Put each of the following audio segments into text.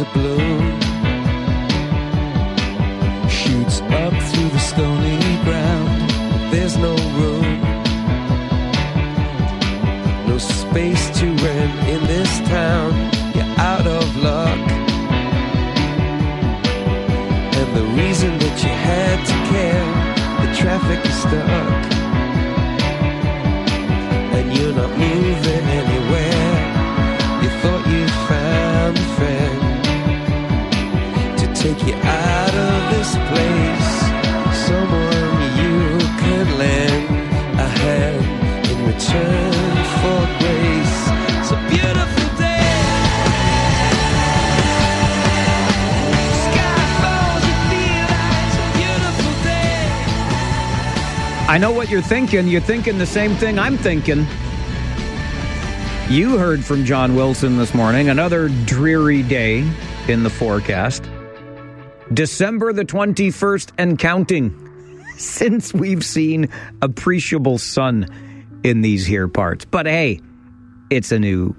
a balloon you're thinking. You're thinking the same thing I'm thinking. You heard from John Wilson this morning. Another dreary day in the forecast. December the 21st and counting. Since we've seen appreciable sun in these here parts. But hey, it's a new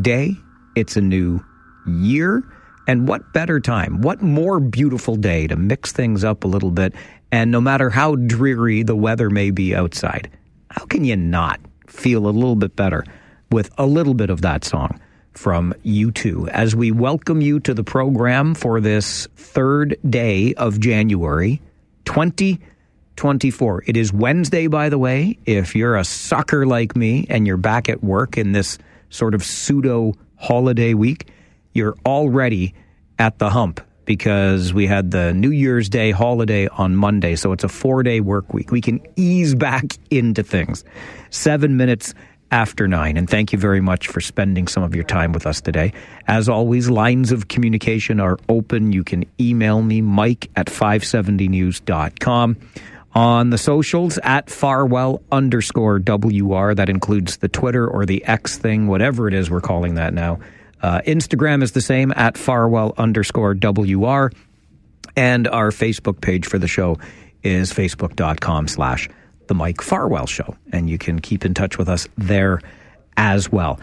day, it's a new year. And what better time? What more beautiful day to mix things up a little bit? And no matter how dreary the weather may be outside, how can you not feel a little bit better with a little bit of that song from U2 as we welcome you to the program for this third day of January 2024. It is Wednesday, by the way. If you're a sucker like me and you're back at work in this sort of pseudo holiday week, you're already at the hump because we had the New Year's Day holiday on Monday. So it's a four day work week. We can ease back into things. Seven minutes after nine. And thank you very much for spending some of your time with us today. As always, lines of communication are open. You can email me, mike at 570news.com. On the socials, at Farwell underscore WR. That includes the Twitter or the X thing, whatever it is we're calling that now. Uh, Instagram is the same, at Farwell underscore WR. And our Facebook page for the show is facebook.com slash the Mike Farwell Show. And you can keep in touch with us there as well.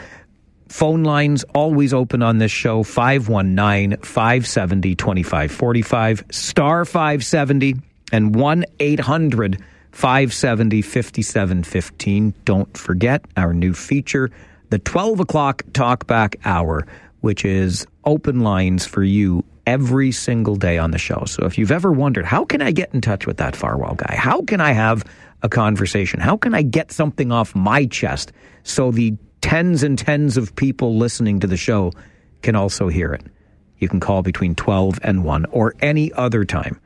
Phone lines always open on this show 519 570 2545, star 570, and 1 800 570 5715. Don't forget our new feature, the 12 o'clock talkback hour, which is open lines for you every single day on the show. So if you've ever wondered, how can I get in touch with that Farwell guy? How can I have a conversation? How can I get something off my chest so the tens and tens of people listening to the show can also hear it? You can call between 12 and 1 or any other time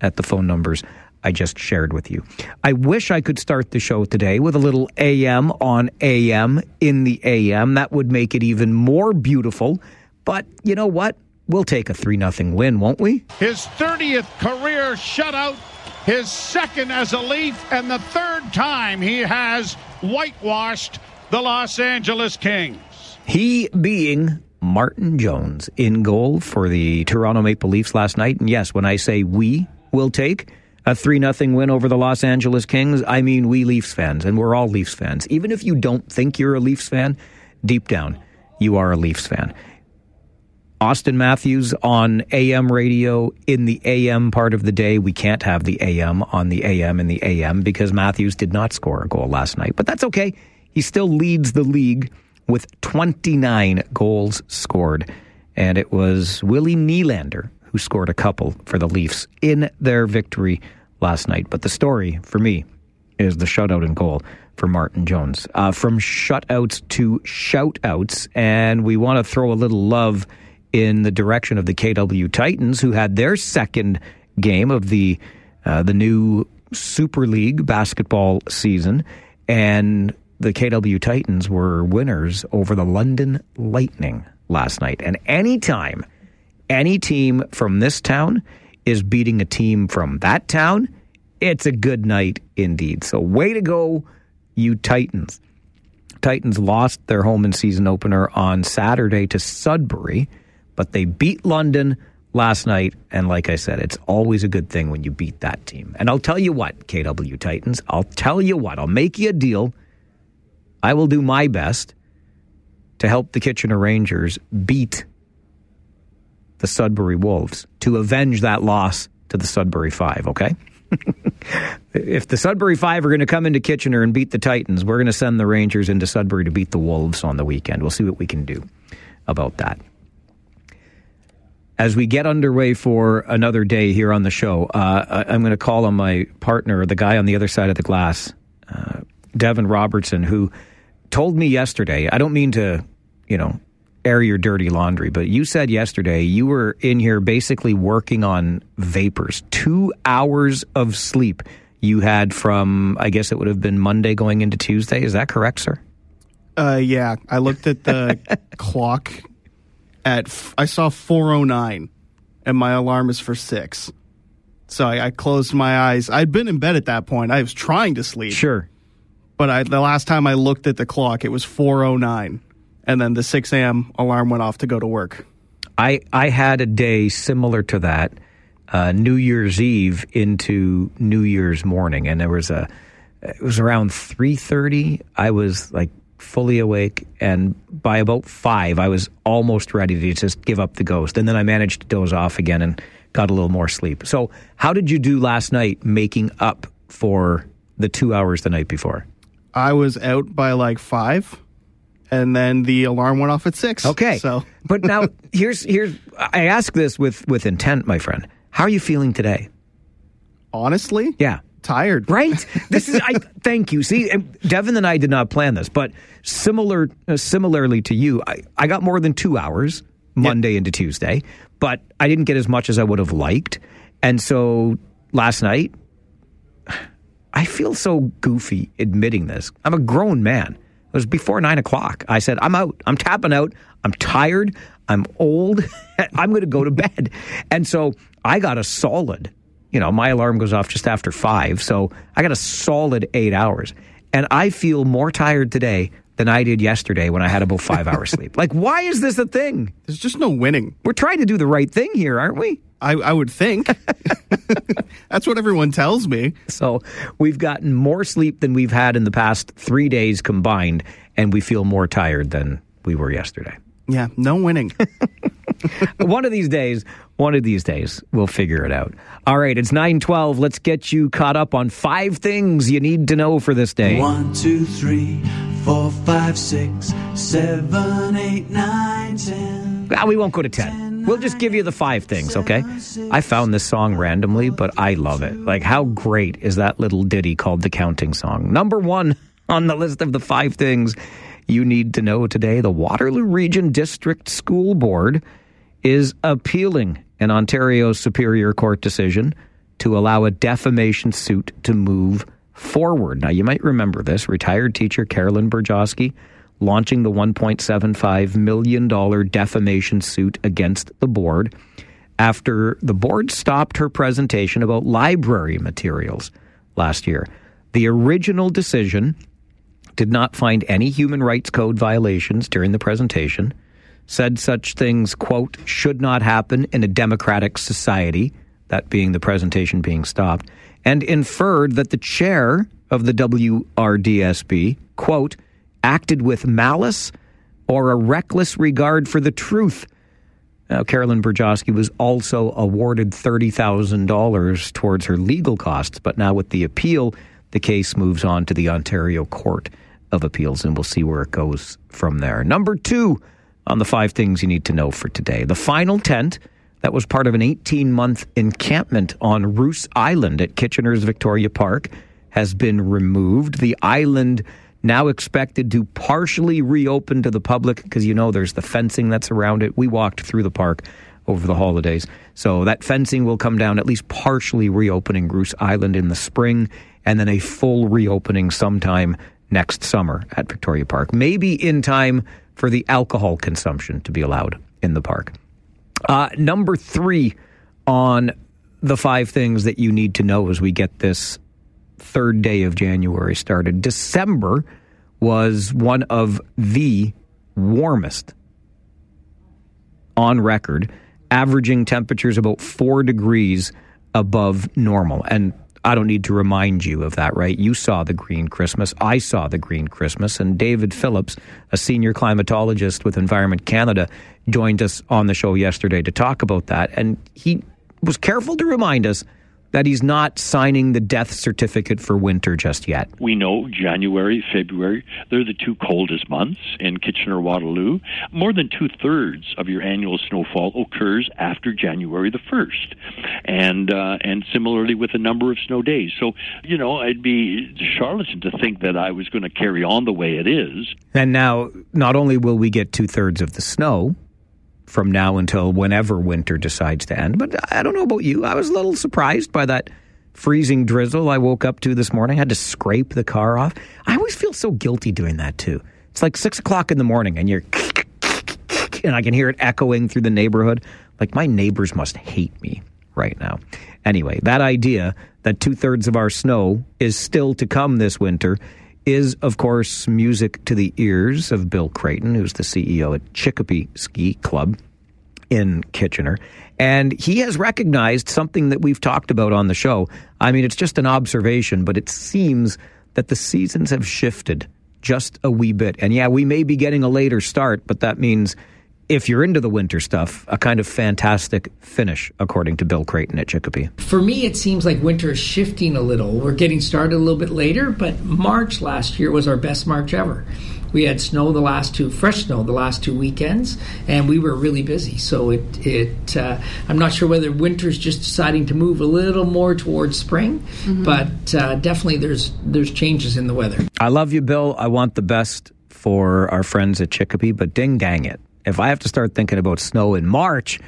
at the phone numbers I just shared with you. I wish I could start the show today with a little AM on AM in the AM. That would make it even more beautiful. But you know what? We'll take a 3 0 win, won't we? His 30th career shutout, his second as a Leaf, and the third time he has whitewashed the Los Angeles Kings. He being Martin Jones in goal for the Toronto Maple Leafs last night. And yes, when I say we will take a 3 0 win over the Los Angeles Kings, I mean we Leafs fans, and we're all Leafs fans. Even if you don't think you're a Leafs fan, deep down, you are a Leafs fan. Auston Matthews on AM radio in the AM part of the day. We can't have the AM on the AM in the AM because Matthews did not score a goal last night. But that's okay. He still leads the league with 29 goals scored. And it was Willie Nylander who scored a couple for the Leafs in their victory last night. But the story for me is the shutout and goal for Martin Jones. Uh, from shutouts to shoutouts, and we want to throw a little love in the direction of the KW Titans, who had their second game of the uh, the new Super League basketball season, and the KW Titans were winners over the London Lightning last night. And anytime any team from this town is beating a team from that town, it's a good night indeed. So, way to go, you Titans. Titans lost their home and season opener on Saturday to Sudbury, but they beat London last night. And like I said, it's always a good thing when you beat that team. And I'll tell you what, KW Titans, I'll tell you what, I'll make you a deal. I will do my best to help the Kitchener Rangers beat the Sudbury Wolves to avenge that loss to the Sudbury Five, okay? if the Sudbury Five are going to come into Kitchener and beat the Titans, we're going to send the Rangers into Sudbury to beat the Wolves on the weekend. We'll see what we can do about that. As we get underway for another day here on the show, uh, I'm going to call on my partner, the guy on the other side of the glass, uh, Devin Robertson, who told me yesterday. I don't mean to, you know, air your dirty laundry, but you said yesterday you were in here basically working on vapors. Two hours of sleep you had from, I guess it would have been Monday going into Tuesday. Is that correct, sir? Uh, yeah. I looked at the clock at, f- I saw 409 and my alarm is for six. So I, I closed my eyes. I'd been in bed at that point. I was trying to sleep. Sure. But I, the last time I looked at the clock, it was 409 and then the 6 a.m. alarm went off to go to work. I, I had a day similar to that, uh, New Year's Eve into New Year's morning, and there was a, it was around 3.30. I was like fully awake, and by about 5, I was almost ready to just give up the ghost, and then I managed to doze off again and got a little more sleep. So how did you do last night making up for the two hours the night before? I was out by like 5 and then the alarm went off at six. Okay. So, but now here's here's I ask this with with intent, my friend. How are you feeling today? Honestly, yeah, tired. Right. This is. I thank you. See, Devin and I did not plan this, but similar uh, similarly to you, I, I got more than two hours Monday yep. into Tuesday, but I didn't get as much as I would have liked, and so last night. I feel so goofy admitting this. I'm a grown man. It was before nine o'clock. I said, I'm out. I'm tapping out. I'm tired. I'm old. I'm going to go to bed. And so I got a solid, you know, my alarm goes off just after five. So I got a solid eight hours. And I feel more tired today than I did yesterday when I had about five hours sleep. Like, why is this a thing? There's just no winning. We're trying to do the right thing here, aren't we? I, I would think. That's what everyone tells me. So we've gotten more sleep than we've had in the past three days combined, and we feel more tired than we were yesterday. Yeah, no winning. one of these days, one of these days, we'll figure it out. All right, it's 912. Let's get you caught up on five things you need to know for this day. One, two, three, four, five, six, seven, eight, nine, ten. Ah, we won't go to 10. We'll just give you the five things, okay? I found this song randomly, but I love it. Like, how great is that little ditty called The Counting Song? Number one on the list of the five things you need to know today the Waterloo Region District School Board is appealing an Ontario Superior Court decision to allow a defamation suit to move forward. Now, you might remember this. Retired teacher Carolyn Burjoski launching the $1.75 million defamation suit against the board after the board stopped her presentation about library materials last year. The original decision did not find any human rights code violations during the presentation, said such things, quote, should not happen in a democratic society, that being the presentation being stopped, and inferred that the chair of the WRDSB, quote, acted with malice or a reckless regard for the truth. Now, Carolyn Burjoski was also awarded $30,000 towards her legal costs, but now with the appeal, the case moves on to the Ontario Court of Appeals, and we'll see where it goes from there. Number two on the five things you need to know for today the final tent that was part of an 18 month encampment on Roos Island at Kitchener's Victoria Park has been removed. The island now expected to partially reopen to the public because you know there's the fencing that's around it. We walked through the park over the holidays. So that fencing will come down, at least partially reopening Roos Island in the spring, and then a full reopening sometime next summer at Victoria Park. Maybe in time for the alcohol consumption to be allowed in the park. Uh, number three on the five things that you need to know as we get this third day of January started. December was one of the warmest on record, averaging temperatures about four degrees above normal. And I don't need to remind you of that, right? You saw the Green Christmas. I saw the Green Christmas. And David Phillips, a senior climatologist with Environment Canada, joined us on the show yesterday to talk about that. And he was careful to remind us that he's not signing the death certificate for winter just yet. We know January, February, they're the two coldest months in Kitchener Waterloo. More than two thirds of your annual snowfall occurs after January the 1st. And, uh, and similarly with the number of snow days. So, you know, I'd be charlatan to think that I was going to carry on the way it is. And now, not only will we get two thirds of the snow, from now until whenever winter decides to end. But I don't know about you. I was a little surprised by that freezing drizzle I woke up to this morning. I had to scrape the car off. I always feel so guilty doing that too. It's like six o'clock in the morning and you're and I can hear it echoing through the neighborhood. Like my neighbors must hate me right now. Anyway, that idea that two thirds of our snow is still to come this winter is, of course, music to the ears of Bill Creighton, who's the CEO at Chicopee Ski Club in Kitchener. And he has recognized something that we've talked about on the show. I mean, it's just an observation, but it seems that the seasons have shifted just a wee bit. And yeah, we may be getting a later start, but that means if you're into the winter stuff, a kind of fantastic finish, according to Bill Creighton at Chicopee. For me, it seems like winter is shifting a little. We're getting started a little bit later, but March last year was our best March ever. We had snow the last two, fresh snow the last two weekends, and we were really busy. So it, it uh, I'm not sure whether winter's just deciding to move a little more towards spring, mm-hmm. but uh, definitely there's there's changes in the weather. I love you, Bill. I want the best for our friends at Chicopee, but ding dang it if I have to start thinking about snow in March,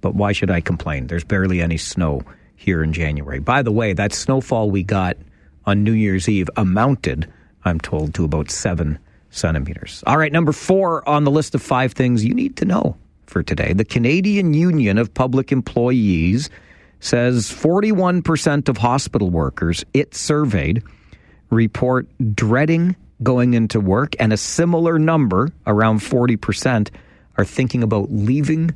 but why should I complain? There's barely any snow here in January. By the way, that snowfall we got on New Year's Eve amounted, I'm told, to about seven centimeters. All right, number four on the list of five things you need to know for today. The Canadian Union of Public Employees says 41% of hospital workers it surveyed report dreading going into work, and a similar number, around 40%, are thinking about leaving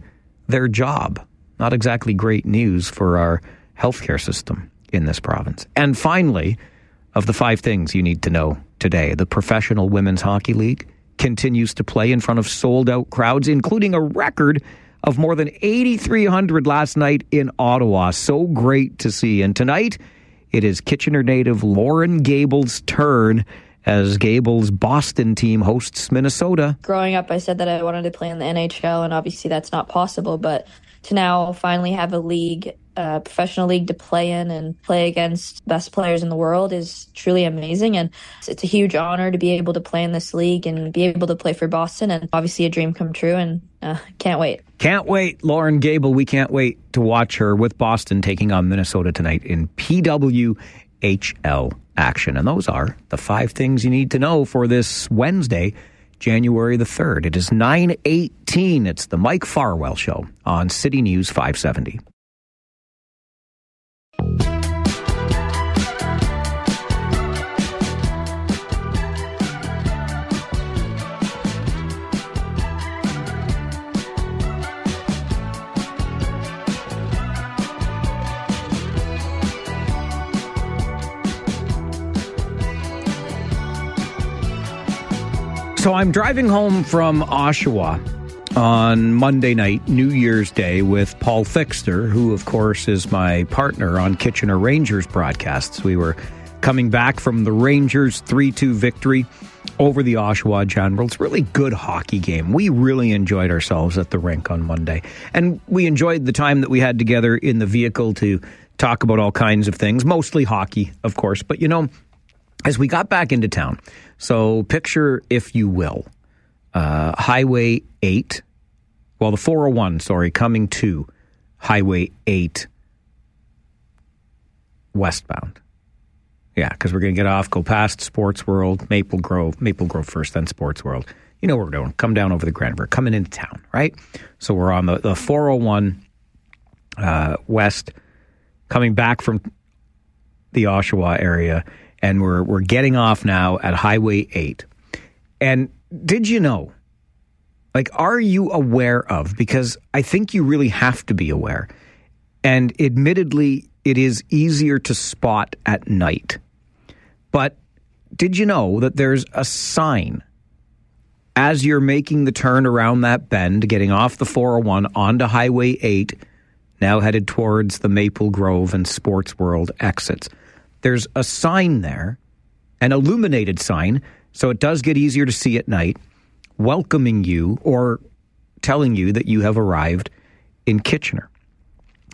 their job. Not exactly great news for our healthcare system in this province. And finally, of the five things you need to know today, the Professional Women's Hockey League continues to play in front of sold out crowds, including a record of more than 8,300 last night in Ottawa. So great to see. And tonight, it is Kitchener native Loren Gabel's turn as Gabel's Boston team hosts Minnesota. Growing up, I said that I wanted to play in the NHL, and obviously that's not possible. But to now finally have a league, a professional league to play in and play against best players in the world is truly amazing. And it's a huge honor to be able to play in this league and be able to play for Boston. And obviously a dream come true. And uh, can't wait. Can't wait, Loren Gabel. We can't wait to watch her with Boston taking on Minnesota tonight in PWHL action. And those are the five things you need to know for this Wednesday, January the 3rd. It is 918. It's the Mike Farwell Show on City News 570. So I'm driving home from Oshawa on Monday night, New Year's Day, with Paul Fixter, who, of course, is my partner on Kitchener Rangers broadcasts. We were coming back from the Rangers 3 2 victory over the Oshawa Generals. Really good hockey game. We really enjoyed ourselves at the rink on Monday. And we enjoyed the time that we had together in the vehicle to talk about all kinds of things, mostly hockey, of course. But you know, as we got back into town, so picture, if you will, uh, Highway 8, well, the 401, sorry, coming to Highway 8 westbound. Yeah, because we're going to get off, go past Sports World, Maple Grove, Maple Grove first, then Sports World. You know what we're doing. Come down over the Grand River, coming into town, right? So we're on the, the 401 uh, west, coming back from the Oshawa area and we're we're getting off now at Highway 8. And did you know? Like are you aware of because I think you really have to be aware. And admittedly it is easier to spot at night. But did you know that there's a sign as you're making the turn around that bend, getting off the 401 onto Highway 8, now headed towards the Maple Grove and Sports World exits? There's a sign there, an illuminated sign, so it does get easier to see at night, welcoming you or telling you that you have arrived in Kitchener.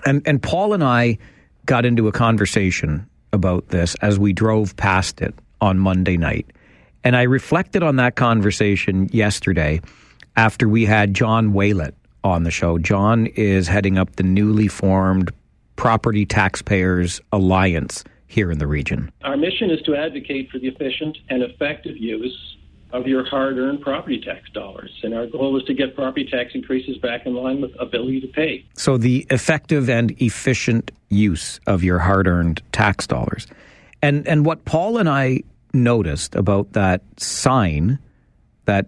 And, and Paul and I got into a conversation about this as we drove past it on Monday night. And I reflected on that conversation yesterday after we had John Waylett on the show. John is heading up the newly formed Property Taxpayers Alliance here in the region. Our mission is to advocate for the efficient and effective use of your hard earned property tax dollars. And our goal is to get property tax increases back in line with ability to pay. So, the effective and efficient use of your hard earned tax dollars. And, and what Paul and I noticed about that sign that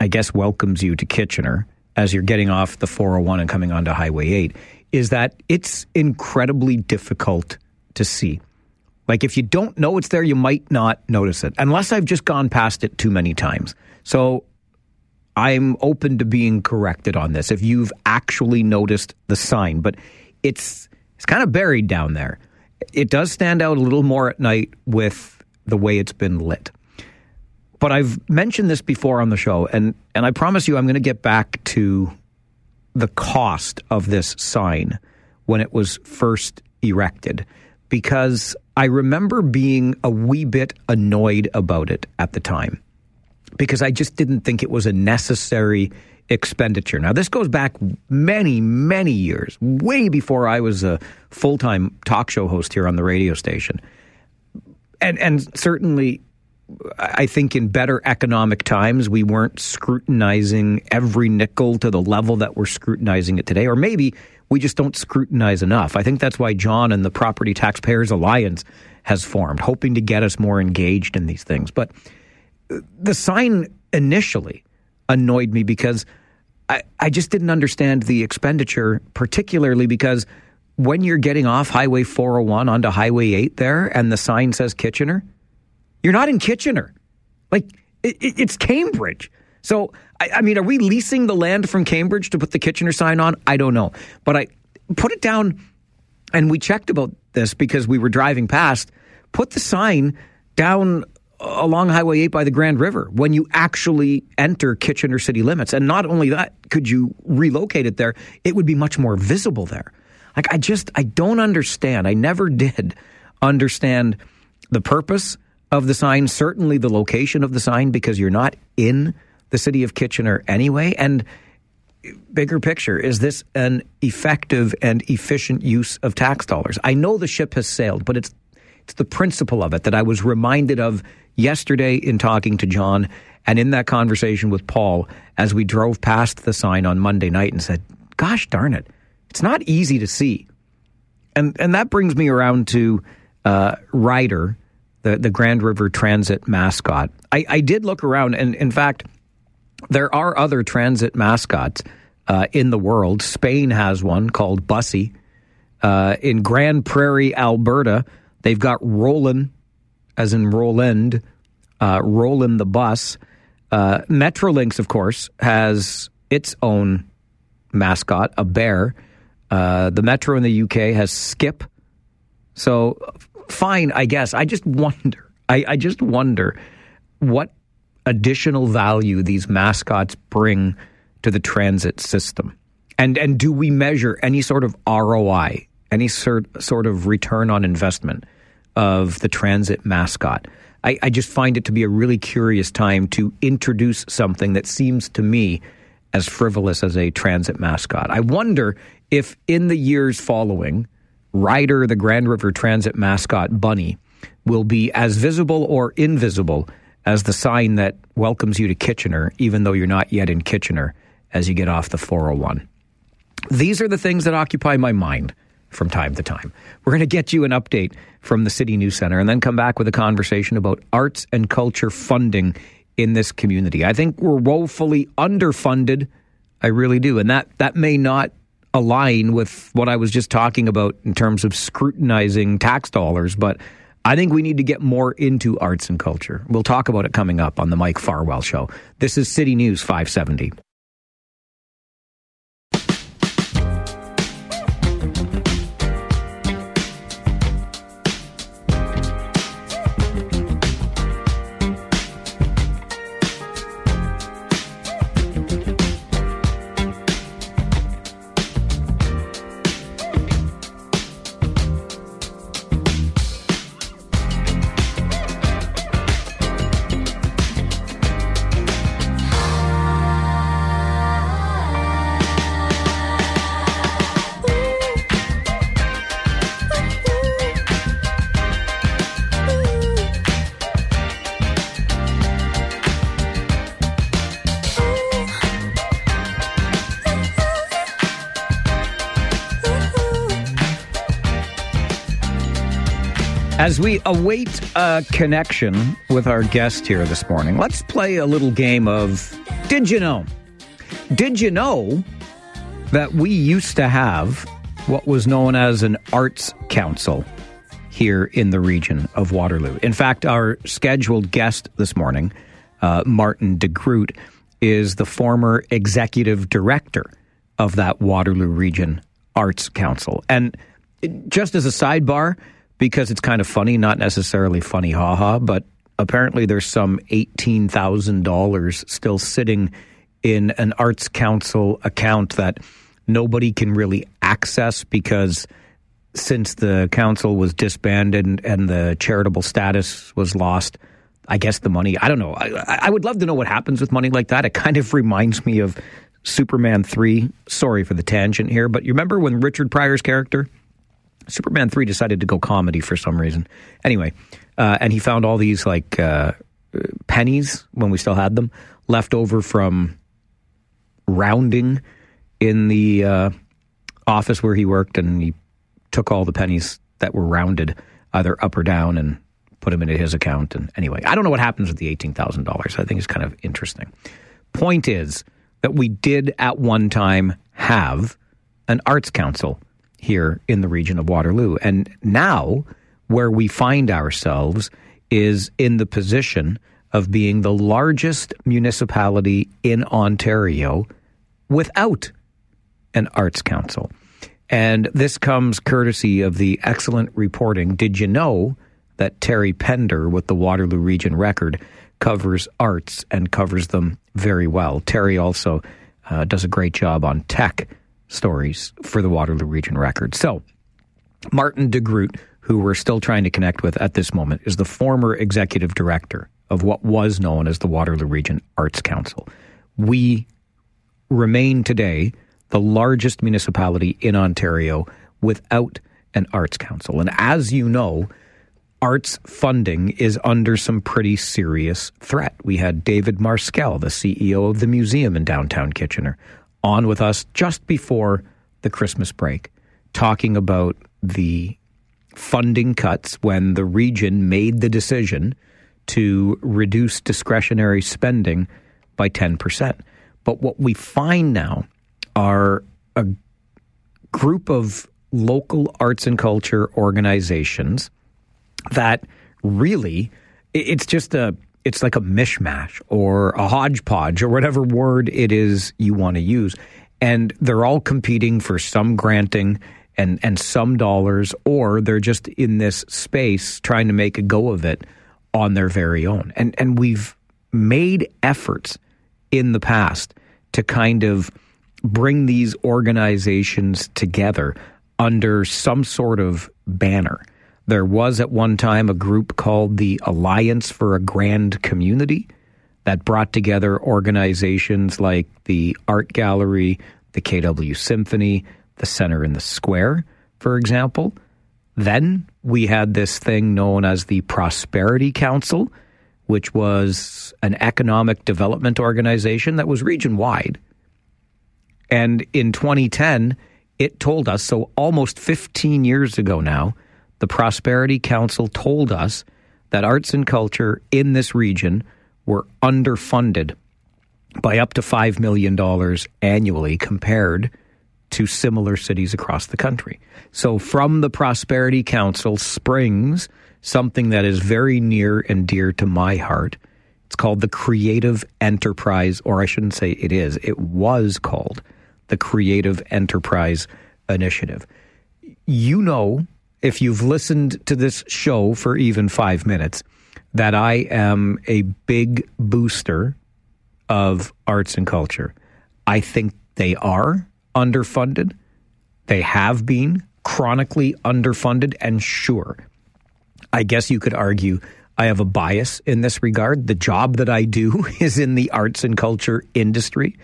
I guess welcomes you to Kitchener as you're getting off the 401 and coming onto Highway 8 is that it's incredibly difficult to see. Like if you don't know it's there, you might not notice it, unless I've just gone past it too many times. So I'm open to being corrected on this if you've actually noticed the sign, but it's it's kind of buried down there. It does stand out a little more at night with the way it's been lit. But I've mentioned this before on the show, and, and I promise you I'm going to get back to the cost of this sign when it was first erected because I remember being a wee bit annoyed about it at the time because I just didn't think it was a necessary expenditure. Now, this goes back many, many years, way before I was a full time talk show host here on the radio station. And, and certainly, I think in better economic times, we weren't scrutinizing every nickel to the level that we're scrutinizing it today. Or maybe we just don't scrutinize enough. I think that's why John and the Property Taxpayers Alliance has formed, hoping to get us more engaged in these things. But uh, the sign initially annoyed me because I, I just didn't understand the expenditure, particularly because when you're getting off Highway 401 onto Highway 8 there and the sign says Kitchener, you're not in Kitchener. Like, it, it's Cambridge. So, I, I, mean, are we leasing the land from Cambridge to put the Kitchener sign on? I don't know. But I put it down, and we checked about this because we were driving past. Put the sign down along Highway 8 by the Grand River when you actually enter Kitchener city limits. And not only that, could you relocate it there, it would be much more visible there. Like, I just, I don't understand. I never did understand the purpose of the sign, certainly the location of the sign, because you're not in the city of Kitchener anyway? And bigger picture, is this an effective and efficient use of tax dollars? I know the ship has sailed, but it's it's the principle of it that I was reminded of yesterday in talking to John and in that conversation with Paul as we drove past the sign on Monday night and said, "Gosh darn it, it's not easy to see." And and that brings me around to uh, Ryder, the the Grand River Transit mascot. I, I did look around, and in fact, there are other transit mascots uh, in the world. Spain has one called Bussy. Uh, in Grande Prairie, Alberta, they've got Roland, as in Roland, uh, Roland the bus. Uh, Metrolinx, of course, has its own mascot, a bear. Uh, the Metro in the UK has Skip. So, fine, I guess. I just wonder. I, I just wonder what additional value these mascots bring to the transit system? And and do we measure any sort of ROI, any sort sort of return on investment of the transit mascot? I, I just find it to be a really curious time to introduce something that seems to me as frivolous as a transit mascot. I wonder if in the years following, Ryder, the Grand River Transit mascot bunny, will be as visible or invisible as the sign that welcomes you to Kitchener, even though you're not yet in Kitchener as you get off the 401. These are the things that occupy my mind from time to time. We're going to get you an update from the City News Center and then come back with a conversation about arts and culture funding in this community. I think we're woefully underfunded. I really do. And that, that may not align with what I was just talking about in terms of scrutinizing tax dollars, but I think we need to get more into arts and culture. We'll talk about it coming up on the Mike Farwell Show. This is City News 570. As we await a connection with our guest here this morning, let's play a little game of Did You Know? Did you know that we used to have what was known as an arts council here in the region of Waterloo? In fact, our scheduled guest this morning, uh, Martin de Groot, is the former executive director of that Waterloo Region Arts Council. And just as a sidebar, because it's kind of funny, not necessarily funny, haha, but apparently there's some $18,000 still sitting in an Arts Council account that nobody can really access because since the council was disbanded and, and the charitable status was lost, I guess the money, I don't know. I, I would love to know what happens with money like that. It kind of reminds me of Superman 3. Sorry for the tangent here, but you remember when Richard Pryor's character Superman 3 decided to go comedy for some reason. Anyway, uh, and he found all these like uh, pennies when we still had them left over from rounding in the uh, office where he worked, and he took all the pennies that were rounded either up or down and put them into his account. And anyway, I don't know what happens with the eighteen thousand dollars. I think it's kind of interesting. Point is that we did at one time have an arts council here in the region of Waterloo. And now, where we find ourselves is in the position of being the largest municipality in Ontario without an arts council. And this comes courtesy of the excellent reporting. Did you know that Terry Pender with the Waterloo Region Record covers arts and covers them very well? Terry also uh, does a great job on tech stories for the Waterloo Region Record. So, Martin de Groot, who we're still trying to connect with at this moment, is the former executive director of what was known as the Waterloo Region Arts Council. We remain today the largest municipality in Ontario without an arts council. And as you know, arts funding is under some pretty serious threat. We had David Marskell, the CEO of the museum in downtown Kitchener, on with us just before the Christmas break, talking about the funding cuts when the region made the decision to reduce discretionary spending by 10%. But what we find now are a group of local arts and culture organizations that really it's just a it's like a mishmash or a hodgepodge or whatever word it is you want to use. And they're all competing for some granting and, and some dollars, or they're just in this space trying to make a go of it on their very own. And, and we've made efforts in the past to kind of bring these organizations together under some sort of banner. There was at one time a group called the Alliance for a Grand Community that brought together organizations like the Art Gallery, the KW Symphony, the Center in the Square, for example. Then we had this thing known as the Prosperity Council, which was an economic development organization that was region wide. And in 2010, it told us, so almost 15 years ago now, the Prosperity Council told us that arts and culture in this region were underfunded by up to $5 million annually compared to similar cities across the country. So from the Prosperity Council springs something that is very near and dear to my heart. It's called the Creative Enterprise, or I shouldn't say it is, it was called the Creative Enterprise Initiative. You know, if you've listened to this show for even five minutes, that I am a big booster of arts and culture. I think they are underfunded. They have been chronically underfunded, and sure, I guess you could argue I have a bias in this regard. The job that I do is in the arts and culture industry.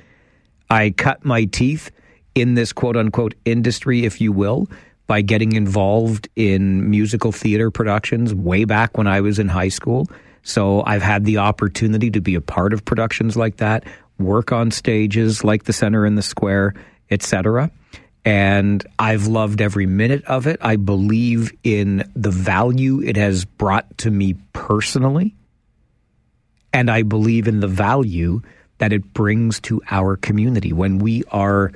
I cut my teeth in this quote unquote industry, if you will, by getting involved in musical theater productions way back when I was in high school. So I've had the opportunity to be a part of productions like that, work on stages like the Center in the Square, etc and I've loved every minute of it. I believe in the value it has brought to me personally, and I believe in the value that it brings to our community when we are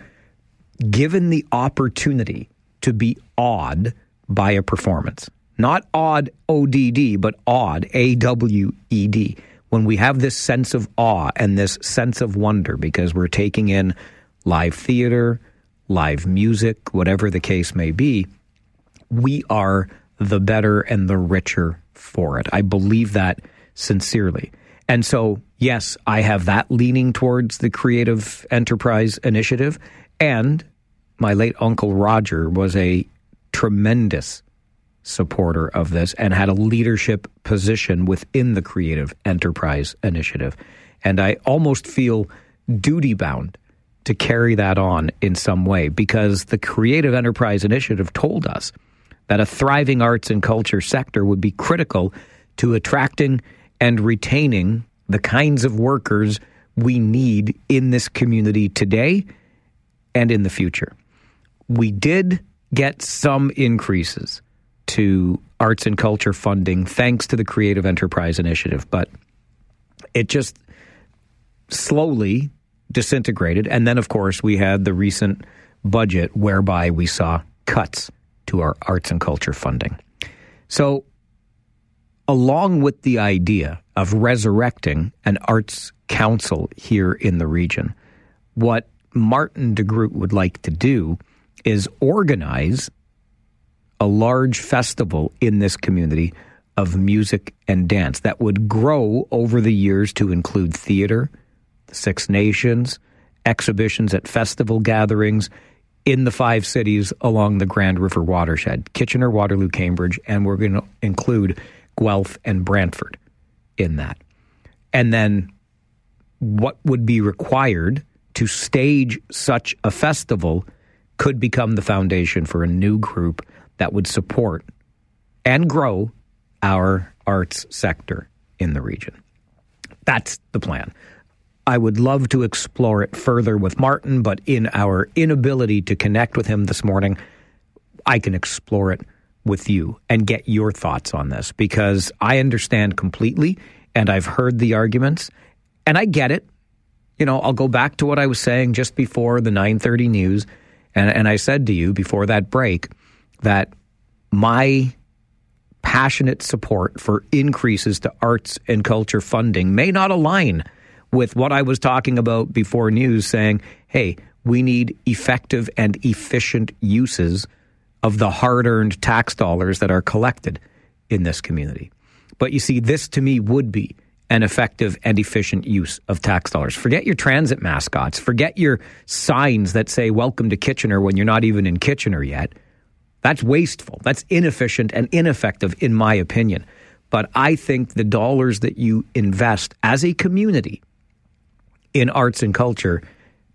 given the opportunity to be awed by a performance. Not odd ODD, but awed, A W E D. When we have this sense of awe and this sense of wonder because we're taking in live theater, live music, whatever the case may be, we are the better and the richer for it. I believe that sincerely. And so, yes, I have that leaning towards the Creative Enterprise Initiative. And my late Uncle Roger was a tremendous supporter of this and had a leadership position within the Creative Enterprise Initiative. And I almost feel duty bound to carry that on in some way because the Creative Enterprise Initiative told us that a thriving arts and culture sector would be critical to attracting and retaining the kinds of workers we need in this community today and in the future. We did get some increases to arts and culture funding thanks to the Creative Enterprise Initiative, but it just slowly disintegrated. And then, of course, we had the recent budget whereby we saw cuts to our arts and culture funding. So, along with the idea of resurrecting an arts council here in the region, what Martin DeGroot would like to do is organize a large festival in this community of music and dance that would grow over the years to include theater, Six Nations, exhibitions at festival gatherings in the five cities along the Grand River watershed Kitchener, Waterloo, Cambridge, and we're going to include Guelph and Brantford in that. And then what would be required to stage such a festival could become the foundation for a new group that would support and grow our arts sector in the region. That's the plan. I would love to explore it further with Martin, but in our inability to connect with him this morning, I can explore it with you and get your thoughts on this because I understand completely and I've heard the arguments and I get it. You know, I'll go back to what I was saying just before the 9:30 news and, and I said to you before that break that my passionate support for increases to arts and culture funding may not align with what I was talking about before news saying, hey, we need effective and efficient uses of the hard earned tax dollars that are collected in this community. But you see, this to me would be an effective and efficient use of tax dollars. Forget your transit mascots. Forget your signs that say welcome to Kitchener when you're not even in Kitchener yet. That's wasteful. That's inefficient and ineffective, in my opinion. But I think the dollars that you invest as a community in arts and culture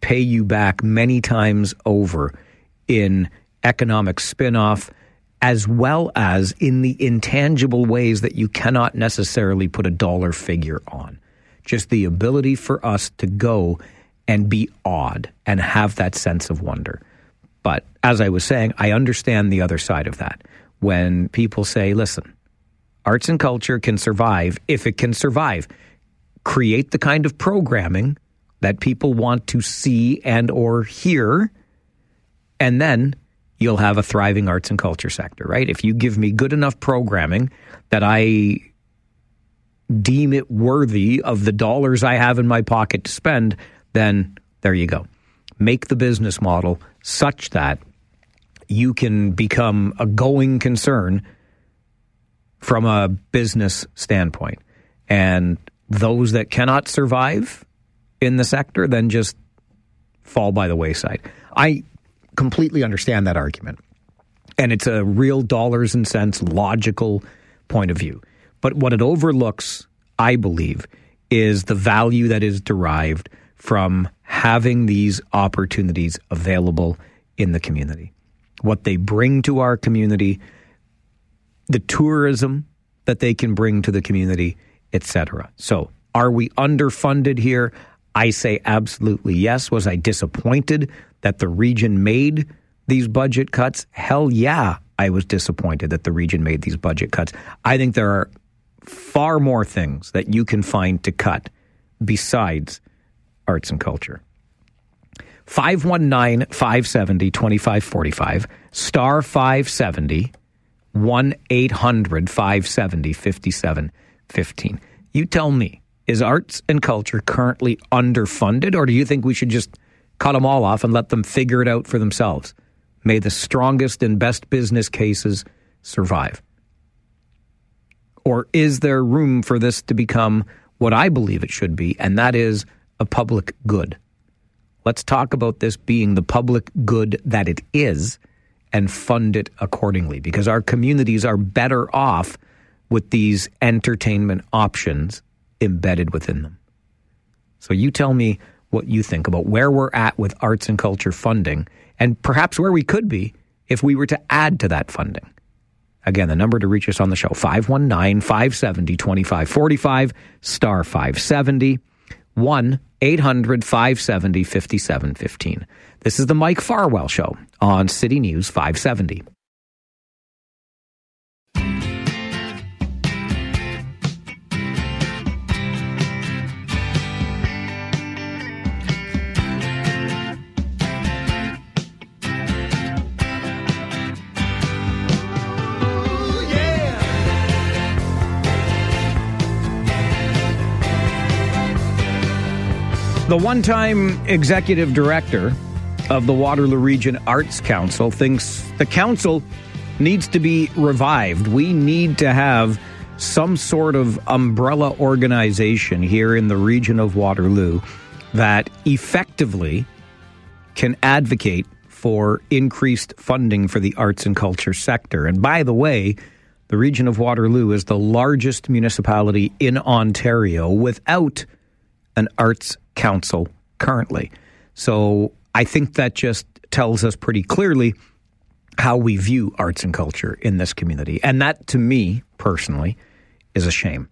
pay you back many times over in economic spin-off as well as in the intangible ways that you cannot necessarily put a dollar figure on. Just the ability for us to go and be awed and have that sense of wonder. But as I was saying, I understand the other side of that. When people say, listen, arts and culture can survive if it can survive, create the kind of programming that people want to see and or hear And then you'll have a thriving arts and culture sector, right? If you give me good enough programming that I deem it worthy of the dollars I have in my pocket to spend, then there you go. Make the business model such that you can become a going concern from a business standpoint. And those that cannot survive in the sector then just fall by the wayside. I completely understand that argument. And it's a real dollars and cents logical point of view. But what it overlooks, I believe, is the value that is derived from having these opportunities available in the community. What they bring to our community, the tourism that they can bring to the community, etc. So, are we underfunded here? I say absolutely yes. Was I disappointed that the region made these budget cuts? Hell yeah, I was disappointed that the region made these budget cuts. I think there are far more things that you can find to cut besides arts and culture. 519 570 2545, star 570, 1 800 570 5715. You tell me, is arts and culture currently underfunded, or do you think we should just cut them all off and let them figure it out for themselves? May the strongest and best business cases survive. Or is there room for this to become what I believe it should be, and that is a public good? Let's talk about this being the public good that it is and fund it accordingly because our communities are better off with these entertainment options embedded within them. So you tell me what you think about where we're at with arts and culture funding and perhaps where we could be if we were to add to that funding. Again, the number to reach us on the show 519 570 2545 star 570 1 800 570 5715. This is the Mike Farwell Show on City News 570. The one time executive director of the Waterloo Region Arts Council thinks the council needs to be revived. We need to have some sort of umbrella organization here in the region of Waterloo that effectively can advocate for increased funding for the arts and culture sector. And by the way, the region of Waterloo is the largest municipality in Ontario without an arts council currently. So I think that just tells us pretty clearly how we view arts and culture in this community. And that, to me personally, is a shame.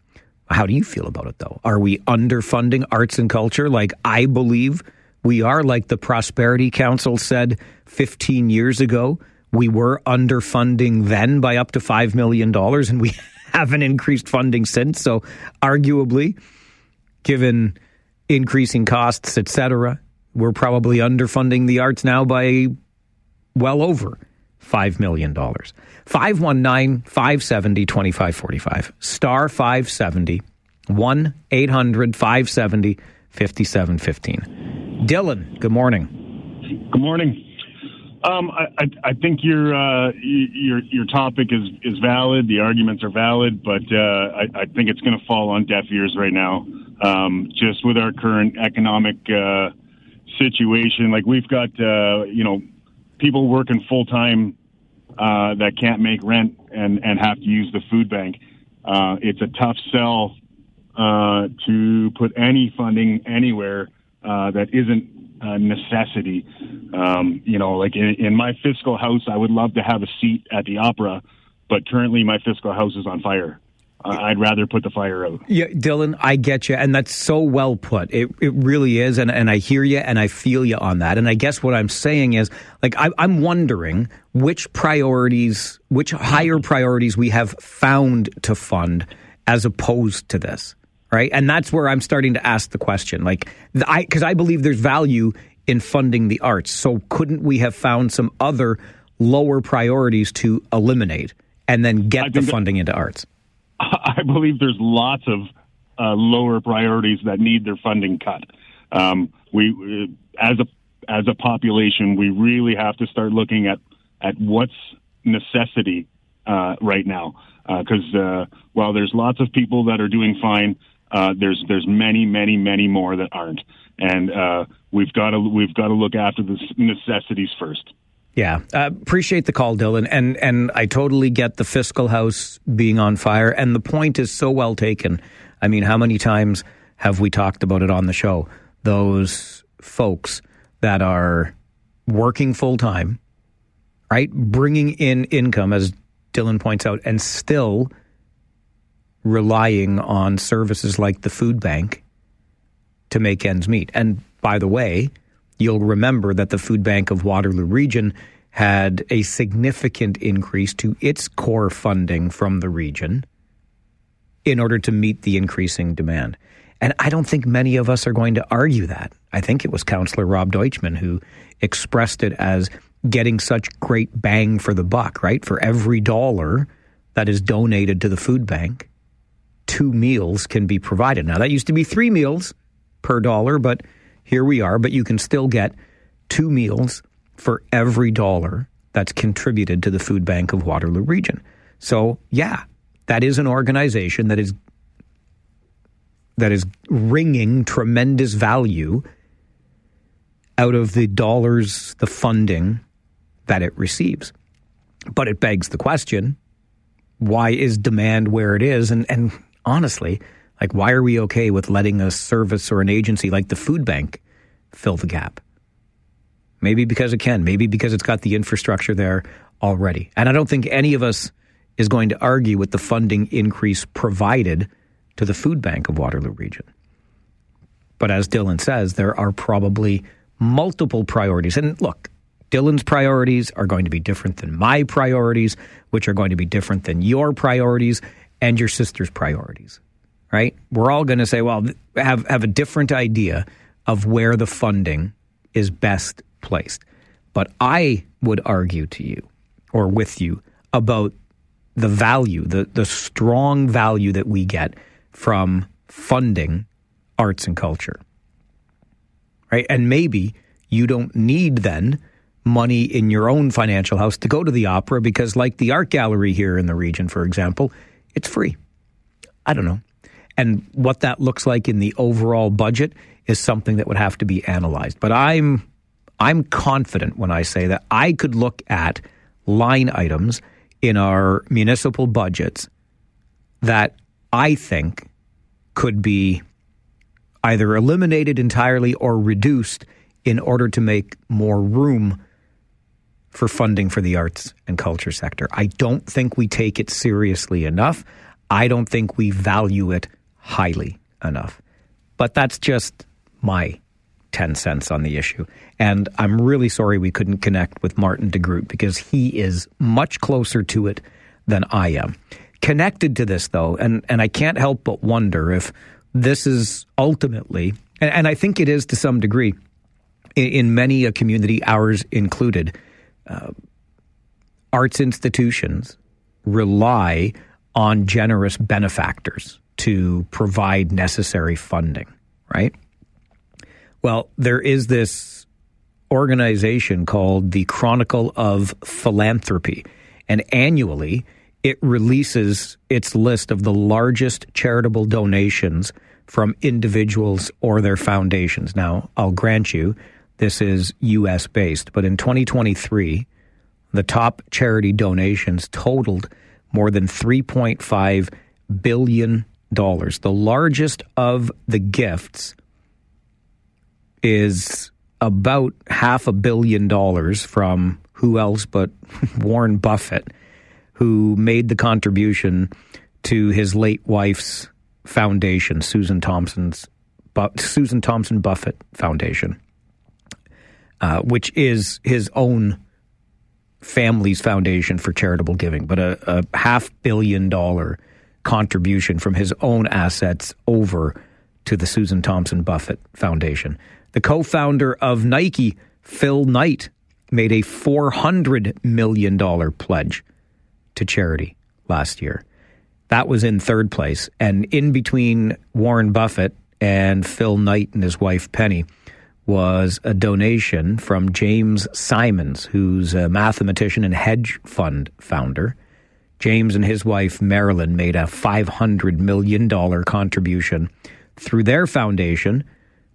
How do you feel about it, though? Are we underfunding arts and culture like I believe we are? Like the Prosperity Council said 15 years ago, we were underfunding then by up to $5 million, and we haven't increased funding since. So, arguably, given increasing costs, etc. We're probably underfunding the arts now by well over $5 million. 519 570 2545. Star 570 1 800 570 5715. Dylan, good morning. Good morning. Um, I, I, think your uh, your your topic is is valid. The arguments are valid, but uh, I, I, think it's going to fall on deaf ears right now. Um, just with our current economic uh, situation, like we've got uh, you know people working full time uh, that can't make rent and and have to use the food bank. Uh, it's a tough sell to put any funding anywhere that isn't uh, necessity. Um, you know, like in, in my fiscal house, I would love to have a seat at the opera, but currently my fiscal house is on fire. I'd rather put the fire out. Yeah, Dylan, I get you, and that's so well put. It it really is, and and I hear you, and I feel you on that. And I guess what I'm saying is, like, I, I'm wondering which priorities, which higher priorities we have found to fund as opposed to this right? And that's where I'm starting to ask the question, like, I because I believe there's value in funding the arts. So couldn't we have found some other lower priorities to eliminate and then get the funding into arts? I believe there's lots of uh, lower priorities that need their funding cut. Um, we, as a as a population, we really have to start looking at at what's necessity uh, right now. Because uh, uh, while there's lots of people that are doing fine, uh, there's there's many many many more that aren't, and uh, we've got to we've got to look after the necessities first. Yeah, uh, appreciate the call, Dylan, and and I totally get the fiscal house being on fire, and the point is so well taken. I mean, how many times have we talked about it on the show? Those folks that are working full time, right, bringing in income, as Dylan points out, and still relying on services like the food bank to make ends meet. And by the way, you'll remember that the Food Bank of Waterloo Region had a significant increase to its core funding from the region in order to meet the increasing demand. And I don't think many of us are going to argue that. I think it was Councillor Rob Deutschmann who expressed it as getting such great bang for the buck, right? For every dollar that is donated to the food bank, two meals can be provided. Now, that used to be three meals per dollar, but here we are. But you can still get two meals for every dollar that's contributed to the Food Bank of Waterloo Region. So, yeah, that is an organization that is that is wringing tremendous value out of the dollars, the funding that it receives. But it begs the question why is demand where it is? And, and honestly, like, why are we okay with letting a service or an agency like the food bank fill the gap? Maybe because it can, maybe because it's got the infrastructure there already. And I don't think any of us is going to argue with the funding increase provided to the food bank of Waterloo Region. But as Dylan says, there are probably multiple priorities. And look, Dylan's priorities are going to be different than my priorities, which are going to be different than your priorities and your sister's priorities. Right? We're all going to say, well, have have a different idea of where the funding is best placed. But I would argue to you or with you about the value, the the strong value that we get from funding arts and culture. Right? And maybe you don't need then money in your own financial house to go to the opera because, like the art gallery here in the region, for example, it's free. I don't know. And what that looks like in the overall budget is something that would have to be analyzed. But I'm I'm confident when I say that I could look at line items in our municipal budgets that I think could be either eliminated entirely or reduced in order to make more room for funding for the arts and culture sector. I don't think we take it seriously enough. I don't think we value it highly enough. But that's just my 10 cents on the issue. And I'm really sorry we couldn't connect with Martin DeGroot because he is much closer to it than I am. Connected to this, though, and, and I can't help but wonder if this is ultimately, and, and I think it is to some degree, in, in many a community, ours included, uh, arts institutions rely on generous benefactors to provide necessary funding, right? Well, there is this organization called the Chronicle of Philanthropy, and annually it releases its list of the largest charitable donations from individuals or their foundations. Now, I'll grant you this is US based, but in 2023, the top charity donations totaled more than 3.5 billion dollars. The largest of the gifts is about half a billion dollars from who else but Warren Buffett, who made the contribution to his late wife's foundation, Susan Thompson's Susan Thompson Buffett Foundation, uh, which is his own family's foundation for charitable giving, but a, a half billion dollar contribution from his own assets over to the Susan Thompson Buffett Foundation. The co founder of Nike, Phil Knight, made a $400 million pledge to charity last year. That was in third place. And in between Warren Buffett and Phil Knight and his wife Penny was a donation from James Simons, who's a mathematician and hedge fund founder. James and his wife Marilyn made a $500 million contribution through their foundation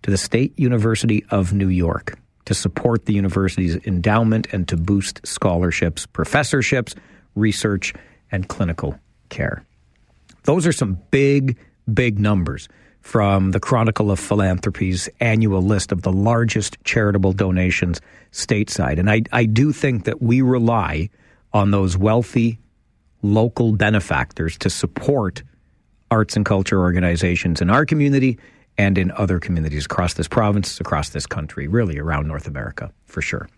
to the State University of New York to support the university's endowment and to boost scholarships, professorships, research, and clinical care. Those are some big, big numbers from the Chronicle of Philanthropy's annual list of the largest charitable donations stateside. And I, I do think that we rely on those wealthy local benefactors to support arts and culture organizations in our community and in other communities across this province, across this country, really around North America, for sure.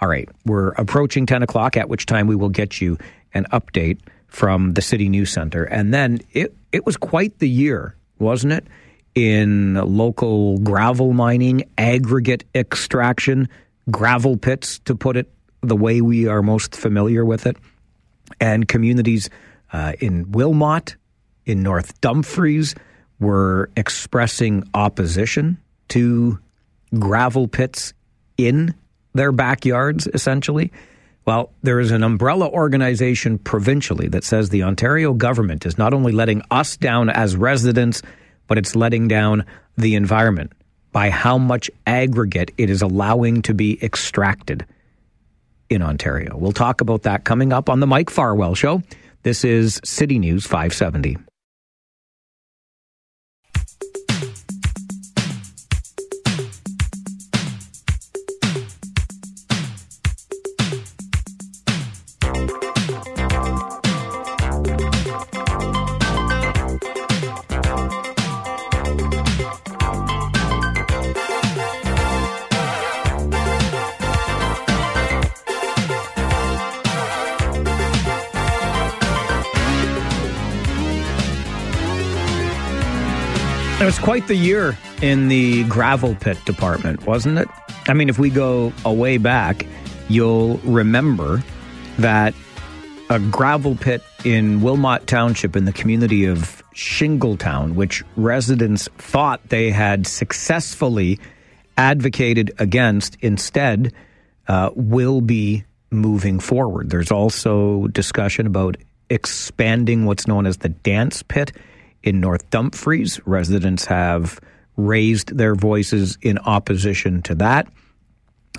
All right, we're approaching 10 o'clock, at which time we will get you an update from the City News Center. And then it, it was quite the year, wasn't it? In local gravel mining, aggregate extraction, gravel pits, to put it the way we are most familiar with it, and communities uh, in Wilmot, in North Dumfries, were expressing opposition to gravel pits in their backyards, essentially. Well, there is an umbrella organization provincially that says the Ontario government is not only letting us down as residents, but it's letting down the environment by how much aggregate it is allowing to be extracted in Ontario. We'll talk about that coming up on the Mike Farwell Show. This is City News 570. Quite the year in the gravel pit department, wasn't it? I mean, if we go a way back, you'll remember that a gravel pit in Wilmot Township in the community of Shingletown, which residents thought they had successfully advocated against, instead uh, will be moving forward. There's also discussion about expanding what's known as the dance pit in North Dumfries. Residents have raised their voices in opposition to that.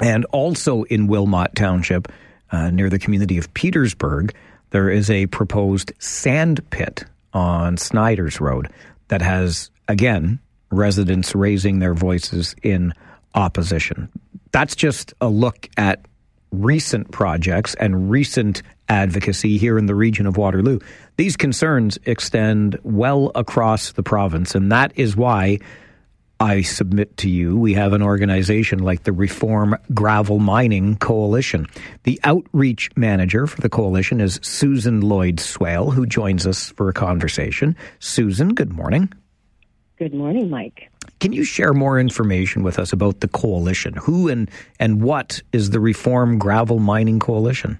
And also in Wilmot Township, uh, near the community of Petersburg, there is a proposed sand pit on Snyder's Road that has, again, residents raising their voices in opposition. That's just a look at recent projects and recent advocacy here in the region of Waterloo. These concerns extend well across the province, and that is why I submit to you we have an organization like the Reform Gravel Mining Coalition. The outreach manager for the coalition is Susan Lloyd Swale, who joins us for a conversation. Susan, good morning. Good morning, Mike. Can you share more information with us about the coalition? Who and, and what is the Reform Gravel Mining Coalition?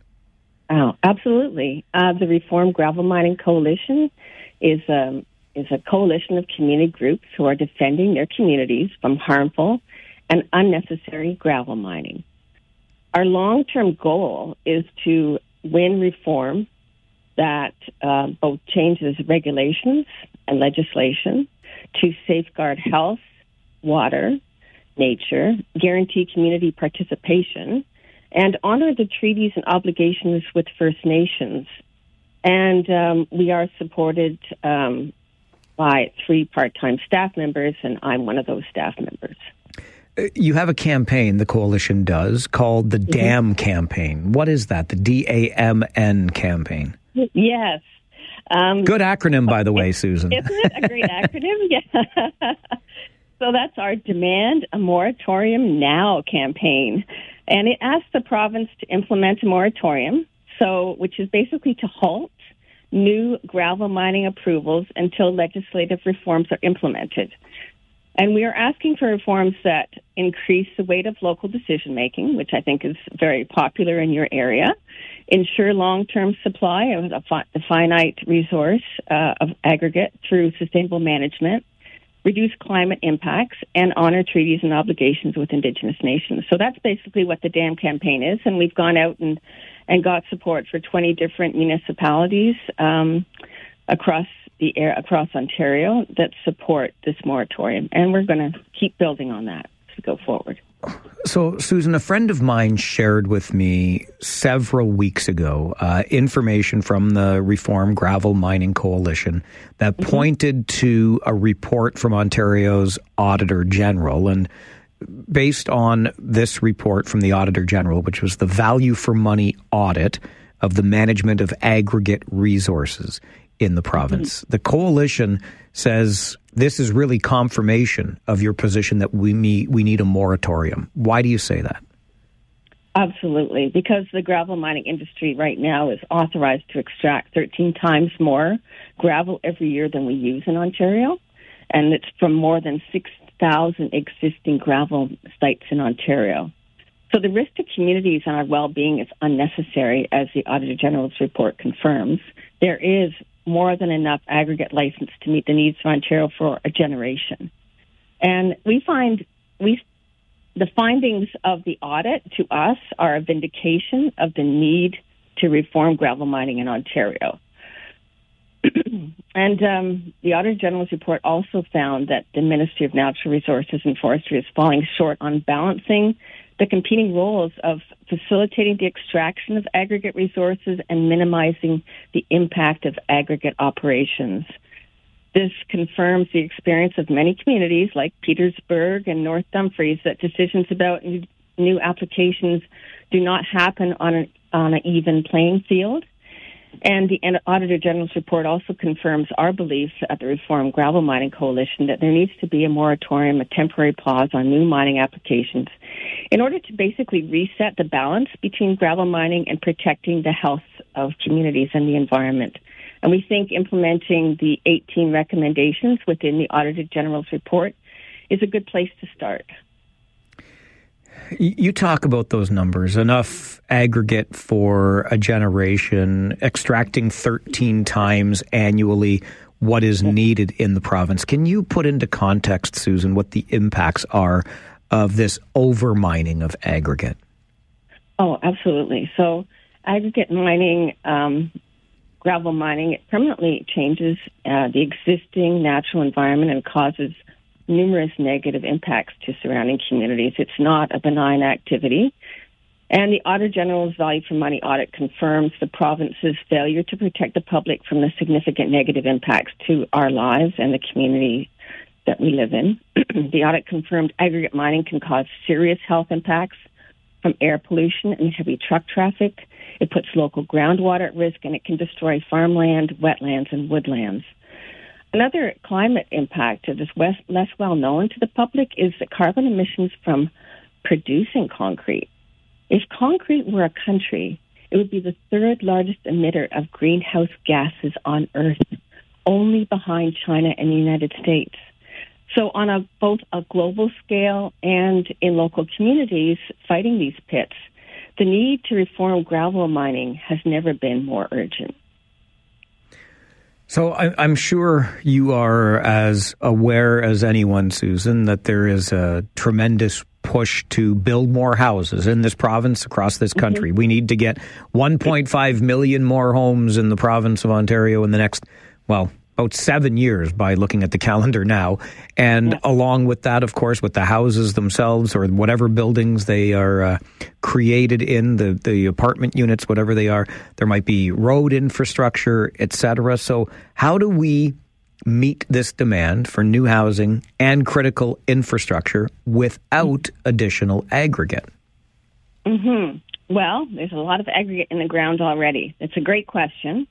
Oh, absolutely. Uh, the Reform Gravel Mining Coalition is um, is a coalition of community groups who are defending their communities from harmful and unnecessary gravel mining. Our long term goal is to win reform that uh, both changes regulations and legislation to safeguard health, water, nature, guarantee community participation, and honor the treaties and obligations with First Nations. And um, we are supported um, by three part time staff members, and I'm one of those staff members. Uh, you have a campaign, the coalition does, called the mm-hmm. DAMN campaign. What is that? The D A M N campaign? Yes. Um, Good acronym, by the way, Susan. Isn't it a great acronym? Yeah. so that's our Demand a Moratorium Now campaign. And it asks the province to implement a moratorium, so which is basically to halt new gravel mining approvals until legislative reforms are implemented. And we are asking for reforms that increase the weight of local decision making, which I think is very popular in your area, ensure long term supply of a finite resource uh, of aggregate through sustainable management, reduce climate impacts, and honor treaties and obligations with Indigenous nations. So that's basically what the DAMN campaign is, and we've gone out and, and got support for 20 different municipalities um, across the air across Ontario that support this moratorium, and we're going to keep building on that to go forward. So, Susan, a friend of mine shared with me several weeks ago uh, information from the Reform Gravel Mining Coalition that mm-hmm. pointed to a report from Ontario's Auditor General. And based on this report from the Auditor General, which was the value for money audit of the management of aggregate resources in the province, mm-hmm. the coalition says this is really confirmation of your position that we meet, we need a moratorium. Why do you say that? Absolutely, because the gravel mining industry right now is authorized to extract 13 times more gravel every year than we use in Ontario, and it's from more than 6,000 existing gravel sites in Ontario. So the risk to communities and our well-being is unnecessary, as the Auditor General's report confirms. There is more than enough aggregate license to meet the needs of Ontario for a generation. And we find we the findings of the audit to us are a vindication of the need to reform gravel mining in Ontario. and um, the Auditor General's report also found that the Ministry of Natural Resources and Forestry is falling short on balancing the competing roles of facilitating the extraction of aggregate resources and minimizing the impact of aggregate operations. This confirms the experience of many communities like Petersburg and North Dumfries that decisions about new applications do not happen on an, on an even playing field and the Auditor General's report also confirms our beliefs at the Reform Gravel Mining Coalition that there needs to be a moratorium, a temporary pause on new mining applications in order to basically reset the balance between gravel mining and protecting the health of communities and the environment. And we think implementing the 18 recommendations within the Auditor General's report is a good place to start. You talk about those numbers enough aggregate for a generation, extracting 13 times annually what is needed in the province. Can you put into context, Susan, what the impacts are of this overmining of aggregate? Oh, absolutely. So, aggregate mining, um, gravel mining, it permanently changes uh, the existing natural environment and causes numerous negative impacts to surrounding communities. It's not a benign activity. And the Auditor General's Value for Money audit confirms the province's failure to protect the public from the significant negative impacts to our lives and the community that we live in. the audit confirmed aggregate mining can cause serious health impacts from air pollution and heavy truck traffic. It puts local groundwater at risk and it can destroy farmland, wetlands, and woodlands. Another climate impact that is less well known to the public is the carbon emissions from producing concrete. If concrete were a country, it would be the third largest emitter of greenhouse gases on Earth, only behind China and the United States. So, on a, both a global scale and in local communities fighting these pits, the need to reform gravel mining has never been more urgent. So I, am sure you are as aware as anyone, Susan, that there is a tremendous push to build more houses in this province across this mm-hmm. country. Mm-hmm. We need to get 1.5 million more homes in the province of Ontario in the next, well, about seven years by looking at the calendar now. And yeah. along with that, of course, with the houses themselves or whatever buildings they are uh, created in, the, the apartment units, whatever they are, there might be road infrastructure, etc. So, how do we meet this demand for new housing and critical infrastructure without additional aggregate? Mm-hmm. Well, there's a lot of aggregate in the ground already. It's a great question.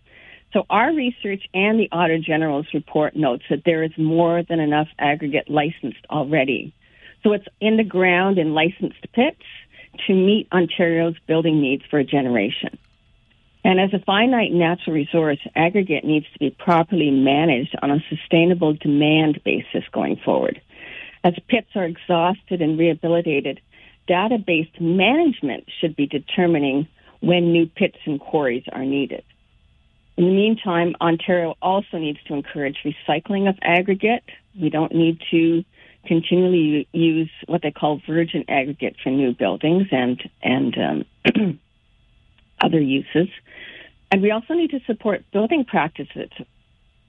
So our research and the Auditor General's report notes that there is more than enough aggregate licensed already. So it's in the ground in licensed pits to meet Ontario's building needs for a generation. And as a finite natural resource, aggregate needs to be properly managed on a sustainable demand basis going forward. As pits are exhausted and rehabilitated, data-based management should be determining when new pits and quarries are needed. In the meantime, Ontario also needs to encourage recycling of aggregate. We don't need to continually use what they call virgin aggregate for new buildings and and um, other uses. And we also need to support building practices,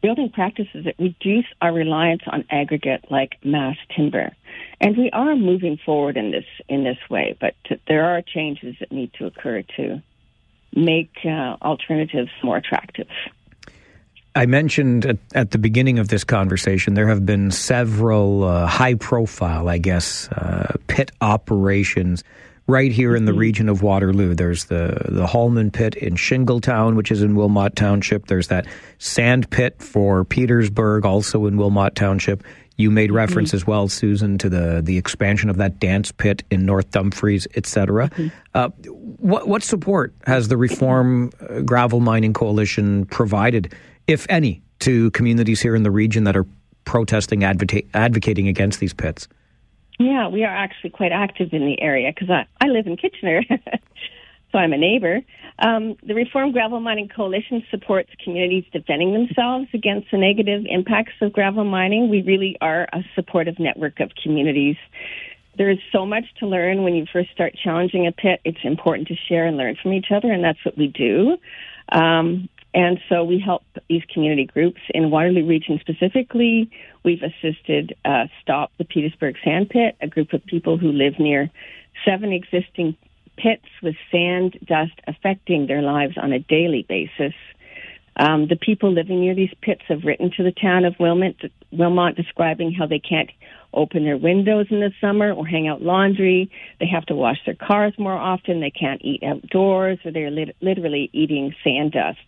building practices that reduce our reliance on aggregate like mass timber. And we are moving forward in this in this way, but there are changes that need to occur to make uh, alternatives more attractive. I mentioned at, at, the beginning of this conversation there have been several uh, high profile, I guess, uh, pit operations right here in the mm-hmm. region of Waterloo. There's the, the Hallman pit in Shingletown, which is in Wilmot Township. There's that sand pit for Petersburg, also in Wilmot Township. You made mm-hmm. reference mm-hmm. as well, Susan, to the, the expansion of that dance pit in North Dumfries, etc. Mm-hmm. Uh, what, what support has the Reform uh, Gravel Mining Coalition provided if any, to communities here in the region that are protesting, advocate, advocating against these pits? Yeah, we are actually quite active in the area because I, I live in Kitchener, so I'm a neighbor. Um, the Reform Gravel Mining Coalition supports communities defending themselves against the negative impacts of gravel mining. We really are a supportive network of communities. There is so much to learn when you first start challenging a pit. It's important to share and learn from each other, and that's what we do. Um, and so we help these community groups in Waterloo Region specifically. We've assisted uh, Stop the Petersburg Sand Pit, a group of people who live near seven existing pits with sand dust affecting their lives on a daily basis. Um, the people living near these pits have written to the town of Wilmot, Wilmot describing how they can't open their windows in the summer or hang out laundry. They have to wash their cars more often. They can't eat outdoors, or they're lit- literally eating sand dust.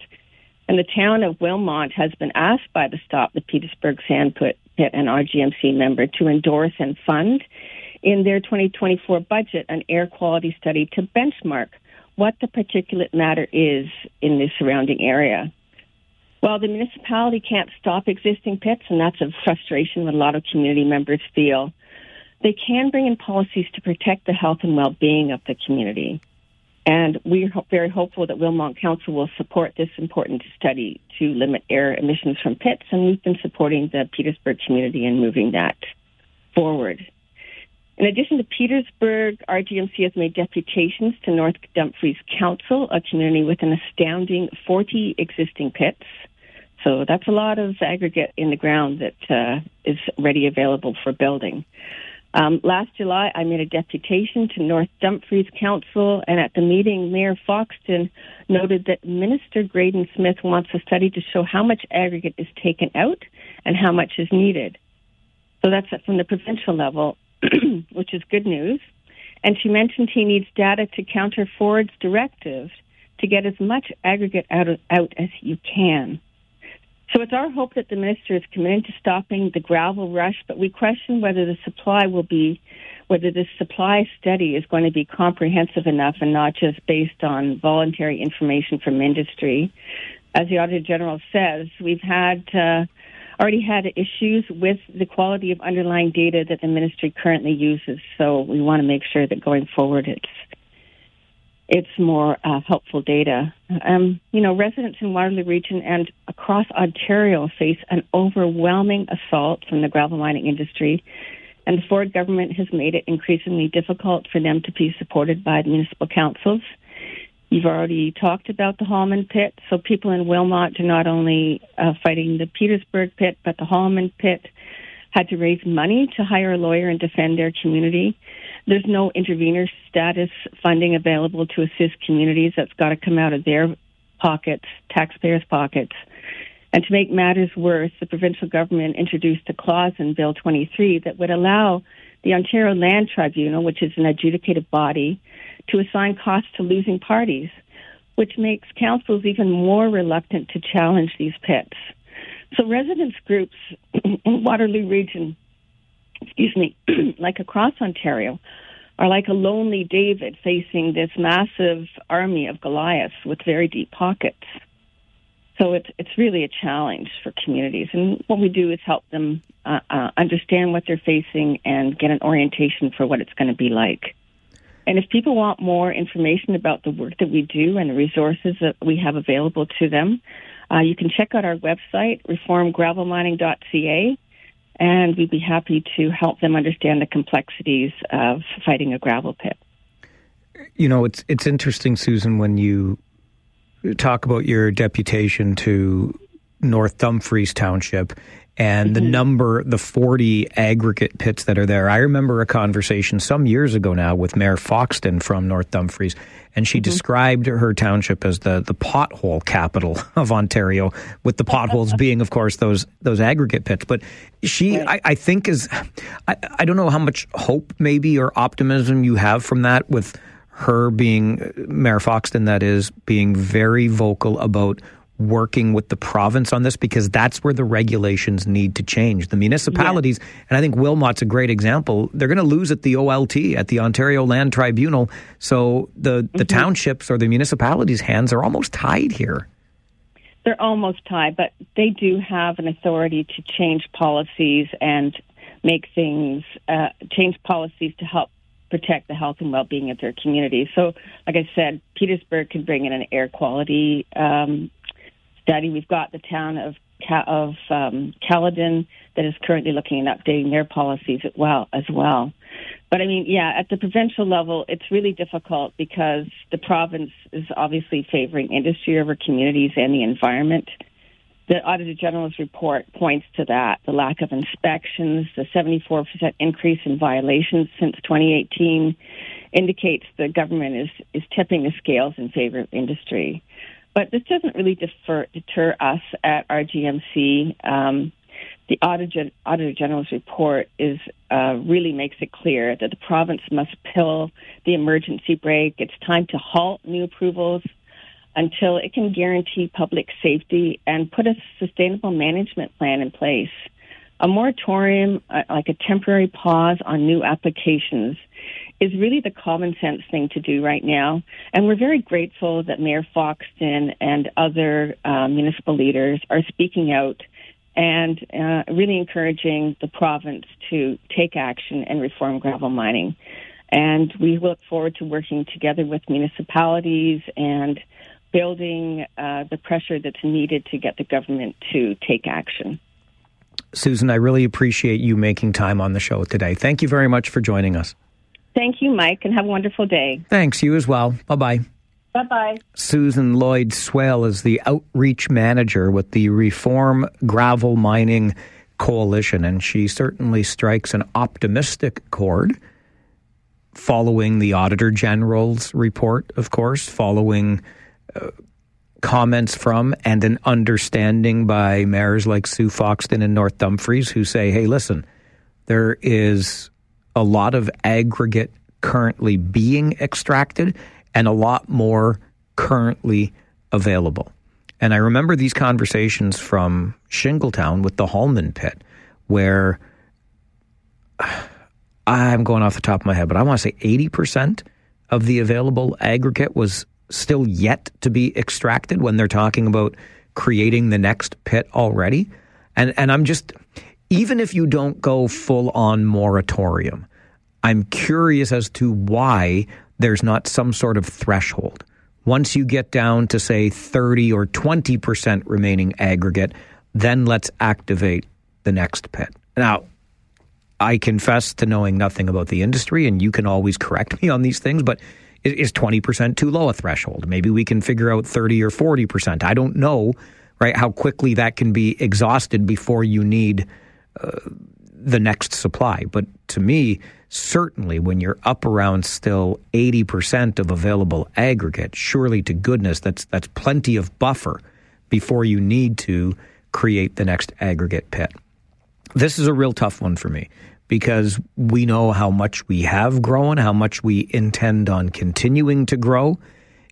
And the town of Wilmot has been asked by the Stop the Petersburg Sand Pit and RGMC member to endorse and fund in their 2024 budget an air quality study to benchmark what the particulate matter is in the surrounding area. Well, the municipality can't stop existing pits, and that's a frustration that a lot of community members feel. They can bring in policies to protect the health and well-being of the community. And we're very hopeful that Wilmot Council will support this important study to limit air emissions from pits, and we've been supporting the Petersburg community in moving that forward. In addition to Petersburg, RGMC has made deputations to North Dumfries Council, a community with an astounding 40 existing pits. So that's a lot of aggregate in the ground that uh, is ready available for building. Um, last July, I made a deputation to North Dumfries Council, and at the meeting, Mayor Foxton noted that Minister Graydon Smith wants a study to show how much aggregate is taken out and how much is needed. So that's from the provincial level, which is good news. And she mentioned he needs data to counter Ford's directive to get as much aggregate out, of, out as you can. So it's our hope that the minister is committed to stopping the gravel rush, but we question whether the supply will be, whether the supply study is going to be comprehensive enough and not just based on voluntary information from industry. As the Auditor General says, we've had uh, already had issues with the quality of underlying data that the ministry currently uses. So we want to make sure that going forward it's it's more uh, helpful data. Um, you know, residents in Waterloo Region and across Ontario face an overwhelming assault from the gravel mining industry, and the Ford government has made it increasingly difficult for them to be supported by the municipal councils. You've already talked about the Hallman pit, so people in Wilmot are not only uh, fighting the Petersburg pit, but the Hallman pit had to raise money to hire a lawyer and defend their community. There's no intervener status funding available to assist communities. That's got to come out of their pockets, taxpayers' pockets. And to make matters worse, the provincial government introduced a clause in Bill 23 that would allow the Ontario Land Tribunal, which is an adjudicated body, to assign costs to losing parties, which makes councils even more reluctant to challenge these pits. So residents groups in Waterloo Region excuse me, like across Ontario, are like a lonely David facing this massive army of Goliaths with very deep pockets. So it's it's really a challenge for communities, and what we do is help them uh, uh, understand what they're facing and get an orientation for what it's going to be like. And if people want more information about the work that we do and the resources that we have available to them, uh, you can check out our website, reformgravelmining.ca, and we'd be happy to help them understand the complexities of fighting a gravel pit. You know, it's it's interesting, Susan, when you talk about your deputation to North Dumfries Township and mm-hmm. the number, the 40 aggregate pits that are there. I remember a conversation some years ago now with Mayor Foxton from North Dumfries, and she mm-hmm. described her township as the, the pothole capital of Ontario, with the potholes being, of course, those those aggregate pits. But she, right. I, I, think, is I, I don't know how much hope maybe or optimism you have from that with her being Mayor Foxton, that is, being very vocal about working with the province on this because that's where the regulations need to change. The municipalities, yeah. and I think Wilmot's a great example, they're going to lose at the OLT, at the Ontario Land Tribunal. So the, the mm-hmm. townships or the municipalities' hands are almost tied here. They're almost tied, but they do have an authority to change policies and make things, uh, change policies to help protect the health and well-being of their community. So, like I said, Petersburg could bring in an air quality um, study. We've got the town of of um, Caledon that is currently looking at updating their policies as well. As well, but I mean, yeah, at the provincial level, it's really difficult because the province is obviously favoring industry over communities and the environment. The Auditor General's report points to that the lack of inspections, the 74% increase in violations since 2018 indicates the government is, is tipping the scales in favor of industry. But this doesn't really defer, deter us at RGMC. Um, the Auditor, Auditor General's report is uh, really makes it clear that the province must pill the emergency brake. It's time to halt new approvals until it can guarantee public safety and put a sustainable management plan in place. A moratorium, uh, like a temporary pause on new applications, is really the common sense thing to do right now. And we're very grateful that Mayor Foxton and other uh, municipal leaders are speaking out and uh, really encouraging the province to take action and reform gravel mining. And we look forward to working together with municipalities and building uh, the pressure that's needed to get the government to take action. Susan, I really appreciate you making time on the show today. Thank you very much for joining us. Thank you, Mike, and have a wonderful day. Thanks, you as well. Bye bye. Bye bye. Susan Lloyd Swale is the outreach manager with the Reform Gravel Mining Coalition, and she certainly strikes an optimistic chord following the Auditor General's report, of course, following uh, comments from and an understanding by mayors like Sue Foxton and North Dumfries who say, hey, listen, there is a lot of aggregate currently being extracted and a lot more currently available. And I remember these conversations from Shingletown with the Hallman pit, where I'm going off the top of my head, but I want to say 80% of the available aggregate was still yet to be extracted when they're talking about creating the next pit already. And and I'm just even if you don't go full on moratorium, I'm curious as to why there's not some sort of threshold. Once you get down to, say, 30 or 20% remaining aggregate, then let's activate the next pit. Now, I confess to knowing nothing about the industry, and you can always correct me on these things, but is 20% too low a threshold? Maybe we can figure out 30 or 40%. I don't know, right, how quickly that can be exhausted before you need the next supply. But to me, certainly when you're up around still 80% of available aggregate, surely to goodness that's that's plenty of buffer before you need to create the next aggregate pit. This is a real tough one for me because we know how much we have grown, how much we intend on continuing to grow,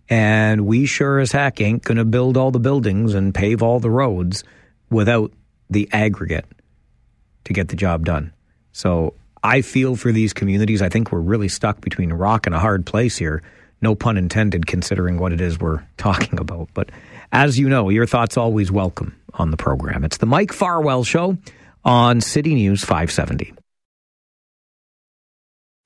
and we sure as heck ain't going to build all the buildings and pave all the roads without the aggregate to get the job done. So I feel for these communities. I think we're really stuck between a rock and a hard place here. No pun intended, considering what it is we're talking about. But As you know, your thoughts always welcome on the program. It's the Mike Farwell Show on City News 570.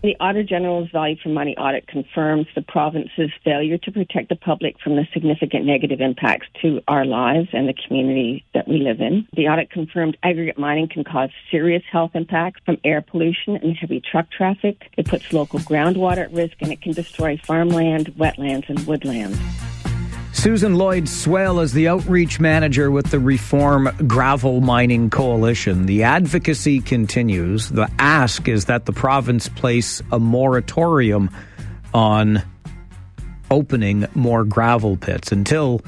The Auditor General's value for money audit confirms the province's failure to protect the public from the significant negative impacts to our lives and the community that we live in. The audit confirmed aggregate mining can cause serious health impacts from air pollution and heavy truck traffic. It puts local groundwater at risk and it can destroy farmland, wetlands, and woodlands. Susan Lloyd Swale is the outreach manager with the Reform Gravel Mining Coalition. The advocacy continues. The ask is that the province place a moratorium on opening more gravel pits until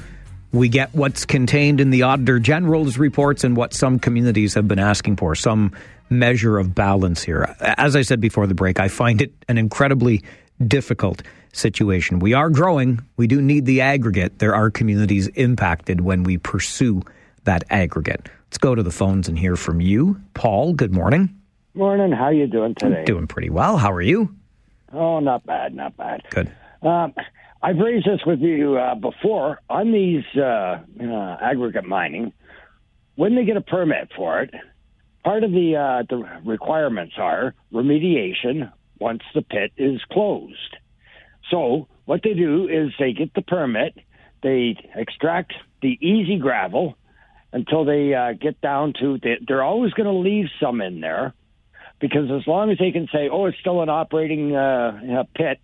we get what's contained in the Auditor General's reports and what some communities have been asking for, some measure of balance here. As I said before the break, I find it an incredibly difficult situation. We are growing. We do need the aggregate. There are communities impacted when we pursue that aggregate. Let's go to the phones and hear from you. Paul, good morning. Morning. How you doing today? Doing pretty well. How are you? Oh, not bad, not bad. Good. Um, I've raised this with you uh, before on these uh, uh, aggregate mining. When they get a permit for it, part of the uh, the requirements are remediation once the pit is closed. So what they do is they get the permit, they extract the easy gravel until they uh, get down to. They, they're always going to leave some in there because as long as they can say, "Oh, it's still an operating uh, pit,"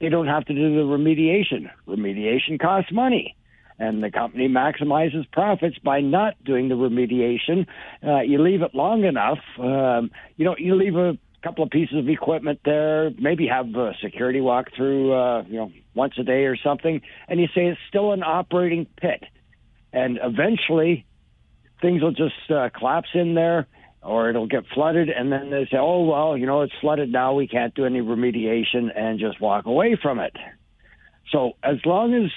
they don't have to do the remediation. Remediation costs money. And the company maximizes profits by not doing the remediation. Uh, you leave it long enough. Um, you know, you leave a couple of pieces of equipment there, maybe have a security walk through, uh, you know, once a day or something, and you say it's still an operating pit. And eventually things will just uh, collapse in there or it'll get flooded and then they say, oh, well, you know, it's flooded now. We can't do any remediation and just walk away from it. So as long as,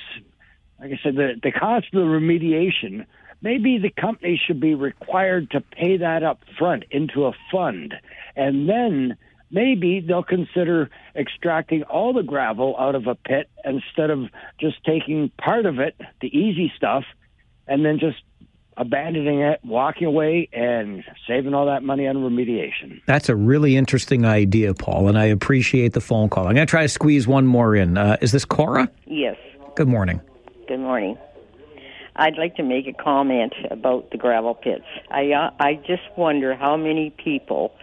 like I said, the, the cost of the remediation maybe the company should be required to pay that up front into a fund. And then maybe they'll consider extracting all the gravel out of a pit instead of just taking part of it, the easy stuff, and then just abandoning it, walking away, and saving all that money on remediation. That's a really interesting idea, Paul, and I appreciate the phone call. I'm going to try to squeeze one more in. Uh, is this Cora? Yes. Good morning. Good morning. I'd like to make a comment about the gravel pits. I uh, I just wonder how many people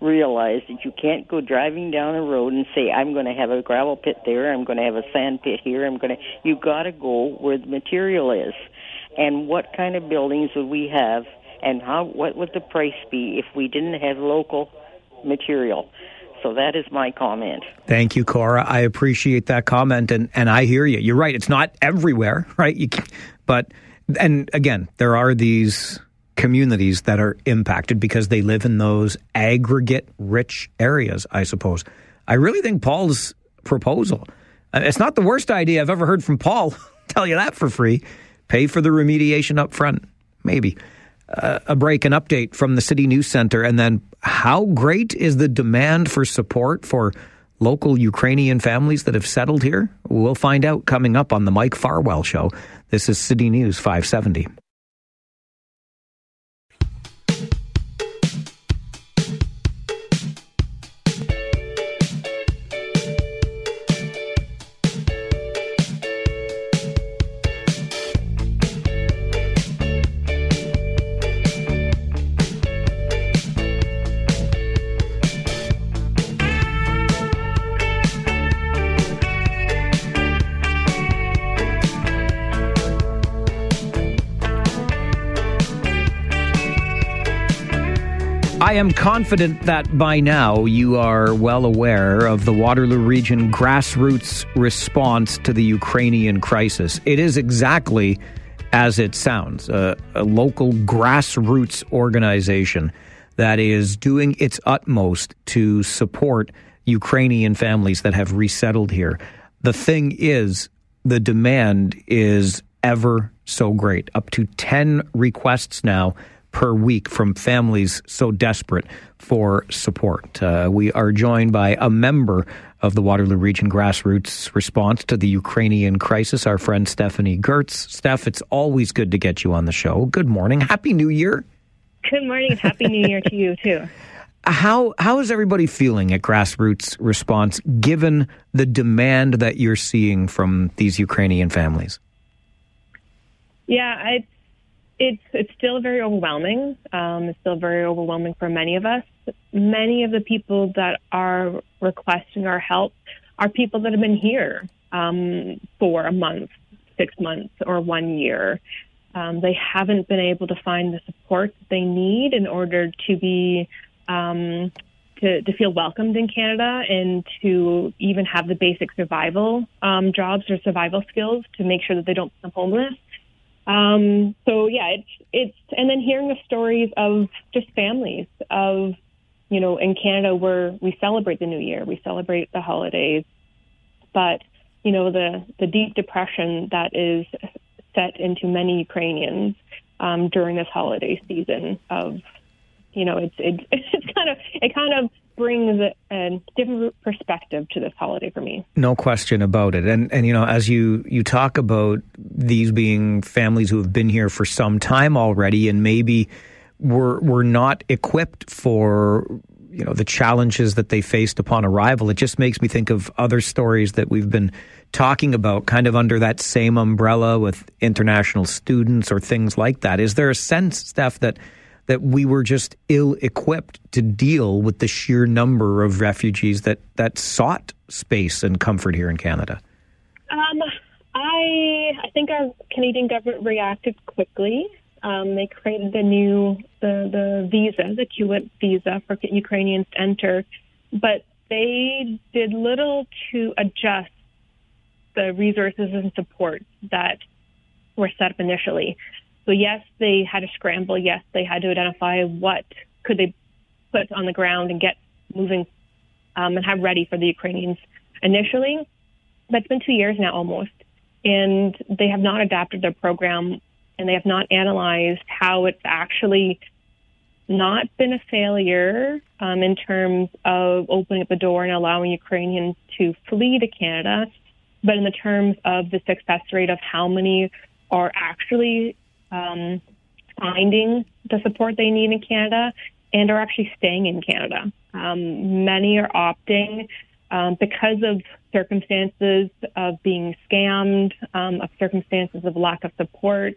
realize that you can't go driving down a road and say I'm going to have a gravel pit there, I'm going to have a sand pit here, I'm going to you got to go where the material is. And what kind of buildings would we have and how what would the price be if we didn't have local material? So that is my comment. Thank you, Cora. I appreciate that comment, and, and I hear you. You're right. It's not everywhere, right? You, but and again, there are these communities that are impacted because they live in those aggregate rich areas. I suppose. I really think Paul's proposal. Uh, it's not the worst idea I've ever heard from Paul. tell you that for free. Pay for the remediation up front, maybe a break, an update from the City News Center, and then how great is the demand for support for local Ukrainian families that have settled here? We'll find out coming up on the Mike Farwell Show. This is City News 570. I am confident that by now you are well aware of the Waterloo Region grassroots response to the Ukrainian crisis. It is exactly as it sounds a, a local grassroots organization that is doing its utmost to support Ukrainian families that have resettled here. The thing is, the demand is ever so great. Up to 10 requests now per week from families so desperate for support. Uh, we are joined by a member of the Waterloo Region Grassroots response to the Ukrainian crisis, our friend Stephanie Gertz. Steph, it's always good to get you on the show. Good morning. Happy New Year. Good morning. Happy New Year to you, too. How how is everybody feeling at grassroots response given the demand that you're seeing from these Ukrainian families? Yeah, it's it's it's still very overwhelming. Um, it's still very overwhelming for many of us. Many of the people that are requesting our help are people that have been here um, for a month, six months, or one year. Um, they haven't been able to find the support they need in order to be um, to, to feel welcomed in Canada and to even have the basic survival um, jobs or survival skills to make sure that they don't become homeless. Um, so yeah, it's it's and then hearing the stories of just families of you know in Canada where we celebrate the New Year, we celebrate the holidays, but you know the the deep depression that is set into many Ukrainians um, during this holiday season of you know it's it, it's kind of it kind of brings a different perspective to this holiday for me. No question about it. And and you know, as you you talk about these being families who have been here for some time already, and maybe were were not equipped for you know the challenges that they faced upon arrival. It just makes me think of other stories that we've been talking about, kind of under that same umbrella with international students or things like that. Is there a sense, Steph, that that we were just ill equipped to deal with the sheer number of refugees that, that sought space and comfort here in Canada? Um, I I think our Canadian government reacted quickly. Um, they created the new the the visa, the CUAET visa for Ukrainians to enter, but they did little to adjust the resources and support that were set up initially. So yes, they had to scramble. Yes, they had to identify what could they put on the ground and get moving um, and have ready for the Ukrainians initially. But it's been two years now almost, and they have not adapted their program and they have not analyzed how it's actually not been a failure um, in terms of opening up the door and allowing Ukrainians to flee to Canada, but in the terms of the success rate of how many are actually um, finding the support they need in Canada and are actually staying in Canada. Um, many are opting um, because of circumstances of being scammed, um, of circumstances of lack of support,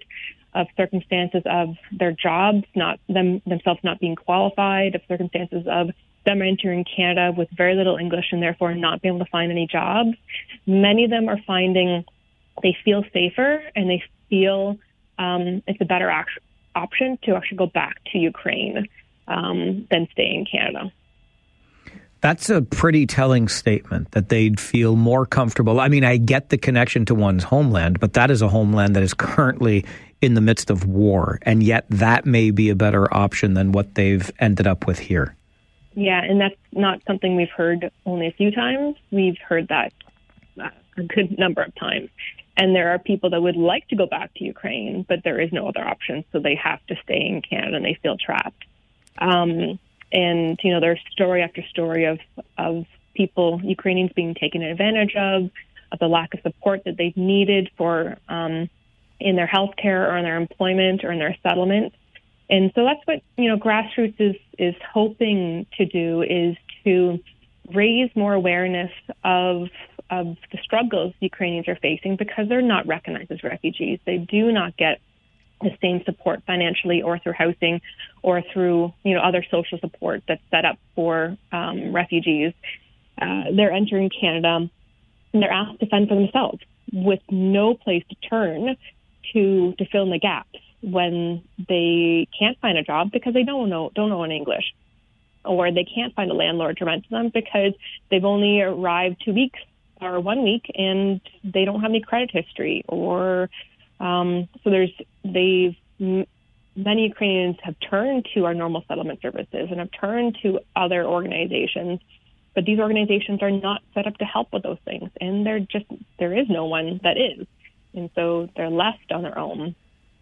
of circumstances of their jobs not them themselves not being qualified, of circumstances of them entering Canada with very little English and therefore not being able to find any jobs. Many of them are finding they feel safer and they feel um, it's a better act- option to actually go back to Ukraine um, than stay in Canada. That's a pretty telling statement that they'd feel more comfortable. I mean, I get the connection to one's homeland, but that is a homeland that is currently in the midst of war, and yet that may be a better option than what they've ended up with here. Yeah, and that's not something we've heard only a few times. We've heard that a good number of times. And there are people that would like to go back to Ukraine, but there is no other option. So they have to stay in Canada and they feel trapped. Um, and, you know, there's story after story of, of people, Ukrainians being taken advantage of, of the lack of support that they've needed for um, in their health care or in their employment or in their settlement. And so that's what, you know, grassroots is, is hoping to do is to raise more awareness of of the struggles Ukrainians are facing because they're not recognized as refugees. They do not get the same support financially or through housing or through you know other social support that's set up for um, refugees. Uh, they're entering Canada and they're asked to fend for themselves with no place to turn to to fill in the gaps when they can't find a job because they don't know don't know any English or they can't find a landlord to rent to them because they've only arrived two weeks or one week and they don't have any credit history or um, so there's they've many Ukrainians have turned to our normal settlement services and have turned to other organizations, but these organizations are not set up to help with those things, and they're just there is no one that is, and so they're left on their own.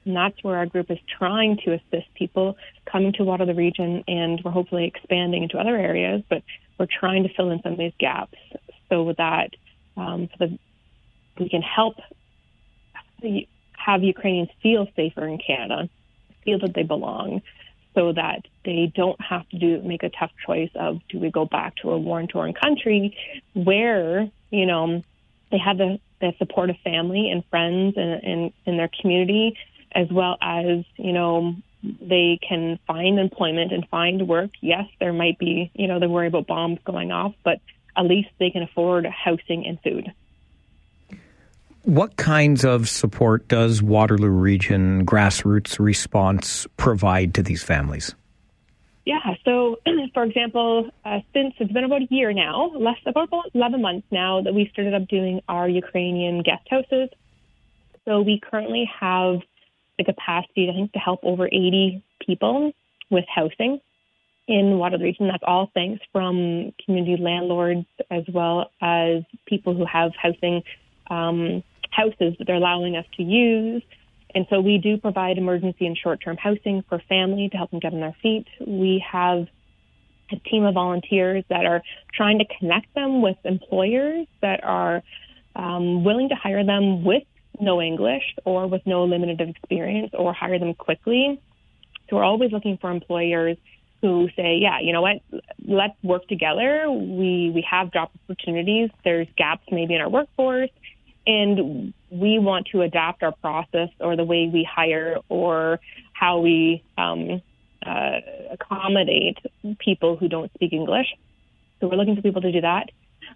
And that's where our group is trying to assist people coming to Waterloo region, and we're hopefully expanding into other areas. But we're trying to fill in some of these gaps so that um, so that we can help have Ukrainians feel safer in Canada, feel that they belong, so that they don't have to do make a tough choice of do we go back to a war torn country where you know they have the, the support of family and friends and in, in their community as well as you know they can find employment and find work. Yes there might be you know they worry about bombs going off but at least they can afford housing and food what kinds of support does Waterloo Region grassroots response provide to these families? Yeah, so for example, uh, since it's been about a year now, less about 11 months now that we started up doing our Ukrainian guest houses. So we currently have the capacity, I think, to help over 80 people with housing in Waterloo Region. That's all thanks from community landlords as well as people who have housing um, houses that they're allowing us to use. And so we do provide emergency and short term housing for family to help them get on their feet. We have a team of volunteers that are trying to connect them with employers that are um, willing to hire them with no English or with no limited experience or hire them quickly. So we're always looking for employers who say, yeah, you know what, let's work together. We we have job opportunities. There's gaps maybe in our workforce and we want to adapt our process or the way we hire or how we um, uh, accommodate people who don't speak English. So we're looking for people to do that.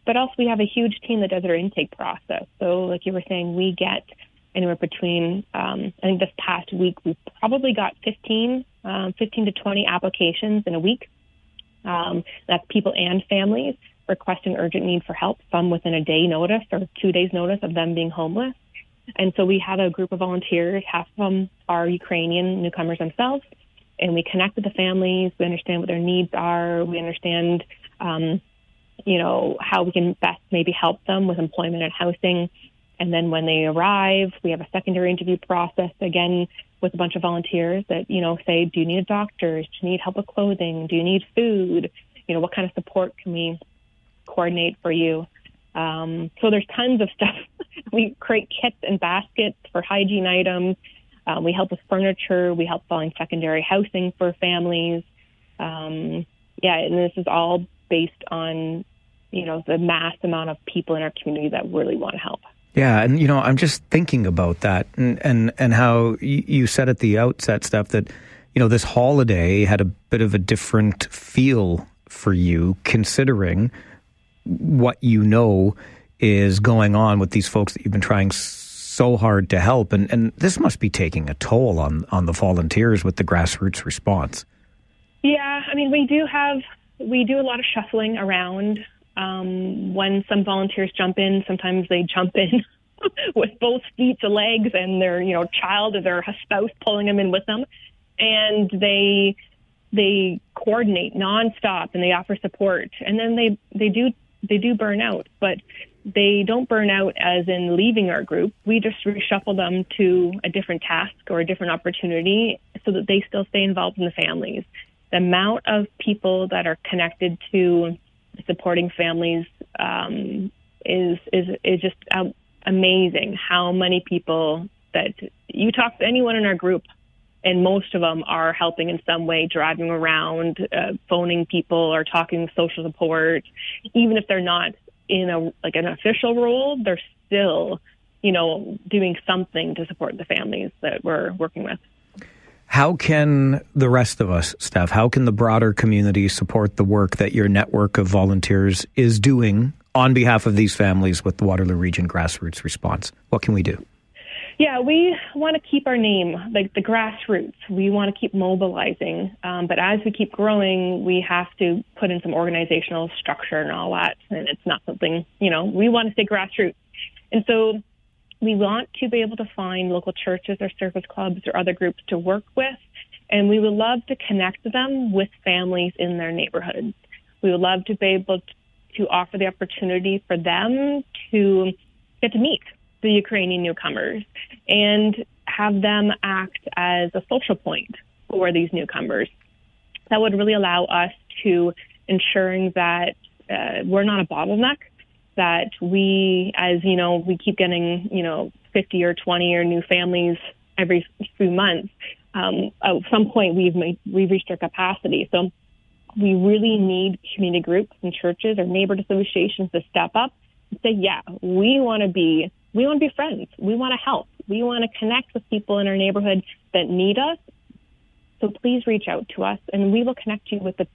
But also, we have a huge team that does our intake process. So, like you were saying, we get anywhere between, um, I think this past week, we probably got 15, um, 15 to 20 applications in a week. Um, that's people and families requesting urgent need for help, some within a day notice or two days notice of them being homeless. And so we have a group of volunteers, half of them are Ukrainian newcomers themselves, and we connect with the families. We understand what their needs are. We understand, um, you know, how we can best maybe help them with employment and housing. And then when they arrive, we have a secondary interview process again with a bunch of volunteers that, you know, say, do you need a doctor? Do you need help with clothing? Do you need food? You know, what kind of support can we coordinate for you. Um, so there's tons of stuff. we create kits and baskets for hygiene items. Um, we help with furniture. We help find secondary housing for families. Um, yeah, and this is all based on, you know, the mass amount of people in our community that really want to help. Yeah, and you know, I'm just thinking about that, and and, and how you said at the outset, Steph that you know this holiday had a bit of a different feel for you, considering what you know is going on with these folks that you've been trying so hard to help, and and this must be taking a toll on on the volunteers with the grassroots response. Yeah, I mean, we do have we do a lot of shuffling around. Um, when some volunteers jump in, sometimes they jump in with both feet to legs and their you know child or their spouse pulling them in with them, and they they coordinate nonstop and they offer support, and then they they do they do burn out, but they don't burn out as in leaving our group. We just reshuffle them to a different task or a different opportunity so that they still stay involved in the families. The amount of people that are connected to supporting families um, is is is just um, amazing. How many people that you talk to anyone in our group and most of them are helping in some way, driving around, uh, phoning people, or talking with social support. Even if they're not in a like an official role, they're still, you know, doing something to support the families that we're working with. How can the rest of us, Steph, how can the broader community support the work that your network of volunteers is doing on behalf of these families with the Waterloo Region Grassroots Response? What can we do? Yeah, we want to keep our name, like the grassroots. We want to keep mobilizing. Um, but as we keep growing, we have to put in some organizational structure and all that. And it's not something, you know, we want to stay grassroots. And so we want to be able to find local churches or service clubs or other groups to work with. And we would love to connect them with families in their neighborhoods. We would love to be able to offer the opportunity for them to get to meet the Ukrainian newcomers and have them act as a social point for these newcomers. That would really allow us to ensuring that uh, we're not a bottleneck, that we, as you know, we keep getting, you know, 50 or 20 or new families every few months. Um, at some point, we've made, we've reached our capacity. So we really need community groups and churches or neighborhood associations to step up and say, yeah, we want to be, we want to be friends. We want to help. We want to connect with people in our neighborhood that need us. So please reach out to us, and we will connect you with the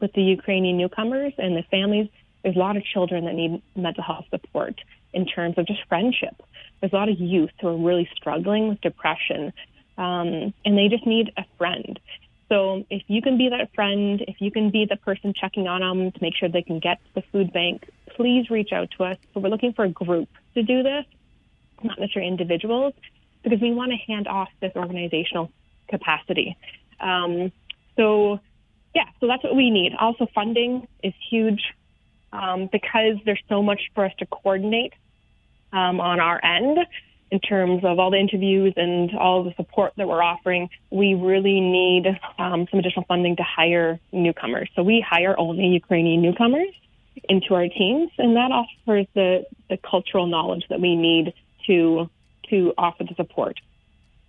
with the Ukrainian newcomers and the families. There's a lot of children that need mental health support in terms of just friendship. There's a lot of youth who are really struggling with depression, um, and they just need a friend. So if you can be that friend, if you can be the person checking on them to make sure they can get to the food bank, please reach out to us. So we're looking for a group to do this, not necessarily individuals, because we want to hand off this organizational capacity. Um, so yeah, so that's what we need. Also, funding is huge um, because there's so much for us to coordinate um, on our end in terms of all the interviews and all the support that we're offering. We really need um, some additional funding to hire newcomers. So we hire only Ukrainian newcomers into our teams, and that offers the, the cultural knowledge that we need to to offer the support.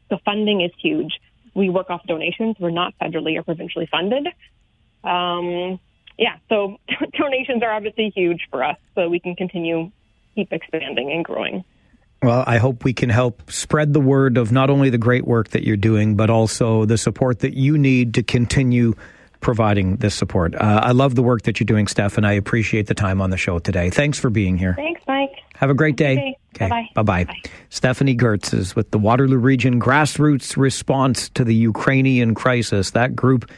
So funding is huge. We work off donations. We're not federally or provincially funded. Um, yeah, so donations are obviously huge for us, so we can continue keep expanding and growing. Well, I hope we can help spread the word of not only the great work that you're doing, but also the support that you need to continue providing this support. Uh, I love the work that you're doing, Steph, and I appreciate the time on the show today. Thanks for being here. Thanks, Mike. Have a great day. Okay. Bye bye. Stephanie Gertz is with the Waterloo Region Grassroots Response to the Ukrainian Crisis. That group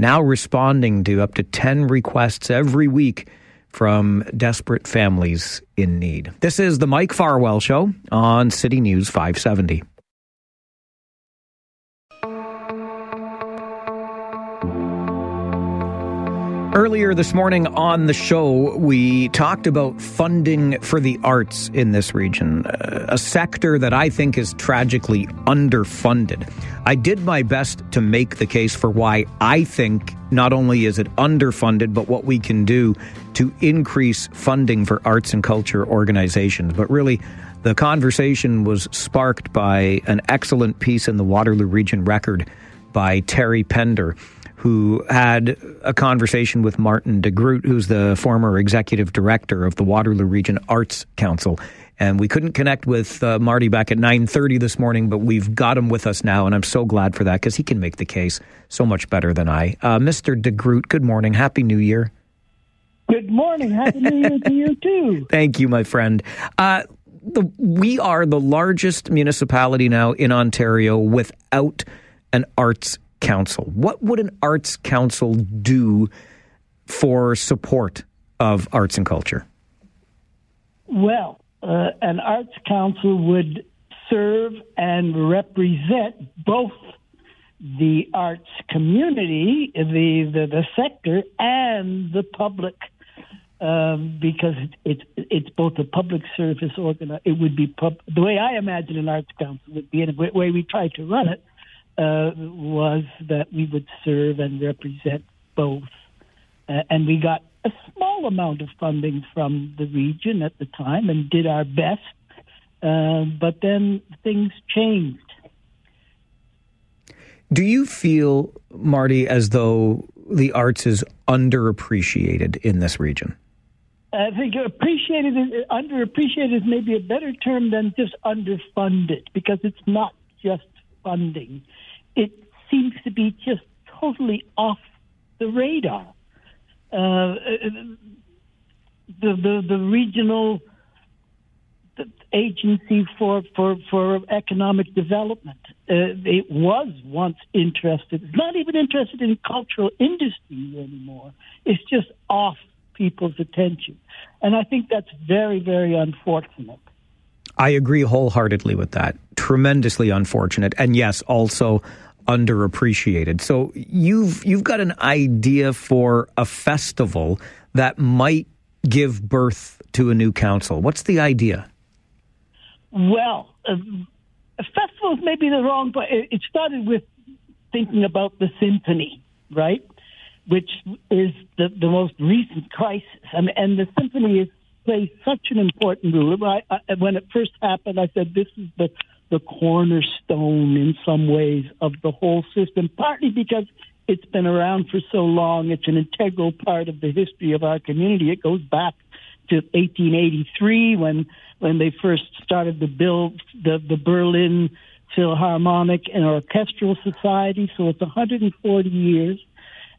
now responding to up to 10 requests every week from desperate families in need. This is the Mike Farwell Show on City News 570. Earlier this morning on the show, we talked about funding for the arts in this region, a sector that I think is tragically underfunded. I did my best to make the case for why I think not only is it underfunded, but what we can do to increase funding for arts and culture organizations. But really, the conversation was sparked by an excellent piece in the Waterloo Region Record by Terry Pender who had a conversation with Martin de Groot, who's the former executive director of the Waterloo Region Arts Council. And we couldn't connect with uh, Marty back at 9:30 this morning, but we've got him with us now, and I'm so glad for that because he can make the case so much better than I. Uh, Mr. de Groot, good morning, happy New Year. Good morning, happy New Year to you too. Thank you, my friend. Uh, the, we are the largest municipality now in Ontario without an arts council. What would an arts council do for support of arts and culture? Well, uh, an arts council would serve and represent both the arts community, the the, the sector, and the public, um, because it's it, it's both a public service organ. It would be pub, the way I imagine an arts council would be, and the way we try to run it uh, was that we would serve and represent both. Uh, and we got a small amount of funding from the region at the time and did our best. Uh, but then things changed. Do you feel, Marty, as though the arts is underappreciated in this region? I think appreciated, underappreciated is maybe a better term than just underfunded because it's not just funding. It seems to be just totally off the radar. Uh, the, the the regional agency for for for economic development. Uh, it was once interested. It's not even interested in cultural industry anymore. It's just off people's attention, and I think that's very very unfortunate. I agree wholeheartedly with that. Tremendously unfortunate, and yes, also underappreciated. So you've you've got an idea for a festival that might give birth to a new council. What's the idea? Well, uh, festivals may be the wrong, but it, started with thinking about the symphony, right? Which is the, the most recent crisis. And, and the symphony is, plays such an important role. When it first happened, I said this is the, the cornerstone in some ways of the whole system, partly because it's been around for so long. It's an integral part of the history of our community. It goes back to 1883 when when they first started to build the, the Berlin Philharmonic and Orchestral Society. So it's 140 years.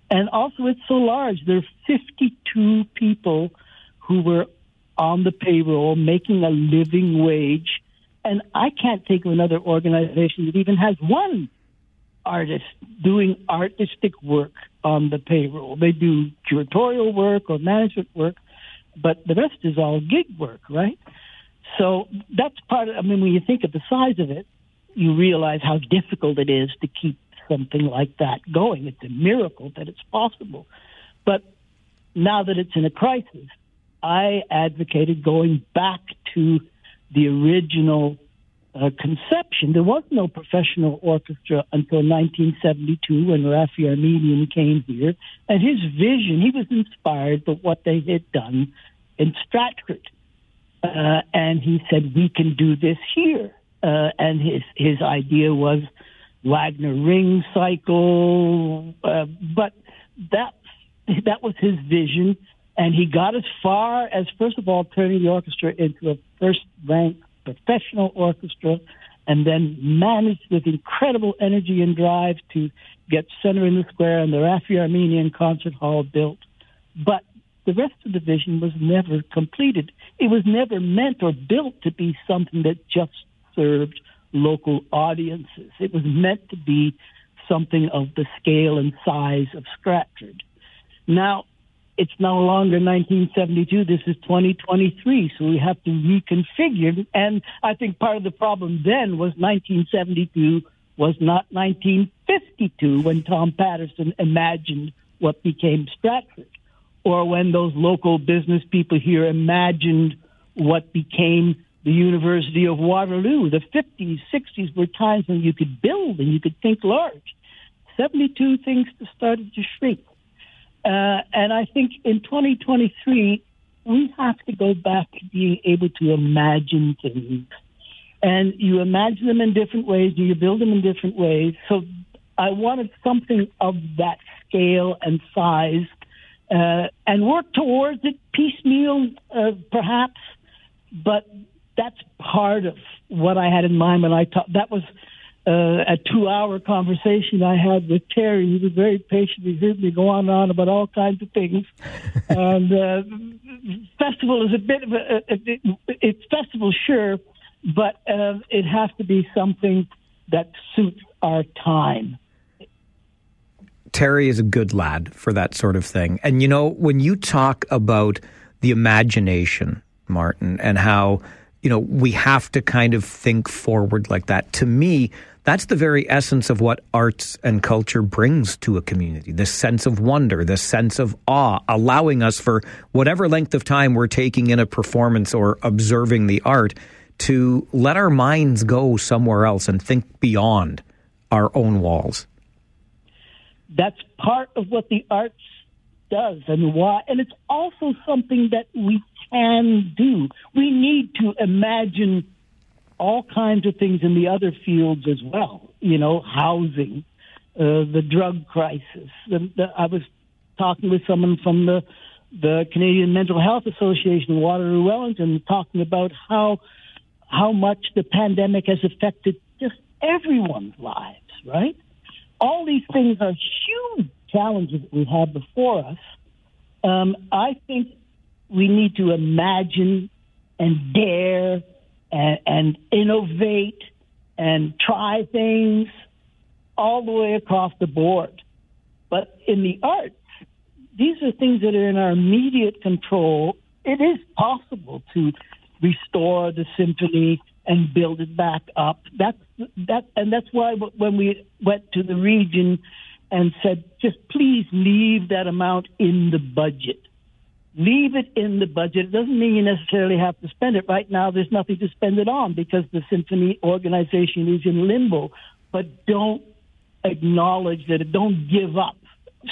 And also, it's so large. There are 52 people who were on the payroll making a living wage. And I can't think of another organization that even has one artist doing artistic work on the payroll. They do curatorial work or management work, but the rest is all gig work, right? So that's part of, I mean, when you think of the size of it, you realize how difficult it is to keep something like that going. It's a miracle that it's possible. But now that it's in a crisis, I advocated going back to the original uh, conception. There was no professional orchestra until 1972 when Raffi Armenian came here. And his vision, he was inspired by what they had done in Stratford. Uh, and he said, we can do this here. Uh, and his, his idea was Wagner ring cycle. Uh, but that, that was his vision. And he got as far as, first of all, turning the orchestra into a first rank professional orchestra and then managed with incredible energy and drive to get Center in the Square and the Raffi Armenian Concert Hall built. But the rest of the vision was never completed. It was never meant or built to be something that just served local audiences. It was meant to be something of the scale and size of Stratford. Now, it's no longer 1972. This is 2023. So we have to reconfigure. And I think part of the problem then was 1972 was not 1952 when Tom Patterson imagined what became Stratford or when those local business people here imagined what became the University of Waterloo. The 50s, 60s were times when you could build and you could think large. 72 things started to shrink. Uh, and I think in 2023, we have to go back to being able to imagine things. And you imagine them in different ways, you build them in different ways. So I wanted something of that scale and size uh, and work towards it piecemeal, uh, perhaps. But that's part of what I had in mind when I talked. That was uh, a two-hour conversation I had with Terry. He was very patient. He heard me go on and on about all kinds of things. and uh, festival is a bit of a, it, it's festival, sure, but uh, it has to be something that suits our time. Terry is a good lad for that sort of thing. And you know, when you talk about the imagination, Martin, and how, you know, we have to kind of think forward like that, to me, that's the very essence of what arts and culture brings to a community this sense of wonder, this sense of awe, allowing us for whatever length of time we're taking in a performance or observing the art to let our minds go somewhere else and think beyond our own walls. That's part of what the arts does and why and it's also something that we can do. We need to imagine all kinds of things in the other fields as well you know housing uh, the drug crisis. The, the, i was talking with someone from the the Canadian Mental Health Association Waterloo Wellington talking about how how much the pandemic has affected just everyone's lives right? All these things are huge challenges that we have before us. Um, I think we need to imagine and dare and, and innovate and try things all the way across the board. But in the arts, these are things that are in our immediate control. It is possible to restore the symphony and build it back up. That's that, and that's why when we went to the region and said, just please leave that amount in the budget. Leave it in the budget. It doesn't mean you necessarily have to spend it. Right now, there's nothing to spend it on because the symphony organization is in limbo. But don't acknowledge that. it, Don't give up.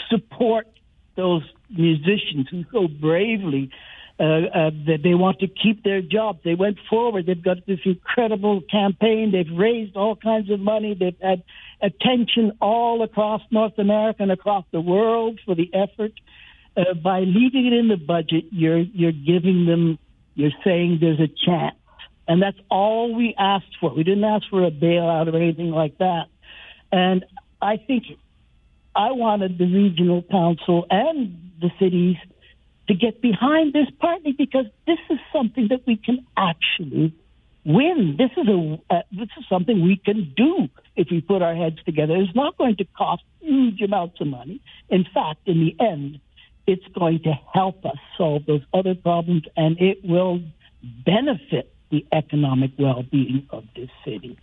Support those musicians who so bravely uh, uh, that they want to keep their job. They went forward. They've got this incredible campaign. They've raised all kinds of money. They've had attention all across North America and across the world for the effort. Uh, by leaving it in the budget, you're you're giving them. You're saying there's a chance, and that's all we asked for. We didn't ask for a bailout or anything like that. And I think I wanted the regional council and the cities to get behind this, partly because this is something that we can actually win. This is a uh, this is something we can do if we put our heads together. It's not going to cost huge amounts of money. In fact, in the end, it's going to help us solve those other problems, and it will benefit the economic well-being of this city.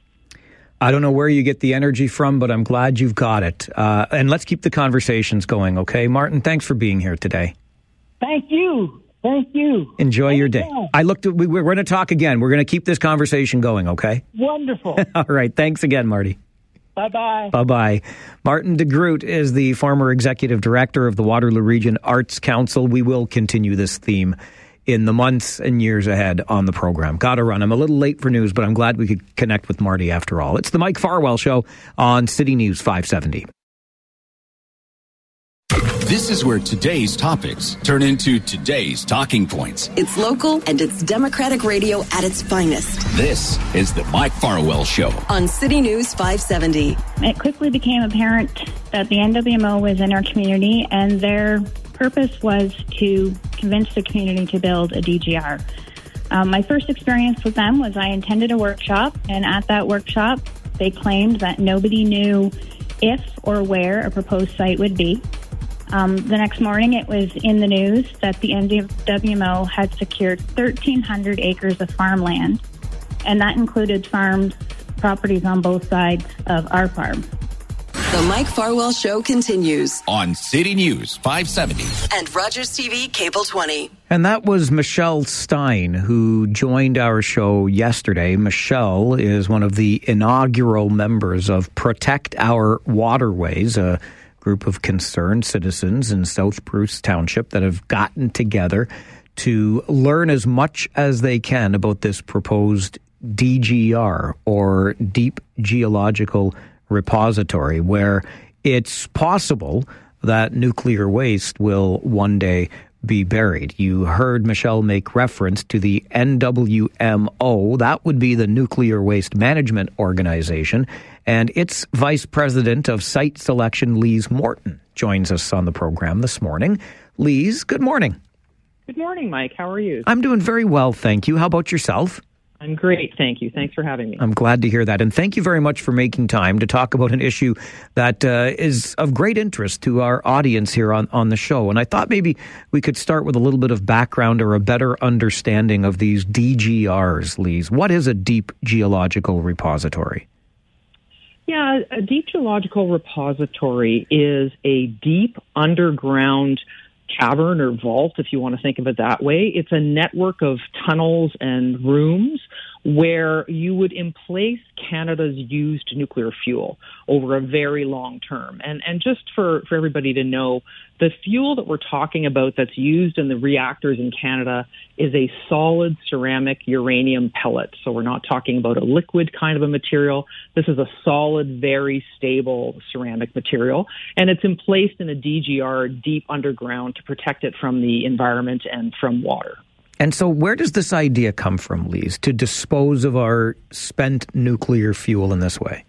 I don't know where you get the energy from, but I'm glad you've got it. Uh, and let's keep the conversations going, okay? Martin, thanks for being here today. Thank you. Thank you. Enjoy your day. I looked. At, we, we're going to talk again. We're going to keep this conversation going. Okay. Wonderful. All right. Thanks again, Marty. Bye bye. Bye bye. Martin de Groot is the former executive director of the Waterloo Region Arts Council. We will continue this theme in the months and years ahead on the program. Gotta run. I'm a little late for news, but I'm glad we could connect with Marty after all. It's the Mike Farwell Show on City News 570. This is where today's topics turn into today's talking points. It's local and it's Democratic radio at its finest. This is the Mike Farwell Show on City News 570. It quickly became apparent that the NWMO was in our community and their purpose was to convince the community to build a DGR. Um, my first experience with them was I attended a workshop, and at that workshop, they claimed that nobody knew if or where a proposed site would be. Um, the next morning, it was in the news that the NWMO had secured 1,300 acres of farmland, and that included farms, properties on both sides of our farm. The Mike Farwell Show continues on City News 570 and Rogers TV Cable 20. And that was Michelle Stein, who joined our show yesterday. Michelle is one of the inaugural members of Protect Our Waterways, a group of concerned citizens in South Bruce Township that have gotten together to learn as much as they can about this proposed DGR or Deep Geological Repository, where it's possible that nuclear waste will one day be buried. You heard Michelle make reference to the NWMO. That would be the Nuclear Waste Management Organization and its Vice President of Site Selection, Lise Morton, joins us on the program this morning. Lise, good morning. Good morning, Mike. How are you? I'm doing very well, thank you. How about yourself? I'm great, thank you. Thanks for having me. I'm glad to hear that. And thank you very much for making time to talk about an issue that uh, is of great interest to our audience here on, on the show. And I thought maybe we could start with a little bit of background or a better understanding of these DGRs, Lise. What is a deep geological repository? Yeah, a deep geological repository is a deep underground cavern or vault, if you want to think of it that way. It's a network of tunnels and rooms where you would emplace Canada's used nuclear fuel over a very long term. And and just for, for everybody to know, the fuel that we're talking about that's used in the reactors in Canada is a solid ceramic uranium pellet. So we're not talking about a liquid kind of a material. This is a solid, very stable ceramic material. And it's emplaced in a DGR deep underground to protect it from the environment and from water. And so, where does this idea come from, Lise, to dispose of our spent nuclear fuel in this way?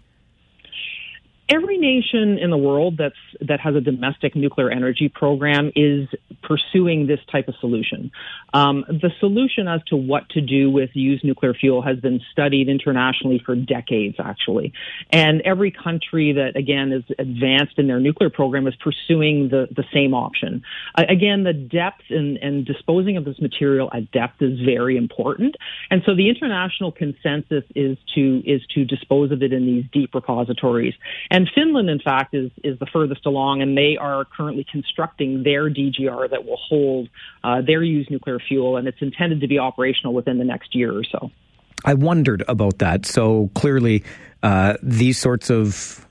Every nation in the world that's that has a domestic nuclear energy program is pursuing this type of solution. Um, the solution as to what to do with used nuclear fuel has been studied internationally for decades, actually. And every country that again is advanced in their nuclear program is pursuing the the same option. Uh, again, the depth and, and disposing of this material at depth is very important. And so the international consensus is to is to dispose of it in these deep repositories. And Finland, in fact, is, is the furthest along, and they are currently constructing their DGR that will hold uh, their used nuclear fuel, and it's intended to be operational within the next year or so. I wondered about that. So clearly, uh, these sorts of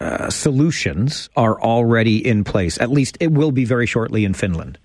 uh, solutions are already in place. At least it will be very shortly in Finland.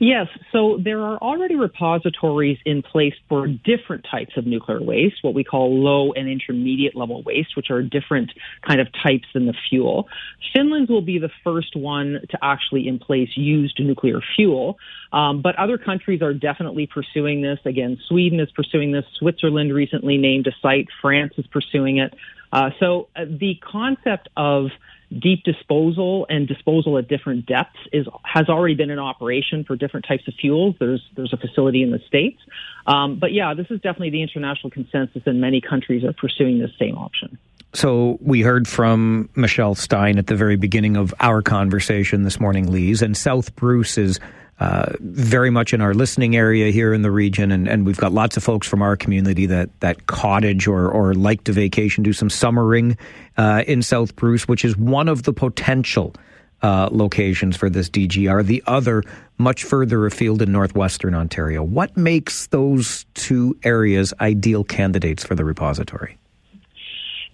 Yes, so there are already repositories in place for different types of nuclear waste, what we call low and intermediate level waste, which are different kind of types than the fuel. Finland's will be the first one to actually in place used nuclear fuel, um, but other countries are definitely pursuing this. Again, Sweden is pursuing this. Switzerland recently named a site. France is pursuing it. Uh, so uh, the concept of deep disposal and disposal at different depths is has already been in operation for different types of fuels. There's there's a facility in the states, um, but yeah, this is definitely the international consensus, and many countries are pursuing this same option. So we heard from Michelle Stein at the very beginning of our conversation this morning, Lise, and South Bruce is uh, very much in our listening area here in the region, and, and we've got lots of folks from our community that that cottage or or like to vacation, do some summering uh, in South Bruce, which is one of the potential uh, locations for this DGR. The other, much further afield in northwestern Ontario. What makes those two areas ideal candidates for the repository?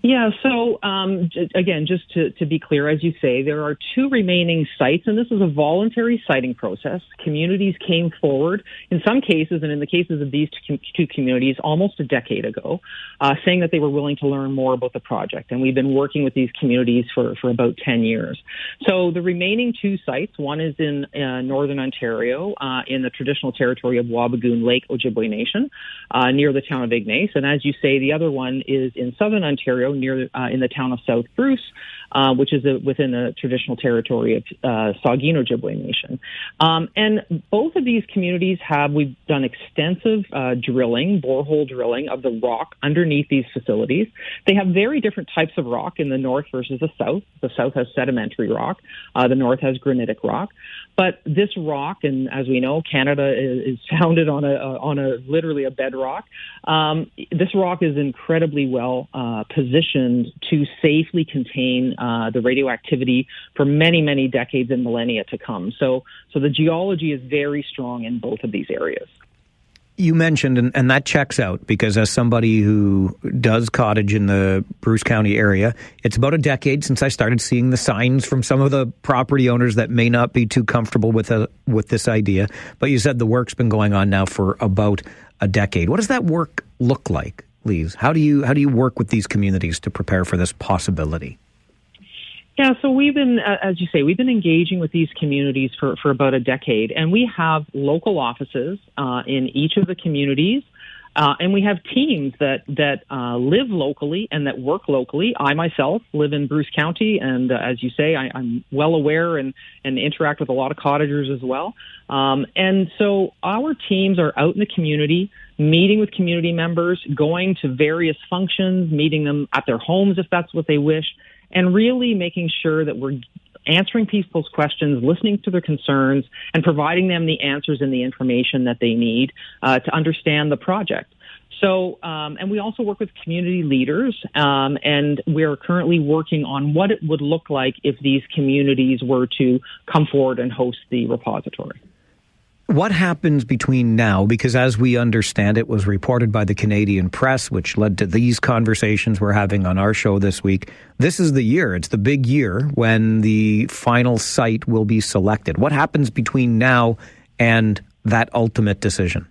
Yeah, so um, again, just to, to be clear, as you say, there are two remaining sites, and this is a voluntary siting process. Communities came forward, in some cases, and in the cases of these two, communities, almost a decade ago, uh, saying that they were willing to learn more about the project. And we've been working with these communities for, for about 10 years. So the remaining two sites, one is in uh, northern Ontario, uh, in the traditional territory of Wabigoon Lake Ojibwe Nation, uh, near the town of Ignace. And as you say, the other one is in southern Ontario, near uh, in the town of South Bruce, uh, which is a, within the traditional territory of uh, Saugeen Ojibwe Nation. Um, and both of these communities have we've done extensive uh, drilling, borehole drilling of the rock underneath these facilities. They have very different types of rock in the north versus the south. The south has sedimentary rock. Uh, the north has granitic rock. But this rock, and as we know, Canada is, is founded on a, on a literally a bedrock. Um, this rock is incredibly well uh, positioned to safely contain uh, the radioactivity for many, many decades and millennia to come. So, so the geology is very strong in both of these areas. You mentioned, and, and, that checks out because as somebody who does cottage in the Bruce County area, it's about a decade since I started seeing the signs from some of the property owners that may not be too comfortable with a, with this idea. But you said the work's been going on now for about a decade. What does that work look like, Lise? How do you how do you work with these communities to prepare for this possibility? Yeah, so we've been, uh, as you say, we've been engaging with these communities for, for about a decade, and we have local offices uh, in each of the communities. Uh, and we have teams that that uh, live locally and that work locally. I myself live in Bruce County, and uh, as you say, I, I'm well aware and and interact with a lot of cottagers as well. Um, and so our teams are out in the community, meeting with community members, going to various functions, meeting them at their homes if that's what they wish, and really making sure that we're answering people's questions, listening to their concerns, and providing them the answers and the information that they need uh, to understand the project. So, um, and we also work with community leaders, um, and we're currently working on what it would look like if these communities were to come forward and host the repository. What happens between now? Because as we understand it, was reported by the Canadian press, which led to these conversations we're having on our show this week. This is the year. It's the big year when the final site will be selected. What happens between now and that ultimate decision?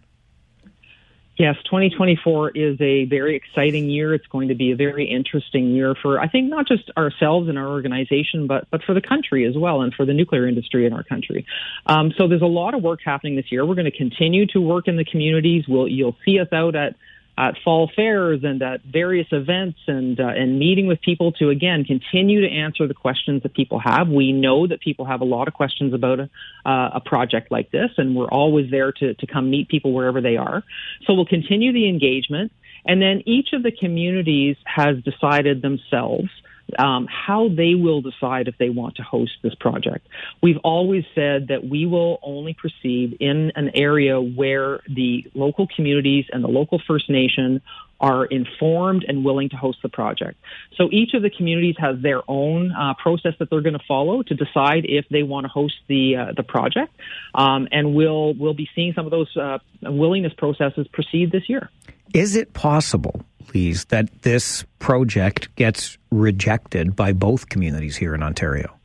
Yes, 2024 is a very exciting year. It's going to be a very interesting year for, I think, not just ourselves and our organization, but but for the country as well, and for the nuclear industry in our country. Um, so there's a lot of work happening this year. We're going to continue to work in the communities. We'll you'll see us out at at fall fairs and at various events and uh, and meeting with people to again continue to answer the questions that people have. We know that people have a lot of questions about a, uh, a project like this, and we're always there to to come meet people wherever they are. So we'll continue the engagement, and then each of the communities has decided themselves um, how they will decide if they want to host this project. We've always said that we will only proceed in an area where the local communities and the local First Nation are informed and willing to host the project. So each of the communities has their own uh, process that they're going to follow to decide if they want to host the uh, the project, um, and we'll we'll be seeing some of those uh, willingness processes proceed this year. Is it possible, Lise, that this project gets rejected by both communities here in Ontario?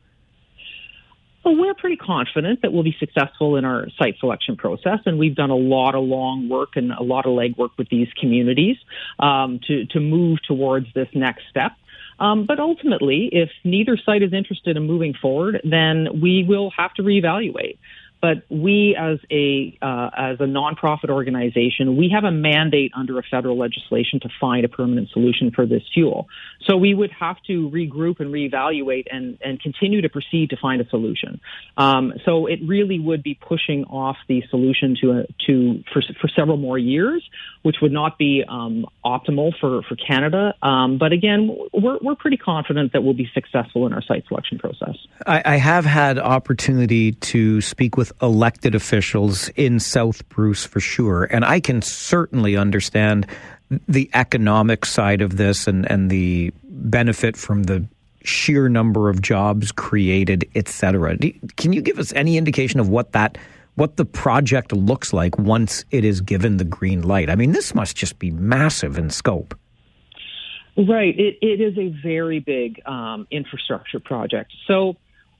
Well, we're pretty confident that we'll be successful in our site selection process, and we've done a lot of long work and a lot of legwork with these communities um, to to move towards this next step. Um, but ultimately, if neither site is interested in moving forward, then we will have to reevaluate. But we, as a uh, as a nonprofit organization, we have a mandate under a federal legislation to find a permanent solution for this fuel. So we would have to regroup and reevaluate and and continue to proceed to find a solution. Um, so it really would be pushing off the solution to a, to for for several more years, which would not be um, optimal for for Canada. Um, but again, we're we're pretty confident that we'll be successful in our site selection process. I, I have had opportunity to speak with with elected officials in South Bruce for sure. And I can certainly understand the economic side of this and, and the benefit from the sheer number of jobs created, et cetera. Can you give us any indication of what that what the project looks like once it is given the green light? I mean, this must just be massive in scope. Right. It, it is a very big um, infrastructure project. So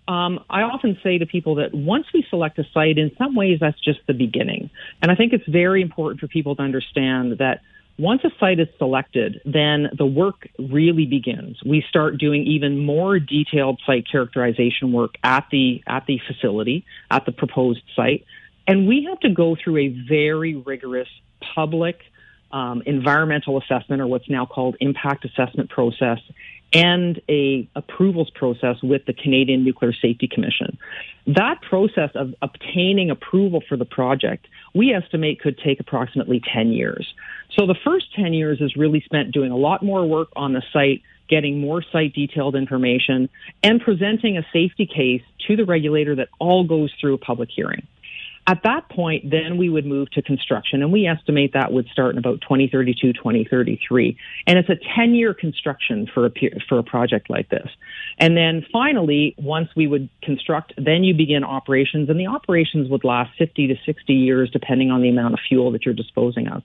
um, I often say to people that once we select a site, in some ways that's just the beginning. And I think it's very important for people to understand that once a site is selected, then the work really begins. We start doing even more detailed site characterization work at the at the facility, at the proposed site, and we have to go through a very rigorous public um, environmental assessment, or what's now called impact assessment process, and a approvals process with the Canadian Nuclear Safety Commission. That process of obtaining approval for the project, we estimate could take approximately 10 years. So the first 10 years is really spent doing a lot more work on the site, getting more site detailed information, and presenting a safety case to the regulator that all goes through a public hearing. At that point, then we would move to construction, and we estimate that would start in about 2032, 2033. And it's a 10 year construction for a, for a project like this. And then finally, once we would construct, then you begin operations, and the operations would last 50 to 60 years, depending on the amount of fuel that you're disposing of.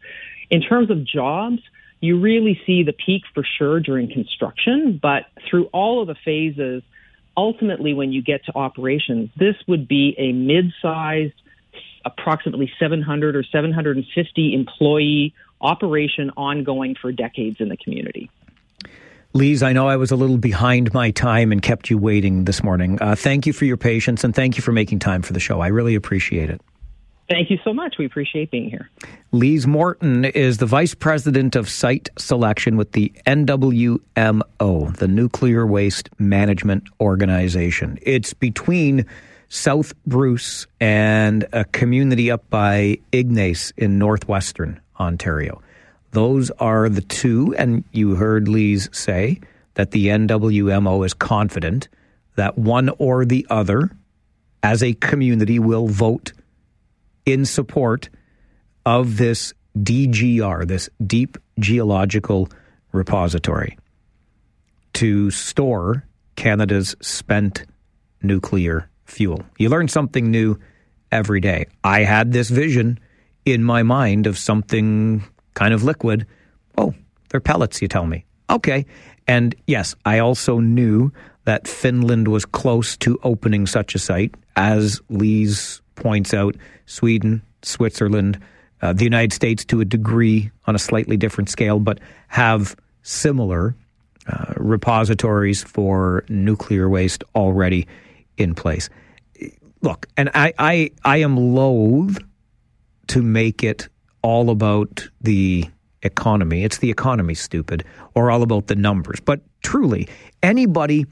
In terms of jobs, you really see the peak for sure during construction, but through all of the phases, ultimately, when you get to operations, this would be a mid sized approximately 700 or 750 employee operation ongoing for decades in the community. Lise, I know I was a little behind my time and kept you waiting this morning. Uh, thank you for your patience and thank you for making time for the show. I really appreciate it. Thank you so much. We appreciate being here. Lise Morton is the Vice President of Site Selection with the NWMO, the Nuclear Waste Management Organization. It's between South Bruce and a community up by Ignace in northwestern Ontario. Those are the two, and you heard Lise say that the NWMO is confident that one or the other, as a community, will vote in support of this DGR, this Deep Geological Repository, to store Canada's spent nuclear fuel. You learn something new every day. I had this vision in my mind of something kind of liquid. Oh, they're pellets, you tell me. Okay. And yes, I also knew that Finland was close to opening such a site. As Lise points out, Sweden, Switzerland, uh, the United States to a degree on a slightly different scale, but have similar uh, repositories for nuclear waste already in place. Look, and I, I, I am loath to make it all about the economy. It's the economy, stupid, or all about the numbers. But truly, anybody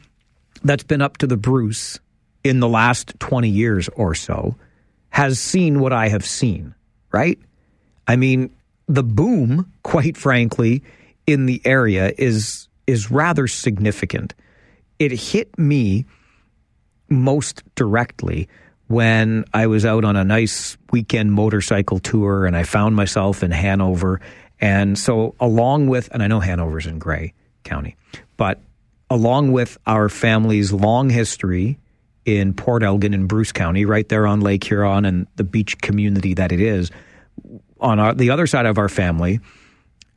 that's been up to the Bruce in the last 20 years or so has seen what I have seen, right? I mean, the boom, quite frankly, in the area is is rather significant. It hit me most directly when I was out on a nice weekend motorcycle tour and I found myself in Hanover. And so, along with, and I know Hanover's in Grey County, but along with our family's long history in Port Elgin and Bruce County, right there on Lake Huron and the beach community that it is, on our, the other side of our family,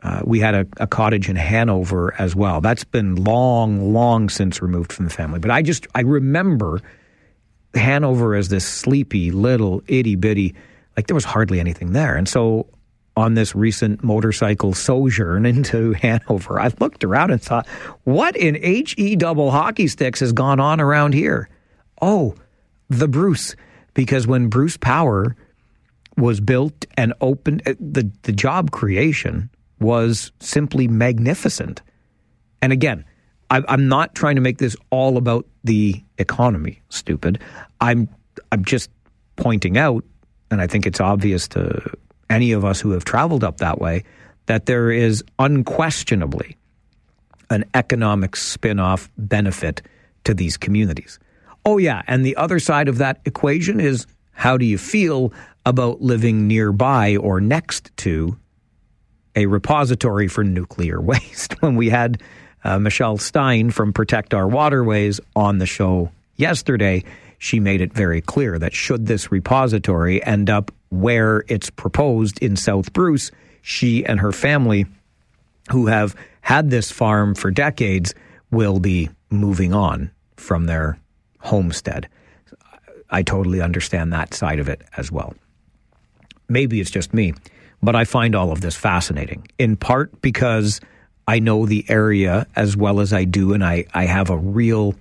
uh, we had a, a, cottage in Hanover as well. That's been long, long since removed from the family. But I just I remember Hanover as this sleepy little itty bitty, like there was hardly anything there. And so on this recent motorcycle sojourn into Hanover, I looked around and thought, what in he double hockey sticks has gone on around here? Oh, the Bruce, because when Bruce Power was built and opened, uh, the the job creation was simply magnificent. And again, I'm not trying to make this all about the economy. Stupid. I'm I'm just pointing out, and I think it's obvious to any of us who have traveled up that way that there is unquestionably an economic spin-off benefit to these communities. Oh yeah, and the other side of that equation is how do you feel about living nearby or next to a repository for nuclear waste. when we had uh, Michelle Stein from Protect Our Waterways on the show yesterday, she made it very clear that should this repository end up where it's proposed in South Bruce, she and her family, who have had this farm for decades, will be moving on from their homestead. I totally understand that side of it as well. Maybe it's just me, but I find all of this fascinating, in part because I know the area as well as I do, and I, I have a real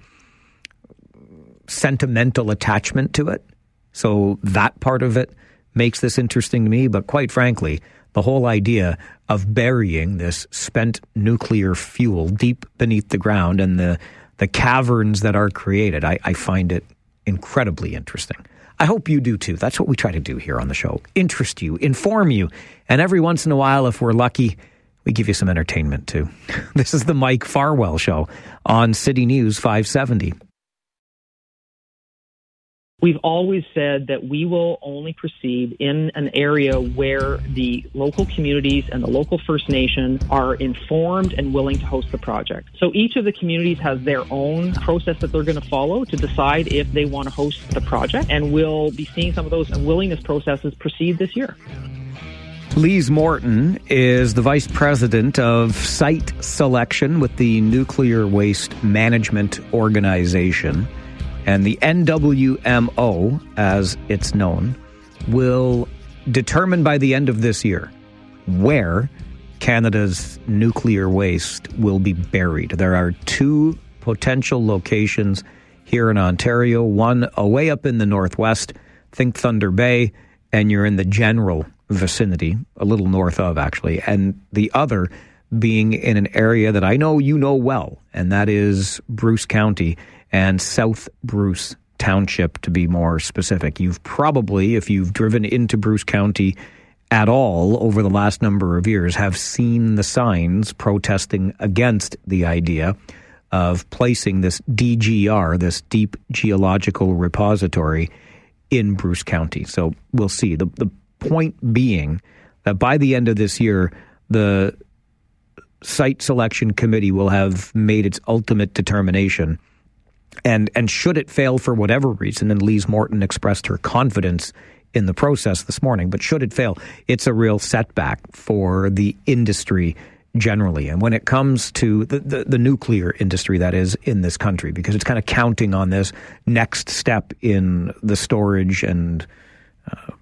sentimental attachment to it. So that part of it makes this interesting to me. But quite frankly, the whole idea of burying this spent nuclear fuel deep beneath the ground and the, the caverns that are created, I, I find it incredibly interesting. I hope you do too. That's what we try to do here on the show interest you, inform you, and every once in a while, if we're lucky, we give you some entertainment too. This is the Mike Farwell Show on City News 570. We've always said that we will only proceed in an area where the local communities and the local First Nation are informed and willing to host the project. So each of the communities has their own process that they're going to follow to decide if they want to host the project. And we'll be seeing some of those willingness processes proceed this year. Lise Morton is the vice president of site selection with the Nuclear Waste Management Organization. And the NWMO, as it's known, will determine by the end of this year where Canada's nuclear waste will be buried. There are two potential locations here in Ontario, one away up in the northwest, think Thunder Bay, and you're in the general vicinity, a little north of actually, and the other being in an area that I know you know well, and that is Bruce County and South Bruce Township, to be more specific. You've probably, if you've driven into Bruce County at all over the last number of years, have seen the signs protesting against the idea of placing this DGR, this Deep Geological Repository, in Bruce County. So we'll see. The, the point being that by the end of this year, the site selection committee will have made its ultimate determination and and should it fail for whatever reason, and Lise Morton expressed her confidence in the process this morning, but should it fail, it's a real setback for the industry generally. And when it comes to the, the, the, nuclear industry that is in this country, because it's kind of counting on this next step in the storage and, uh,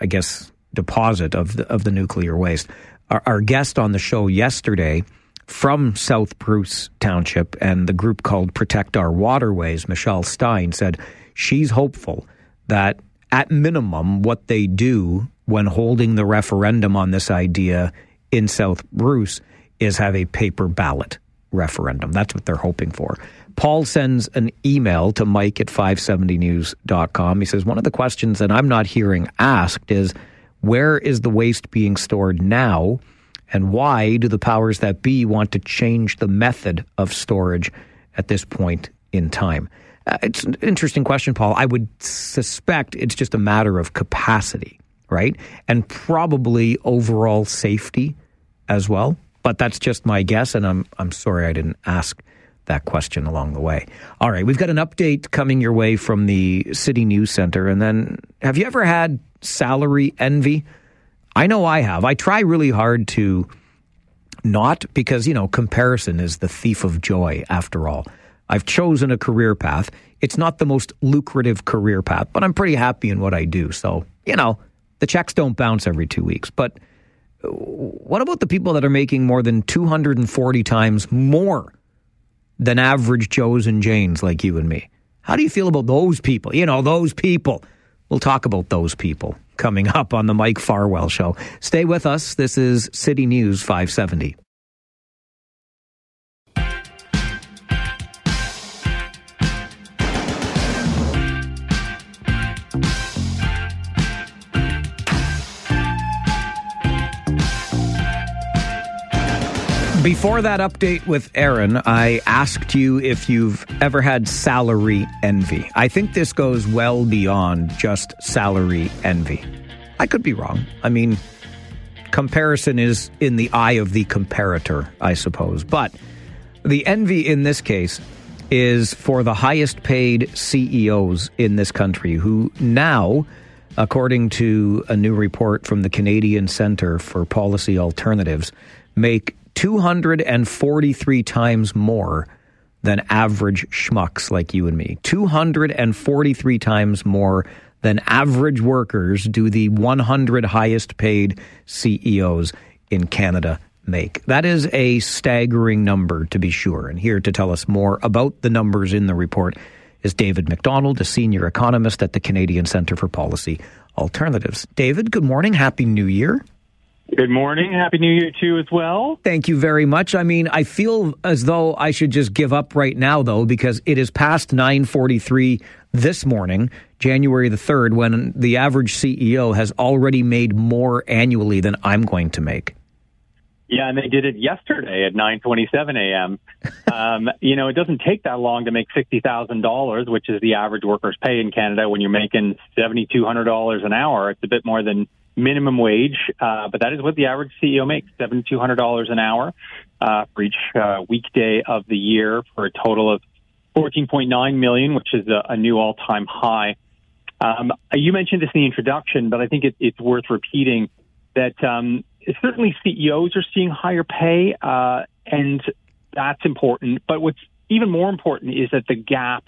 I guess, deposit of the, of the nuclear waste. Our, our guest on the show yesterday from South Bruce Township and the group called Protect Our Waterways, Michelle Stein, said she's hopeful that at minimum, what they do when holding the referendum on this idea in South Bruce is have a paper ballot referendum. That's what they're hoping for. Paul sends an email to mike at 570news.com. He says, One of the questions that I'm not hearing asked is where is the waste being stored now? And why do the powers that be want to change the method of storage at this point in time? Uh, it's an interesting question, Paul. I would suspect it's just a matter of capacity, right? And probably overall safety as well. But that's just my guess, and I'm I'm sorry I didn't ask that question along the way. All right, we've got an update coming your way from the City News Center, and then have you ever had salary envy? I know I have. I try really hard to not because you know comparison is the thief of joy after all. I've chosen a career path. It's not the most lucrative career path, but I'm pretty happy in what I do. So, you know, the checks don't bounce every 2 weeks, but uh, what about the people that are making more than 240 times more than average Joes and Janes like you and me? How do you feel about those people? You know, those people. We'll talk about those people coming up on the Mike Farwell Show. Stay with us. This is City News 570. Before that update with Aaron, I asked you if you've ever had salary envy. I think this goes well beyond just salary envy. I could be wrong. I mean, comparison is in the eye of the comparator, I suppose. But the envy in this case is for the highest paid CEOs in this country who now, according to a new report from the Canadian Centre for Policy Alternatives, make 243 times more than average schmucks like you and me. 243 times more than average workers do the 100 highest paid CEOs in Canada make. That is a staggering number, to be sure. And here to tell us more about the numbers in the report is David Macdonald, a senior economist at the Canadian Centre for Policy Alternatives. David, good morning. Happy New Year. Good morning. Happy New Year to you as well. Thank you very much. I mean, I feel as though I should just give up right now though because it is past 9:43 this morning, January the 3rd when the average CEO has already made more annually than I'm going to make. Yeah, and they did it yesterday at 9:27 a.m. Um, you know, it doesn't take that long to make sixty thousand dollars, which is the average worker's pay in Canada. When you're making seventy two hundred dollars an hour, it's a bit more than minimum wage, uh, but that is what the average CEO makes, $7,200 an hour uh, for each uh, weekday of the year for a total of 14.9 million, which is a, a new all-time high. Um, you mentioned this in the introduction, but I think it, it's worth repeating that um, certainly CEOs are seeing higher pay, uh, and that's important. But what's even more important is that the gap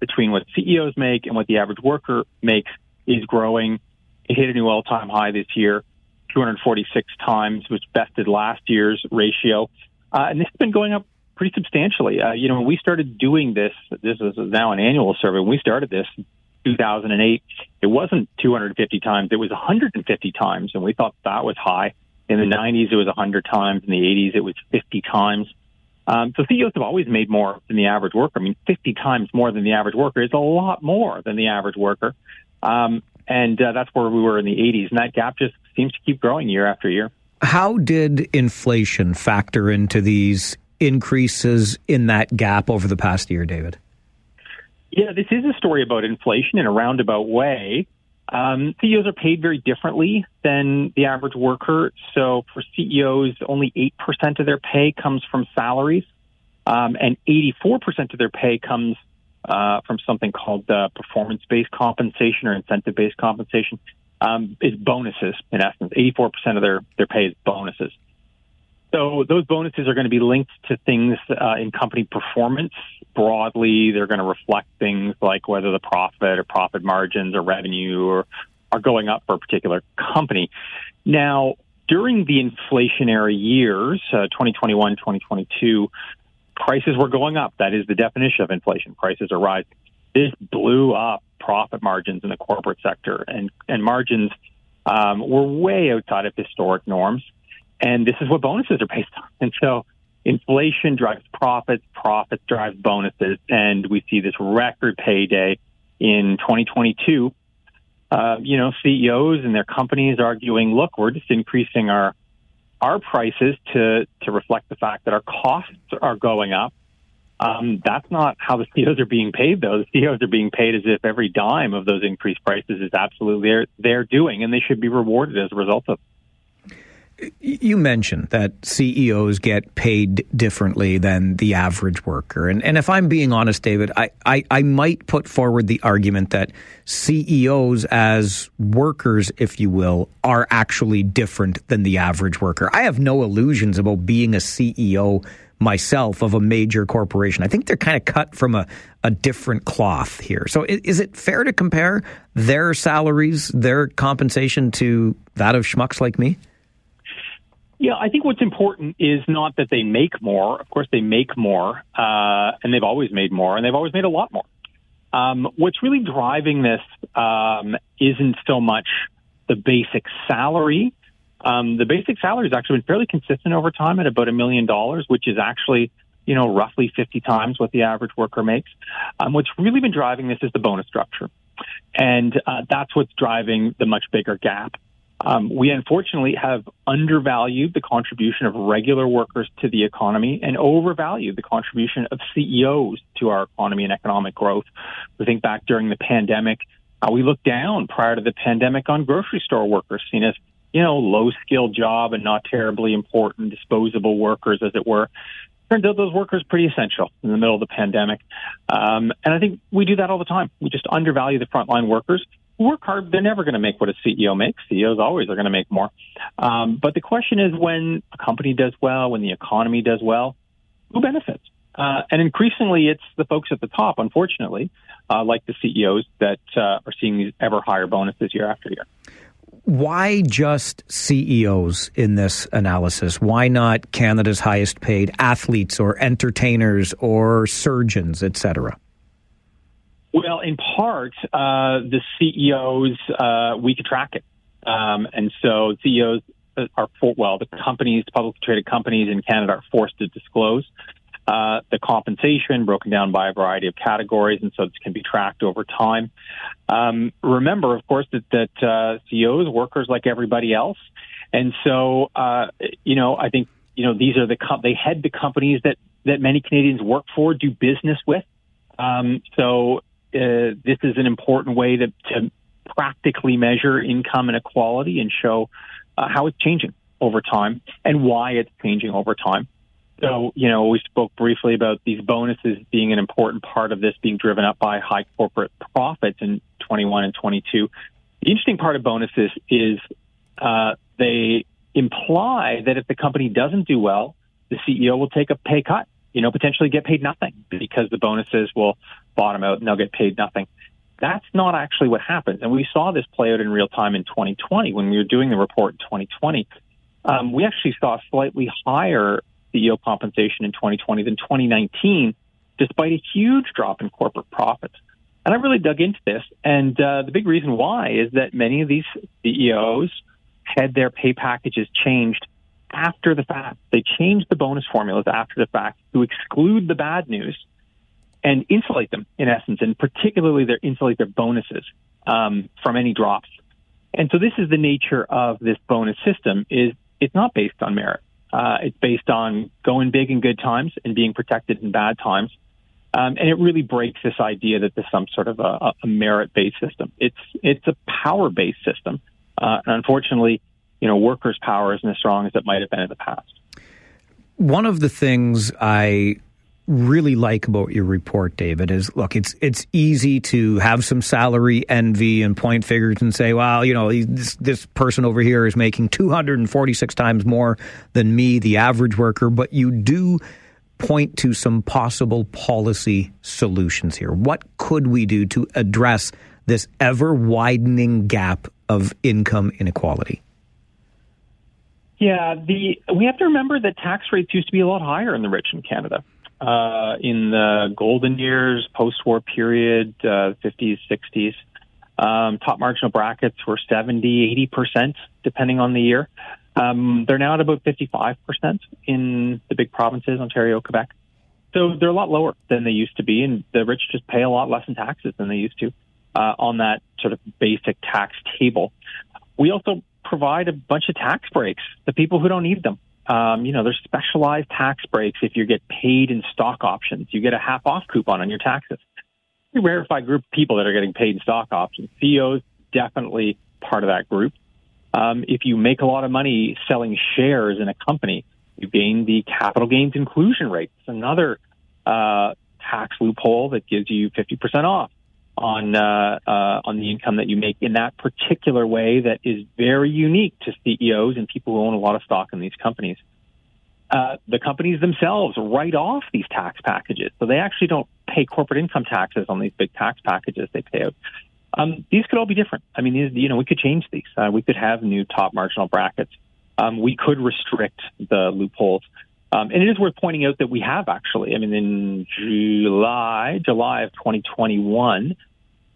between what CEOs make and what the average worker makes is growing it hit a new all-time high this year, 246 times, which bested last year's ratio. Uh, and this has been going up pretty substantially. Uh, you know, when we started doing this, this is now an annual survey. When we started this, 2008, it wasn't 250 times; it was 150 times, and we thought that was high. In the 90s, it was 100 times. In the 80s, it was 50 times. Um, so CEOs have always made more than the average worker. I mean, 50 times more than the average worker is a lot more than the average worker. Um, and uh, that's where we were in the 80s. And that gap just seems to keep growing year after year. How did inflation factor into these increases in that gap over the past year, David? Yeah, this is a story about inflation in a roundabout way. Um, CEOs are paid very differently than the average worker. So for CEOs, only 8% of their pay comes from salaries, um, and 84% of their pay comes uh, from something called uh, performance-based compensation or incentive-based compensation. Um, is bonuses in essence. 84% of their their pay is bonuses. So those bonuses are going to be linked to things uh, in company performance broadly. They're going to reflect things like whether the profit or profit margins or revenue or are going up for a particular company. Now, during the inflationary years, uh, 2021, 2022, prices were going up. That is the definition of inflation. Prices are rising. This blew up profit margins in the corporate sector, and and margins um, were way outside of historic norms. And this is what bonuses are based on. And so inflation drives profits, profits drive bonuses, and we see this record payday in 2022. Uh, you know, CEOs and their companies arguing, look, we're just increasing our our prices to to reflect the fact that our costs are going up. Um, that's not how the CEOs are being paid, though. The CEOs are being paid as if every dime of those increased prices is absolutely their, their doing, and they should be rewarded as a result of. You mentioned that CEOs get paid differently than the average worker. And, and if I'm being honest, David, I, I, I might put forward the argument that CEOs as workers, if you will, are actually different than the average worker. I have no illusions about being a CEO myself of a major corporation. I think they're kind of cut from a, a different cloth here. So is, is it fair to compare their salaries, their compensation to that of schmucks like me? Yeah, I think what's important is not that they make more. Of course, they make more, uh, and they've always made more, and they've always made a lot more. Um, what's really driving this um, isn't so much the basic salary. Um, the basic salary has actually been fairly consistent over time at about a million dollars, which is actually, you know, roughly 50 times what the average worker makes. Um, what's really been driving this is the bonus structure. And uh, that's what's driving the much bigger gap. Um, we unfortunately have undervalued the contribution of regular workers to the economy and overvalued the contribution of CEOs to our economy and economic growth. We think back during the pandemic, uh, we looked down prior to the pandemic on grocery store workers, seen as you know low skilled job and not terribly important disposable workers, as it were. Turns out those workers pretty essential in the middle of the pandemic, um, and I think we do that all the time. We just undervalue the frontline workers work hard, they're never going to make what a CEO makes. CEOs always are going to make more. Um, but the question is when a company does well, when the economy does well, who benefits? Uh, and increasingly, it's the folks at the top, unfortunately, uh, like the CEOs, that uh, are seeing these ever higher bonuses year after year. Why just CEOs in this analysis? Why not Canada's highest paid athletes or entertainers or surgeons, et cetera? Well, in part, uh, the CEOs, uh, we could track it. Um, and so CEOs are, for, well, the companies, publicly traded companies in Canada are forced to disclose uh, the compensation broken down by a variety of categories, and so this can be tracked over time. Um, remember, of course, that, that uh, CEOs, workers like everybody else, and so uh, you know, I think you know these are the com- they head the companies that that many Canadians work for, do business with. Um, so uh, this is an important way to, to practically measure income inequality and show uh, how it's changing over time and why it's changing over time. So, you know, we spoke briefly about these bonuses being an important part of this being driven up by high corporate profits in 21 and 22. The interesting part of bonuses is uh, they imply that if the company doesn't do well, the CEO will take a pay cut, you know, potentially get paid nothing because the bonuses will bottom out and they'll get paid nothing. That's not actually what happens. And we saw this play out in real time in 2020 when we were doing the report in 2020. Um, we actually saw slightly higher CEO compensation in 2020 than 2019, despite a huge drop in corporate profits. And I really dug into this. And uh, the big reason why is that many of these CEOs had their pay packages changed after the fact. They changed the bonus formulas after the fact to exclude the bad news and insulate them in essence, and particularly their insulate their bonuses um, from any drops. And so this is the nature of this bonus system: is it's not based on merit. Uh, it's based on going big in good times and being protected in bad times. Um, and it really breaks this idea that there's some sort of a, a merit-based system. It's it's a power-based system, uh, and unfortunately, you know, workers' power isn't as strong as it might have been in the past. One of the things I really like about your report, David, is look, it's it's easy to have some salary envy and point figures and say, well, you know, this, this person over here is making 246 times more than me, the average worker, but you do point to some possible policy solutions here. What could we do to address this ever widening gap of income inequality? Yeah, the we have to remember that tax rates used to be a lot higher in the rich in Canada uh, in the golden years, post-war period, uh, 50s, 60s. Um, top marginal brackets were 70, 80%, depending on the year. Um, they're now at about 55% in the big provinces, Ontario, Quebec. So they're a lot lower than they used to be, and the rich just pay a lot less in taxes than they used to uh, on that sort of basic tax table. We also provide a bunch of tax breaks to people who don't need them. Um, you know, there's specialized tax breaks if you get paid in stock options. You get a half off coupon on your taxes. A rarefied group of people that are getting paid in stock options. CEOs definitely part of that group. Um, if you make a lot of money selling shares in a company, you gain the capital gains inclusion rate. It's another uh, tax loophole that gives you 50% off on uh, uh, on the income that you make in that particular way that is very unique to CEOs and people who own a lot of stock in these companies. Uh, the companies themselves write off these tax packages, so they actually don't pay corporate income taxes on these big tax packages they pay out. Um, these could all be different. I mean, these, you know, we could change these. Uh, we could have new top marginal brackets. Um, we could restrict the loopholes. Um, and it is worth pointing out that we have actually. I mean, in July, July of 2021,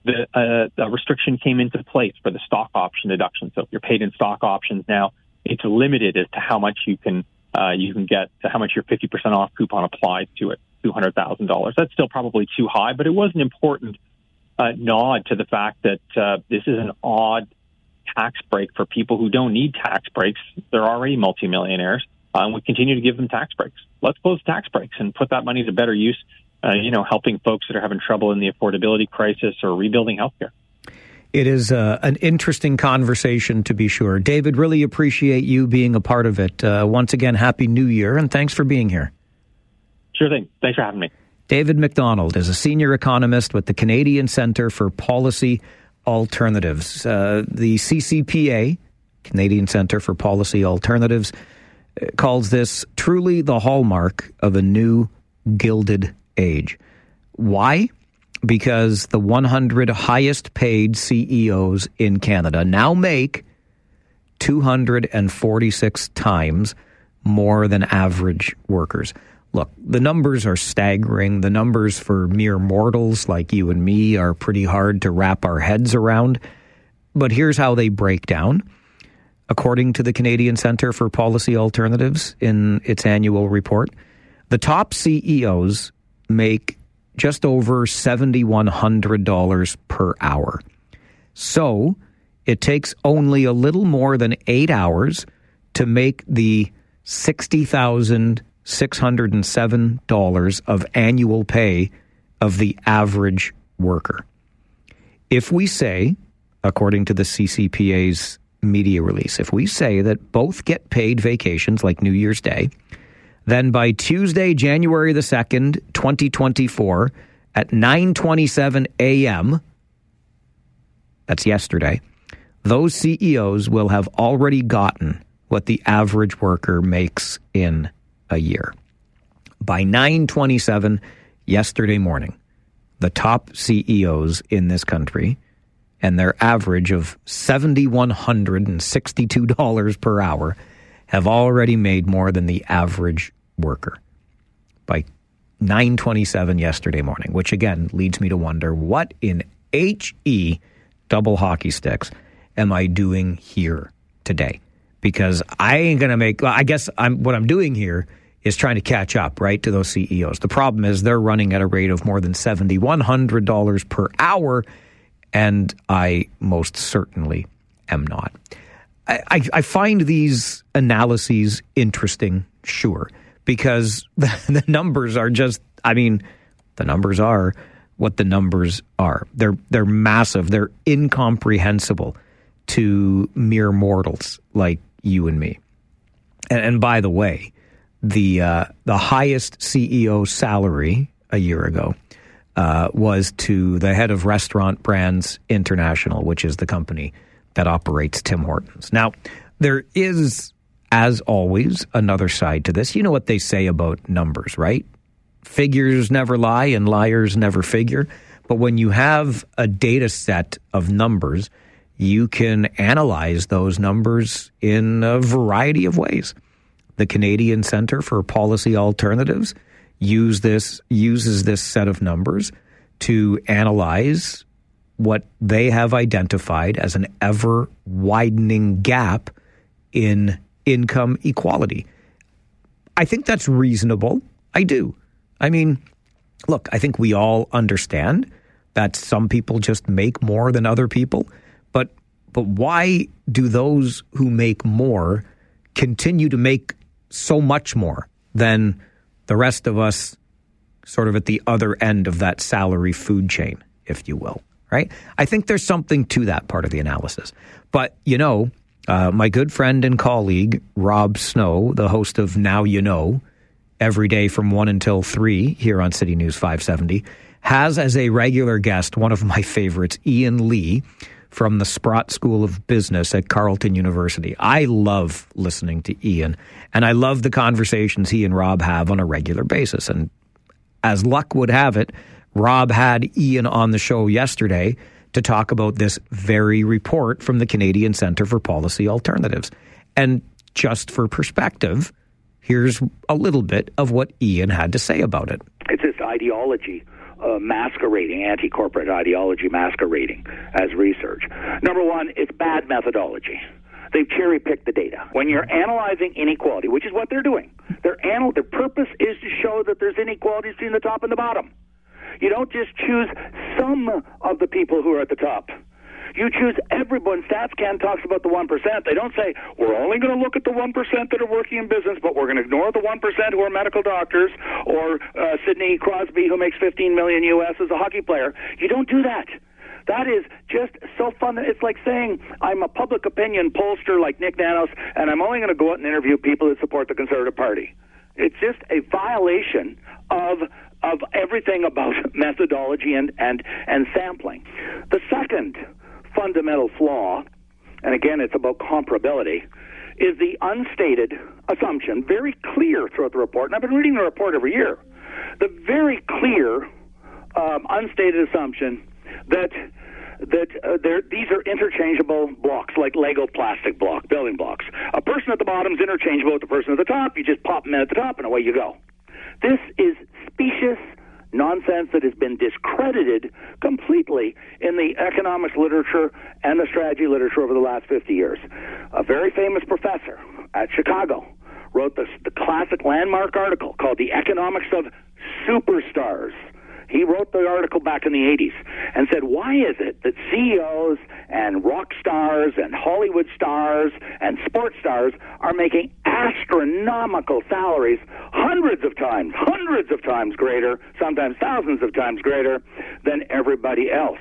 the, uh, the restriction came into place for the stock option deduction. So if you're paid in stock options now, it's limited as to how much you can uh, you can get, to how much your 50% off coupon applies to it, $200,000. That's still probably too high, but it was an important uh, nod to the fact that uh, this is an odd tax break for people who don't need tax breaks. They're already multimillionaires. Uh, and we continue to give them tax breaks. Let's close tax breaks and put that money to better use uh, you know, helping folks that are having trouble in the affordability crisis or rebuilding healthcare. It is uh, an interesting conversation to be sure. David, really appreciate you being a part of it. Uh, once again, Happy New Year, and thanks for being here. Sure thing. Thanks for having me. David Macdonald is a senior economist with the Canadian Centre for Policy Alternatives. Uh, the CCPA, Canadian Centre for Policy Alternatives, uh, calls this truly the hallmark of a new gilded age. Why? Because the 100 highest paid CEOs in Canada now make 246 times more than average workers. Look, the numbers are staggering. The numbers for mere mortals like you and me are pretty hard to wrap our heads around. But here's how they break down. According to the Canadian Centre for Policy Alternatives in its annual report, the top CEOs make just over $7,100 per hour. So it takes only a little more than eight hours to make the $60,607 of annual pay of the average worker. If we say, according to the CCPA's media release, if we say that both get paid vacations like New Year's Day, then by Tuesday, January the 2nd, 2024, at 9:27 a.m., that's yesterday, those CEOs will have already gotten what the average worker makes in a year. By 9:27 yesterday morning, the top CEOs in this country and their average of $7162 per hour have already made more than the average worker by 927 yesterday morning, which again leads me to wonder what in HE double hockey sticks am I doing here today? Because I ain't going to make, well, I guess I'm, what I'm doing here is trying to catch up, right, to those CEOs. The problem is they're running at a rate of more than $7,100 per hour, and I most certainly am not. I, I, find these analyses interesting, sure, because the, the numbers are just, I mean, the numbers are what the numbers are. They're they're massive. They're incomprehensible to mere mortals like you and me. And, and by the way, the uh, the highest CEO salary a year ago uh, was to the head of Restaurant Brands International, which is the company that operates Tim Hortons. Now, there is, as always, another side to this. You know what they say about numbers, right? Figures never lie and liars never figure. But when you have a data set of numbers, you can analyze those numbers in a variety of ways. The Canadian Centre for Policy Alternatives use this uses this set of numbers to analyze what they have identified as an ever widening gap in income equality. I think that's reasonable. I do. I mean, look, I think we all understand that some people just make more than other people, but but why do those who make more continue to make so much more than the rest of us sort of at the other end of that salary food chain, if you will? Right? I think there's something to that part of the analysis. But, you know, Uh, my good friend and colleague, Rob Snow, the host of Now You Know, every day from 1 until 3 here on City News 570, has as a regular guest one of my favorites, Ian Lee from the Sprott School of Business at Carleton University. I love listening to Ian, and I love the conversations he and Rob have on a regular basis. And as luck would have it, Rob had Ian on the show yesterday to talk about this very report from the Canadian Centre for Policy Alternatives. And just for perspective, here's a little bit of what Ian had to say about it. It's this ideology uh, masquerading, anti corporate ideology masquerading as research. Number one, it's bad methodology. They've cherry picked the data. When you're analyzing inequality, which is what they're doing, their, anal- their purpose is to show that there's inequalities between the top and the bottom. You don't just choose some of the people who are at the top. You choose everyone. StatsCan talks about the 1%. They don't say, we're only going to look at the 1% that are working in business, but we're going to ignore the 1% who are medical doctors or uh, Sidney Crosby, who makes 15 million U.S. as a hockey player. You don't do that. That is just so fun. It's like saying I'm a public opinion pollster like Nick Nanos, and I'm only going to go out and interview people that support the Conservative Party. It's just a violation of of everything about methodology and, and, and sampling. The second fundamental flaw, and again, it's about comparability, is the unstated assumption, very clear throughout the report, and I've been reading the report every year, the very clear um, unstated assumption that that uh, these are interchangeable blocks, like Lego plastic block, building blocks. A person at the bottom is interchangeable with the person at the top. You just pop them in at the top, and away you go. This is specious nonsense that has been discredited completely in the economics literature and the strategy literature over the last 50 years. A very famous professor at Chicago wrote the classic landmark article called The Economics of Superstars he wrote the article back in the 80s and said, Why is it that CEOs and rock stars and Hollywood stars and sports stars are making astronomical salaries, hundreds of times, hundreds of times greater, sometimes thousands of times greater than everybody else?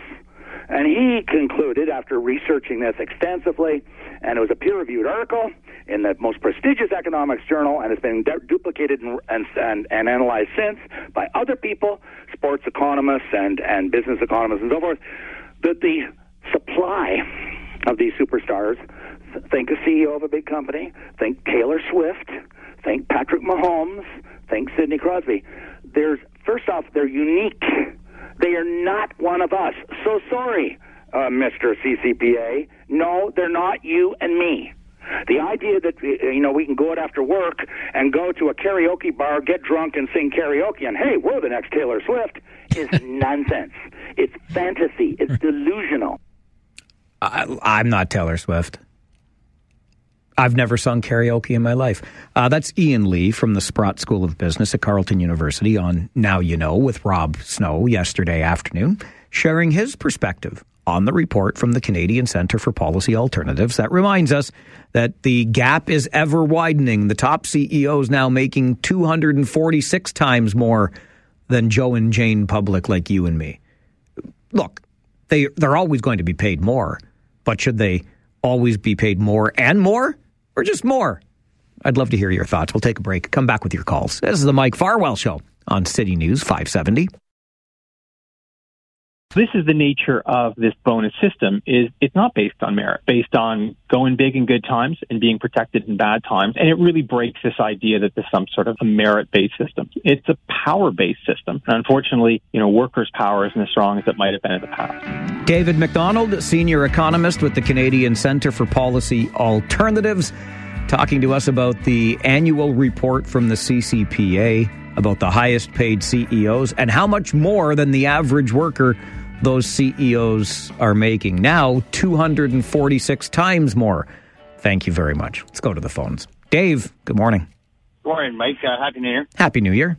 And he concluded, after researching this extensively, and it was a peer reviewed article in the most prestigious economics journal, and it's been du- duplicated and, and, and, analyzed since by other people, sports economists and, and business economists and so forth, that the supply of these superstars think a CEO of a big company, think Taylor Swift, think Patrick Mahomes, think Sidney Crosby. There's first off, they're unique. They are not one of us. So sorry, uh, Mr. CCPA. No, they're not you and me. The idea that uh, you know we can go out after work and go to a karaoke bar, get drunk, and sing karaoke, and hey, we're the next Taylor Swift is nonsense. It's fantasy. It's delusional. I, I'm not Taylor Swift. I've never sung karaoke in my life. Uh, that's Ian Lee from the Sprott School of Business at Carleton University on Now You Know with Rob Snow yesterday afternoon, sharing his perspective on the report from the Canadian Centre for Policy Alternatives that reminds us that the gap is ever widening. The top CEOs now making 246 times more than Joe and Jane Public like you and me. Look, they they're always going to be paid more, but should they always be paid more and more or just more? I'd love to hear your thoughts. We'll take a break. Come back with your calls. This is the Mike Farwell show on City News 570 this is the nature of this bonus system is it's not based on merit based on going big in good times and being protected in bad times and it really breaks this idea that there's some sort of a merit based system it's a power based system and unfortunately you know workers power isn't as strong as it might have been in the past david macdonald senior economist with the canadian centre for policy alternatives talking to us about the annual report from the ccpa about the highest paid ceos and how much more than the average worker those CEOs are making. Now, 246 times more. Thank you very much. Let's go to the phones. Dave, good morning. Good morning, Mike. Uh, Happy New Year. Happy New Year.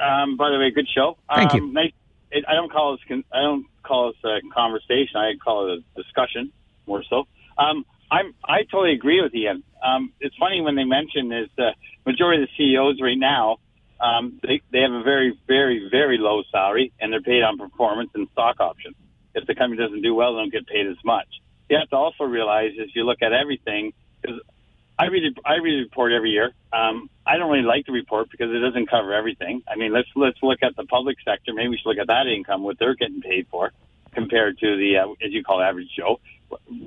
Um, by the way, good show. Thank um, you. Nice. It, I don't call this. I don't call this a conversation. I call it a discussion more so. Um, I'm. I totally agree with Ian. Um, it's funny when they mention is the majority of the CEOs right now um, they, they have a very, very, very low salary, and they're paid on performance and stock options. If the company doesn't do well, they don't get paid as much. you have to also realize as you look at everything, because I read it, I read a report every year. Um, I don't really like the report because it doesn't cover everything. I mean, let's let's look at the public sector. Maybe we should look at that income, what they're getting paid for, compared to the uh, as you call average Joe.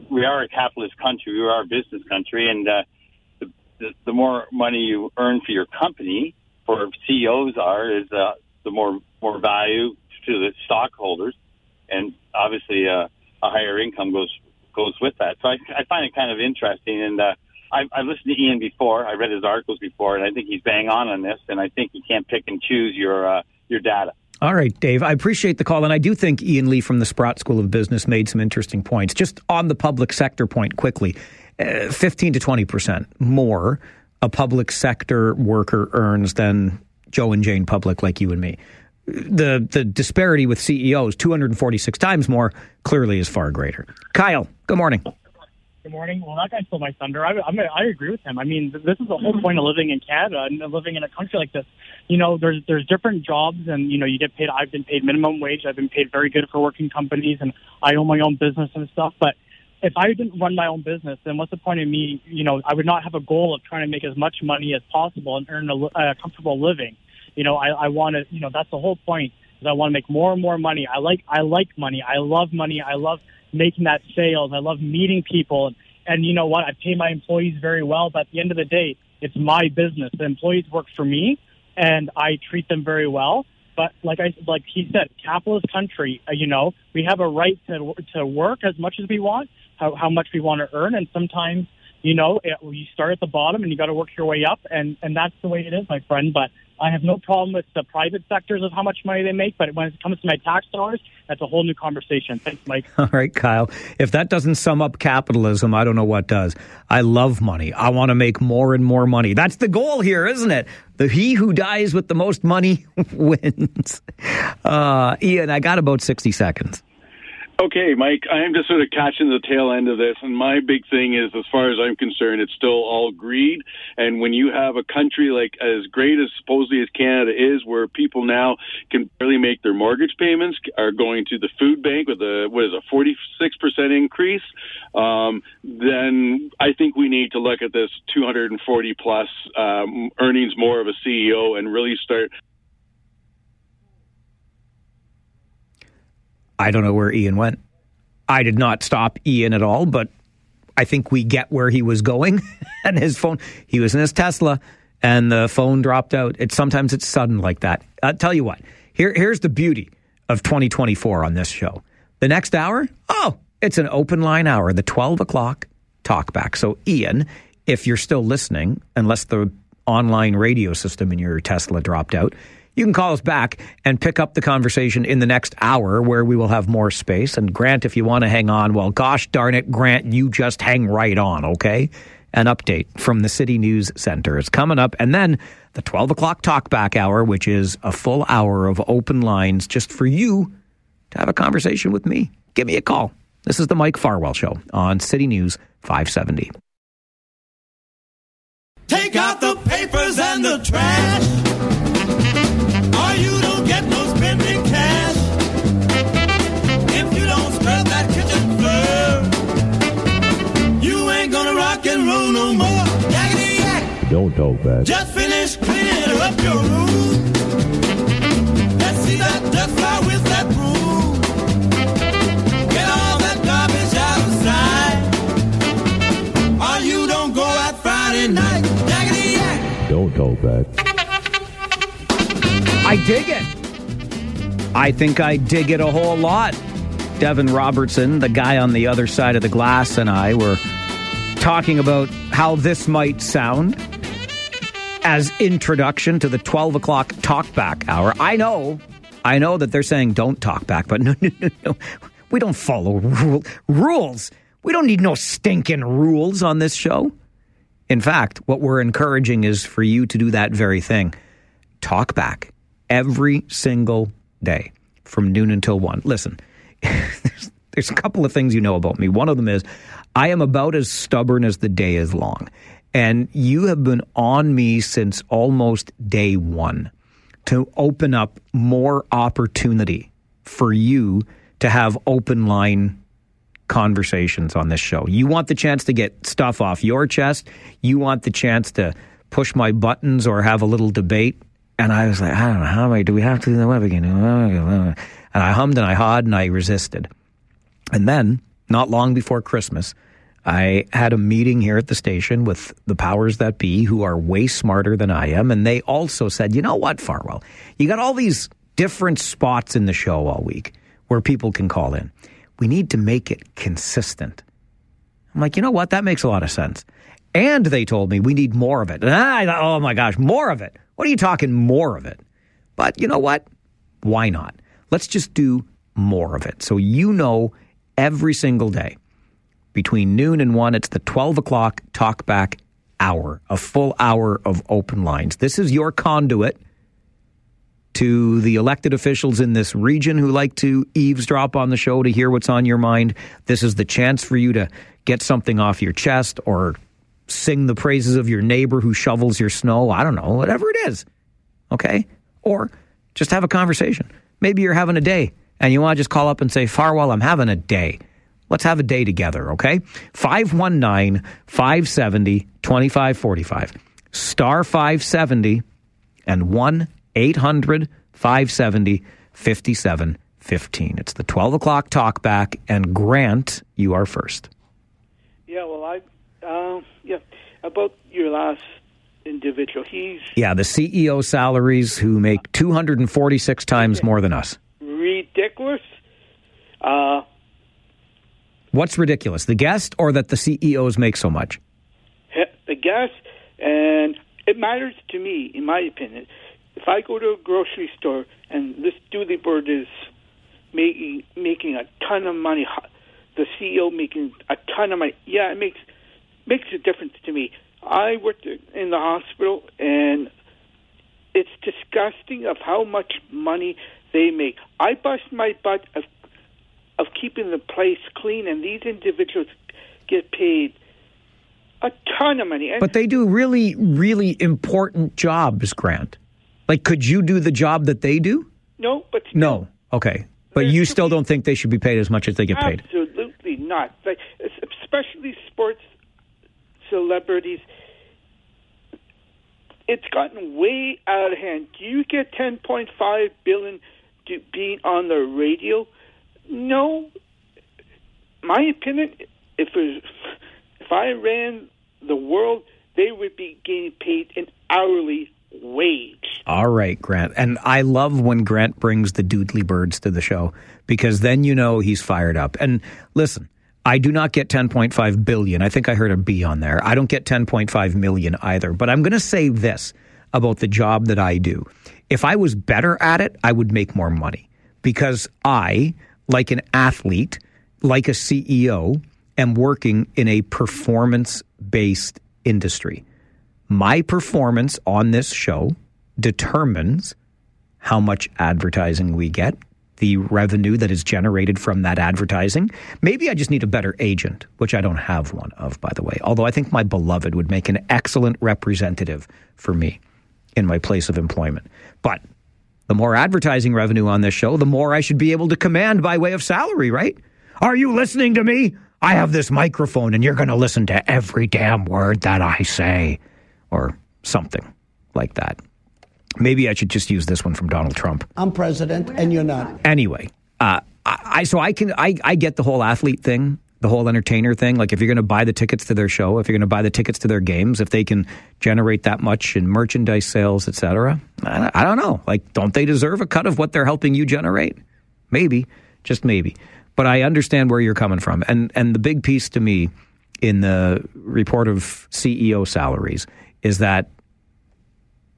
We are a capitalist country. We are a business country, and uh, the, the the more money you earn for your company, for CEOs are, is uh, the more more value to the stockholders, and obviously uh, a higher income goes goes with that. So I, I find it kind of interesting, and uh, I, I've listened to Ian before. I read his articles before, and I think he's bang on on this. And I think you can't pick and choose your uh, your data. All right, Dave, I appreciate the call. And I do think Ian Lee from the Sprott School of Business made some interesting points. Just on the public sector point, quickly uh, 15 to 20% more a public sector worker earns than Joe and Jane Public, like you and me. The, the disparity with CEOs, 246 times more, clearly is far greater. Kyle, good morning. Good morning. Well, that guy stole my thunder. I, I'm, I agree with him. I mean, this is the whole mm-hmm. point of living in Canada and living in a country like this. You know, there's there's different jobs, and you know, you get paid. I've been paid minimum wage. I've been paid very good for working companies, and I own my own business and stuff. But if I didn't run my own business, then what's the point of me? You know, I would not have a goal of trying to make as much money as possible and earn a, a comfortable living. You know, I, I want to. You know, that's the whole point. Is I want to make more and more money. I like I like money. I love money. I love making that sales. I love meeting people. And, and you know what? I pay my employees very well, but at the end of the day, it's my business. The employees work for me, and I treat them very well. But like I like he said, capitalist country. Uh, you know, we have a right to to work as much as we want, how how much we want to earn, and sometimes you know it, you start at the bottom and you got to work your way up, and and that's the way it is, my friend. But I have no problem with the private sectors of how much money they make, but when it comes to my tax dollars, that's a whole new conversation. Thanks, Mike. All right, Kyle. If that doesn't sum up capitalism, I don't know what does. I love money. I want to make more and more money. That's the goal here, isn't it? The he who dies with the most money wins. Uh, Ian, I got about 60 seconds. Okay, Mike, I'm just sort of catching the tail end of this. And my big thing is, as far as I'm concerned, it's still all greed. And when you have a country like as great as supposedly as Canada is, where people now can barely make their mortgage payments, are going to the food bank with a, what is a 46% increase, um, then I think we need to look at this 240 plus um, earnings more of a CEO and really start I don't know where Ian went. I did not stop Ian at all, but I think we get where he was going. and his phone, he was in his Tesla, and the phone dropped out. It's sometimes it's sudden like that. I'll tell you what. Here, here's the beauty of 2024 on this show. The next hour, oh, it's an open line hour, the 12 o'clock talkback. So, Ian, if you're still listening, unless the online radio system in your Tesla dropped out, you can call us back and pick up the conversation in the next hour where we will have more space. And Grant, if you want to hang on, well, gosh darn it, Grant, you just hang right on, okay? An update from the City News Center is coming up. And then the 12 o'clock talkback hour, which is a full hour of open lines just for you to have a conversation with me. Give me a call. This is the Mike Farwell Show on City News 570. Take out the papers and the trash. Don't talk back. Just finish cleaning up your room. Let's see that dust fly with that broom. Get all that garbage out of sight. Or you don't go out Friday night. Yakety yak. Don't talk back. I dig it. I think I dig it a whole lot. Devin Robertson, the guy on the other side of the glass, and I were talking about how this might sound as introduction to the 12 o'clock talkback hour. I know, I know that they're saying don't talk back, but no, no, no, no. We don't follow rule, rules. We don't need no stinking rules on this show. In fact, what we're encouraging is for you to do that very thing. Talk back every single day from noon until one. Listen, there's, there's a couple of things you know about me. One of them is I am about as stubborn as the day is long. And you have been on me since almost day one to open up more opportunity for you to have open line conversations on this show. You want the chance to get stuff off your chest. You want the chance to push my buttons or have a little debate. And I was like, I don't know, how I, do we have to do the web again? And I hummed and I hawed and I resisted. And then, not long before Christmas, I had a meeting here at the station with the powers that be who are way smarter than I am. And they also said, you know what, Farwell, you got all these different spots in the show all week where people can call in. We need to make it consistent. I'm like, you know what? That makes a lot of sense. And they told me we need more of it. And I thought, oh my gosh, more of it. What are you talking more of it? But you know what? Why not? Let's just do more of it. So you know every single day between noon and one, it's the 12 o'clock talkback hour, a full hour of open lines. This is your conduit to the elected officials in this region who like to eavesdrop on the show to hear what's on your mind. This is the chance for you to get something off your chest or sing the praises of your neighbor who shovels your snow. I don't know, whatever it is. Okay? Or just have a conversation. Maybe you're having a day and you want to just call up and say, Farwell, I'm having a day. Let's have a day together, okay? 519 570 2545. Star 570 and 1 800 570 5715. It's the 12 o'clock talk back, and Grant, you are first. Yeah, well, I, uh, yeah, about your last individual, he's Yeah, the CEO salaries who make 246 times more than us. ridiculous. Uh, What's ridiculous, the guest or that the CEOs make so much? the guest, and it matters to me, in my opinion. If I go to a grocery store and this Dooley Bird is making making a ton of money, the CEO making a ton of money, yeah, it makes makes a difference to me. I worked in the hospital, and it's disgusting of how much money they make. I bust my butt of of keeping the place clean, and these individuals get paid a ton of money. And But they do really, really important jobs, Grant. Like, could you do the job that they do? no, but No. Okay. But you still don't think they should be paid as much as they get paid? Absolutely not. Like, especially sports celebrities. It's gotten way out of hand. Do you get 10.5 billion to being on the radio? No. My opinion, if it if I ran the world, they would be getting paid an hourly wage. All right, Grant. And I love when Grant brings the doodly birds to the show because then you know he's fired up. And listen, I do not get 10.5 billion. I think I heard a B on there. I don't get 10.5 million either. But I'm going to say this about the job that I do. If I was better at it, I would make more money because I, like an athlete, like a CEO, am working in a performance based industry. My performance on this show determines how much advertising we get, the revenue that is generated from that advertising. Maybe I just need a better agent, which I don't have one of, by the way. Although I think my beloved would make an excellent representative for me in my place of employment. But the more advertising revenue on this show, the more I should be able to command by way of salary, right? Are you listening to me? I have this microphone and you're going to listen to every damn word that I say, or something like that. Maybe I should just use this one from Donald Trump. I'm president and you're not. Anyway, uh, I, I so I can I, I get the whole athlete thing, the whole entertainer thing. Like if you're going to buy the tickets to their show, if you're going to buy the tickets to their games, if they can generate that much in merchandise sales, etc. I, I don't know. Like, don't they deserve a cut of what they're helping you generate? Maybe, just maybe. But I understand where you're coming from, and and the big piece to me in the report of CEO salaries is that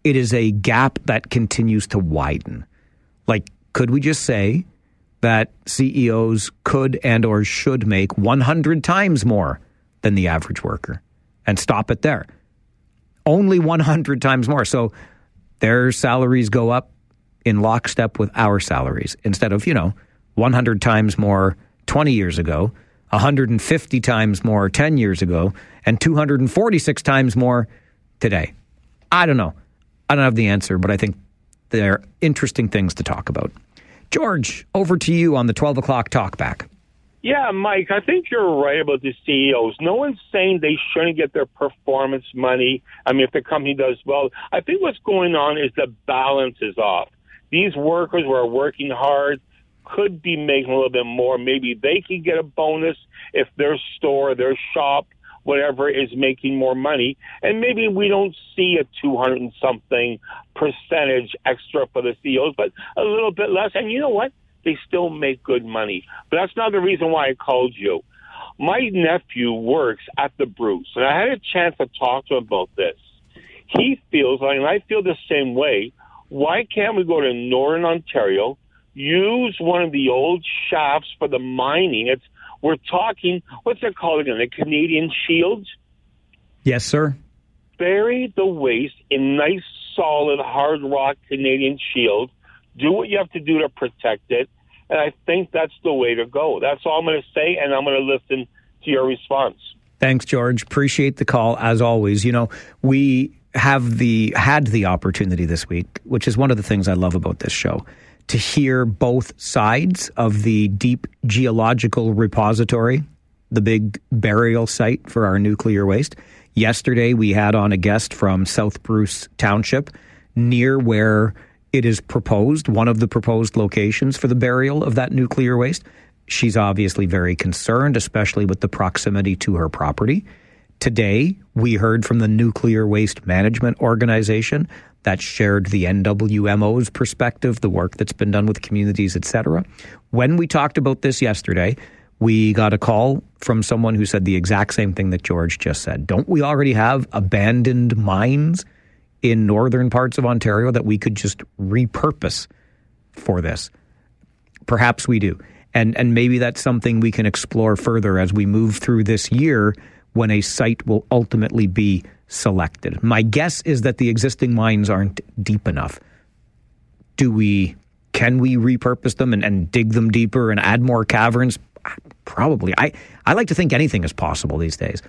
it is a gap that continues to widen. Like, could we just say that CEOs could and or should make 100 times more than the average worker and stop it there? Only 100 times more. So their salaries go up in lockstep with our salaries instead of, you know, 100 times more 20 years ago, 150 times more 10 years ago, and 246 times more today. I don't know. I don't have the answer, but I think they're interesting things to talk about. George, over to you on the 12 o'clock talk back. Yeah, Mike, I think you're right about the CEOs. No one's saying they shouldn't get their performance money. I mean, if the company does well, I think what's going on is the balance is off. These workers who are working hard could be making a little bit more. Maybe they could get a bonus if their store, their shop, whatever is making more money. And maybe we don't see a 200 and something percentage extra for the CEOs, but a little bit less. And you know what? They still make good money. But that's not the reason why I called you. My nephew works at the Bruce, and I had a chance to talk to him about this. He feels like, and I feel the same way, why can't we go to Northern Ontario, use one of the old shafts for the mining? It's we're talking what's it called again? The Canadian Shields. Yes, sir. Bury the waste in nice, solid, hard rock Canadian shield. Do what you have to do to protect it, and I think that's the way to go. That's all I'm going to say, and I'm going to listen to your response. Thanks, George. Appreciate the call as always. You know, we have the had the opportunity this week, which is one of the things I love about this show, to hear both sides of the deep geological repository, the big burial site for our nuclear waste. Yesterday, we had on a guest from South Bruce Township, near where it is proposed, one of the proposed locations for the burial of that nuclear waste. She's obviously very concerned, especially with the proximity to her property. Today, we heard from the Nuclear Waste Management Organization that shared the NWMO's perspective, the work that's been done with communities, etc. When we talked about this yesterday, we got a call from someone who said the exact same thing that George just said. Don't we already have abandoned mines in northern parts of Ontario that we could just repurpose for this? Perhaps we do. And and maybe that's something we can explore further as we move through this year when a site will ultimately be selected. My guess is that the existing mines aren't deep enough. Do we can we repurpose them and, and dig them deeper and add more caverns? Ah, probably. I, I like to think anything is possible these days.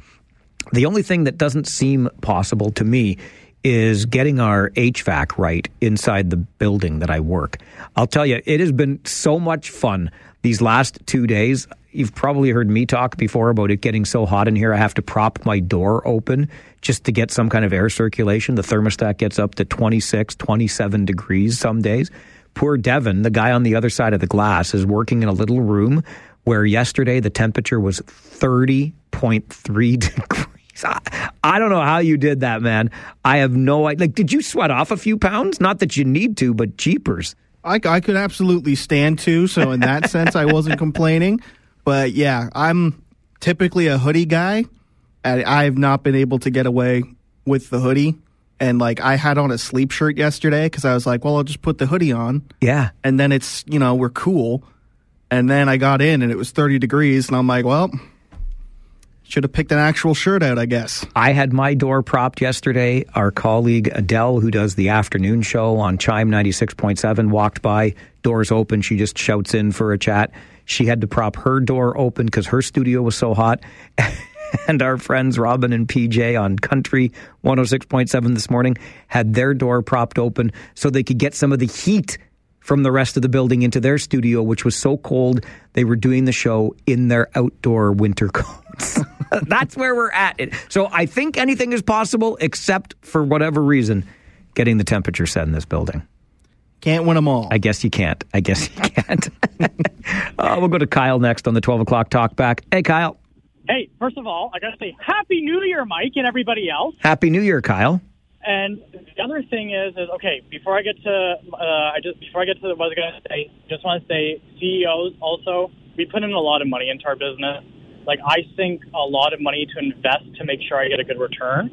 The only thing that doesn't seem possible to me is getting our HVAC right inside the building that I work. I'll tell you, it has been so much fun these last two days. You've probably heard me talk before about it getting so hot in here. I have to prop my door open just to get some kind of air circulation. The thermostat gets up to 26, 27 degrees some days. Poor Devin, the guy on the other side of the glass, is working in a little room where yesterday the temperature was 30.3 degrees. I, I don't know how you did that, man. I have no idea. Like, did you sweat off a few pounds? Not that you need to, but jeepers. I, I could absolutely stand to. So in that sense, I wasn't complaining. But yeah, I'm typically a hoodie guy. And I've not been able to get away with the hoodie. And like I had on a sleep shirt yesterday because I was like, well, I'll just put the hoodie on. Yeah. And then it's, you know, we're cool. And then I got in and it was 30 degrees. And I'm like, well, should have picked an actual shirt out, I guess. I had my door propped yesterday. Our colleague Adele, who does the afternoon show on CHYM 96.7, walked by, doors open. She just shouts in for a chat. She had to prop her door open because her studio was so hot. and our friends Robin and PJ on Country 106.7 this morning had their door propped open so they could get some of the heat from the rest of the building into their studio, which was so cold they were doing the show in their outdoor winter coats. That's where we're at. So I think anything is possible except for whatever reason getting the temperature set in this building. Can't win them all. I guess you can't. I guess you can't. uh, we'll go to Kyle next on the 12 o'clock talk back. Hey, Kyle. Hey, first of all, I got to say Happy New Year, Mike, and everybody else. Happy New Year, Kyle. And the other thing is, is okay. Before I get to, uh, I just before I get to what I was going to say, just want to say CEOs also we put in a lot of money into our business. Like I think a lot of money to invest to make sure I get a good return.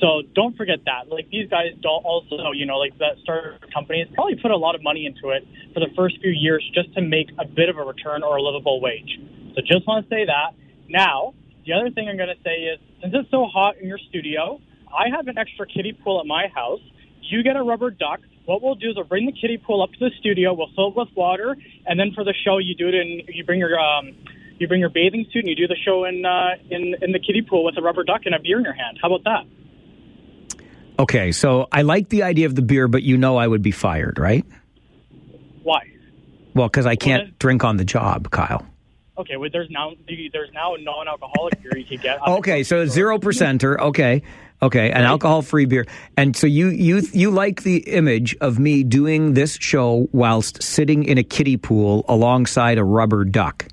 So don't forget that. Like these guys don't also, you know, like that startup companies probably put a lot of money into it for the first few years just to make a bit of a return or a livable wage. So just want to say that. Now, the other thing I'm going to say is since it's so hot in your studio, I have an extra kiddie pool at my house. You get a rubber duck. What we'll do is we'll bring the kiddie pool up to the studio. We'll fill it with water, and then for the show, you do it in. You bring your um, you bring your bathing suit, and you do the show in uh, in in the kiddie pool with a rubber duck and a beer in your hand. How about that? Okay, so I like the idea of the beer, but you know I would be fired, right? Why? Well, because I can't drink on the job, Kyle. Okay, well, there's now there's now a non-alcoholic beer you can get. Okay, so zero percenter. Okay, okay, an alcohol-free beer. And so you you you like the image of me doing this show whilst sitting in a kiddie pool alongside a rubber duck.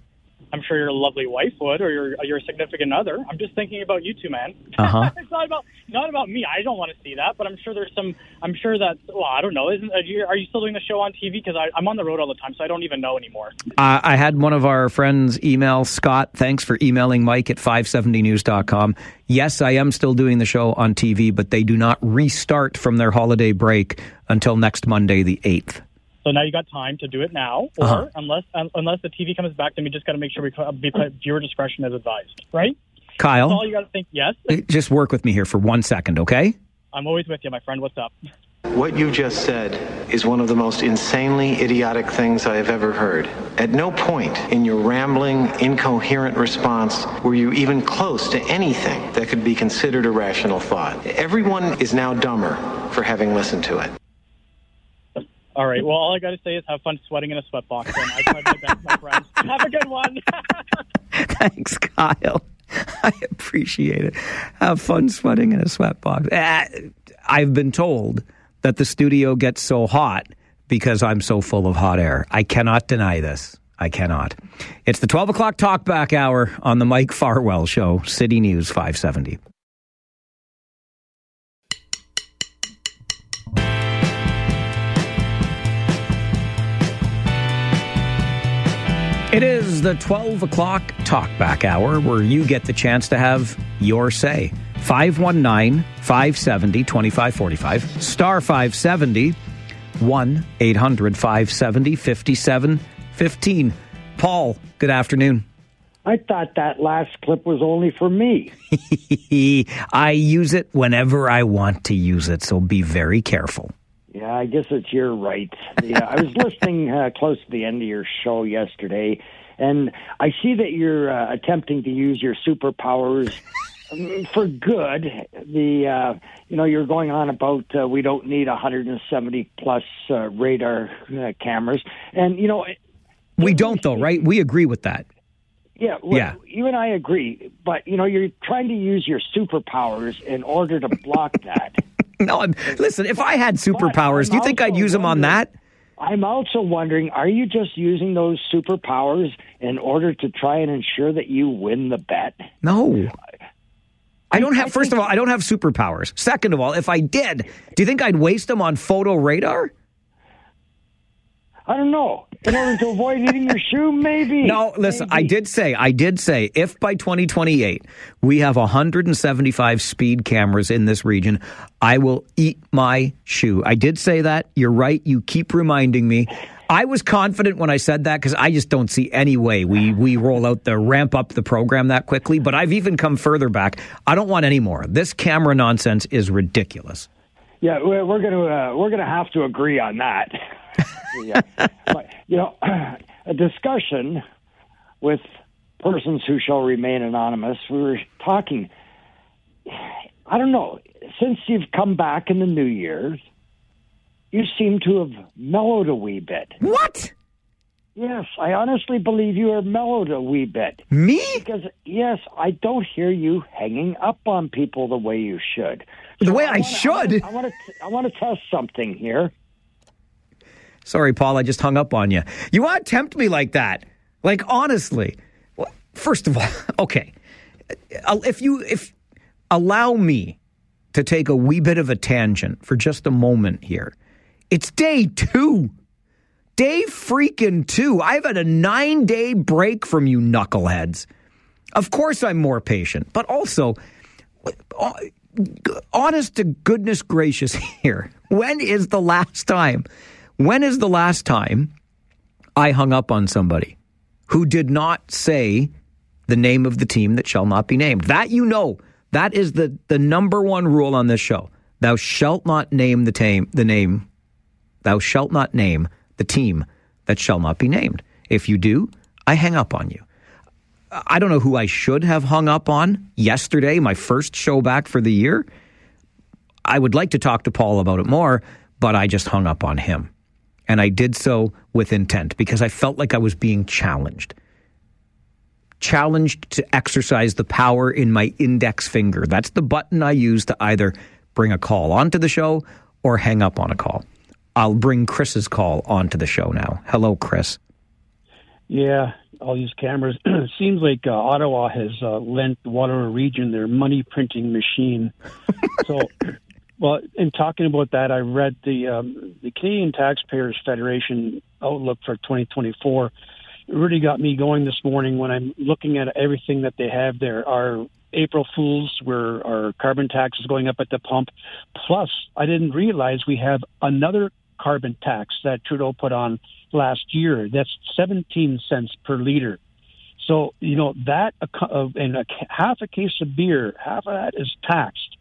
I'm sure your lovely wife would, or your your significant other. I'm just thinking about you two, man. Uh-huh. it's not about not about me. I don't want to see that, but I'm sure there's some. I'm sure that. Well, I don't know. Isn't are you, are you still doing the show on TV? Because I'm on the road all the time, so I don't even know anymore. Uh, I had one of our friends email Scott. Thanks for emailing Mike at 570news.com. Yes, I am still doing the show on TV, but they do not restart from their holiday break until next Monday, the 8th. So now you got time to do it now, or Uh-huh. unless un, unless the TV comes back, then we just got to make sure we co- be viewer discretion as advised, right? Kyle? That's all you got to think. Yes, Just work with me here for one second, okay? I'm always with you, my friend. What's up? What you just said is one of the most insanely idiotic things I have ever heard. At no point in your rambling, incoherent response were you even close to anything that could be considered a rational thought. Everyone is now dumber for having listened to it. All right. Well, all I got to say is have fun sweating in a sweatbox. And I tried my best, my friend. Have a good one. Thanks, Kyle. I appreciate it. Have fun sweating in a sweatbox. Uh, I've been told that the studio gets so hot because I'm so full of hot air. I cannot deny this. I cannot. It's the 12 o'clock talkback hour on the Mike Farwell Show, City News 570. It is the 12 o'clock talkback hour where you get the chance to have your say. 519 570 2545, star 570, 1 800 570 5715. Paul, good afternoon. I thought that last clip was only for me. I use it whenever I want to use it, so be very careful. Yeah, I guess it's your right. Yeah, I was listening uh, close to the end of your show yesterday, and I see that you're uh, attempting to use your superpowers um, for good. The uh, you know you're going on about uh, we don't need 170 plus uh, radar uh, cameras, and you know We don't, though, right? We agree with that. Yeah, well, Yeah. You and I agree, but you know you're trying to use your superpowers in order to block that. No, I'm, listen, if I had superpowers, do you think I'd use them on that? I'm also wondering, are you just using those superpowers in order to try and ensure that you win the bet? No. I don't have, first of all, I don't have superpowers. Second of all, if I did, do you think I'd waste them on photo radar? I don't know. In order to avoid eating your shoe, maybe. No, listen, I did say, I did say, if by 2028 we have 175 speed cameras in this region, I will eat my shoe. I did say that. You're right. You keep reminding me. I was confident when I said that because I just don't see any way we, we roll out the ramp up the program that quickly. But I've even come further back. I don't want any more. This camera nonsense is ridiculous. Yeah, we're we're gonna uh, we're gonna have to agree on that. Yeah. but you know, a discussion with persons who shall remain anonymous. We were talking. I don't know. Since you've come back in the New Year's, you seem to have mellowed a wee bit. What? Yes, I honestly believe you are mellowed a wee bit. Me? Because yes, I don't hear you hanging up on people the way you should. The way I wanna- should? I want to. I want to test something here. Sorry, Paul, I just hung up on you. You want to tempt me like that? Like honestly. Well, First of all, okay. Uh, If you if allow me to take a wee bit of a tangent for just a moment here. It's day 2. Day freaking 2. I've had a 9-day break from you knuckleheads. Of course I'm more patient, but also uh, honest to goodness gracious here. When is the last time? When is the last time I hung up on somebody who did not say the name of the team that shall not be named? That you know. That is the, the number one rule on this show. Thou shalt not name the tame the name. Thou shalt not name the team that shall not be named. If you do, I hang up on you. I don't know who I should have hung up on yesterday, my first show back for the year. I would like to talk to Paul about it more, but I just hung up on him. And I did so with intent because I felt like I was being challenged. challenged to exercise the power in my index finger. That's the button I use to either bring a call onto the show or hang up on a call. I'll bring Chris's call onto the show now. Hello, Chris. Yeah, I'll use cameras. Seems like uh, Ottawa has uh, lent the Waterloo region their money printing machine. so, well, in talking about that, I read the um, the Canadian Taxpayers Federation outlook for 2024. It really got me going this morning when I'm looking at everything that they have there. Our April Fools, where our carbon tax is going up at the pump. Plus, I didn't realize we have another carbon tax that Trudeau put on last year. That's 17 cents per liter. So, you know, that uh, and a, half a case of beer, half of that is taxed.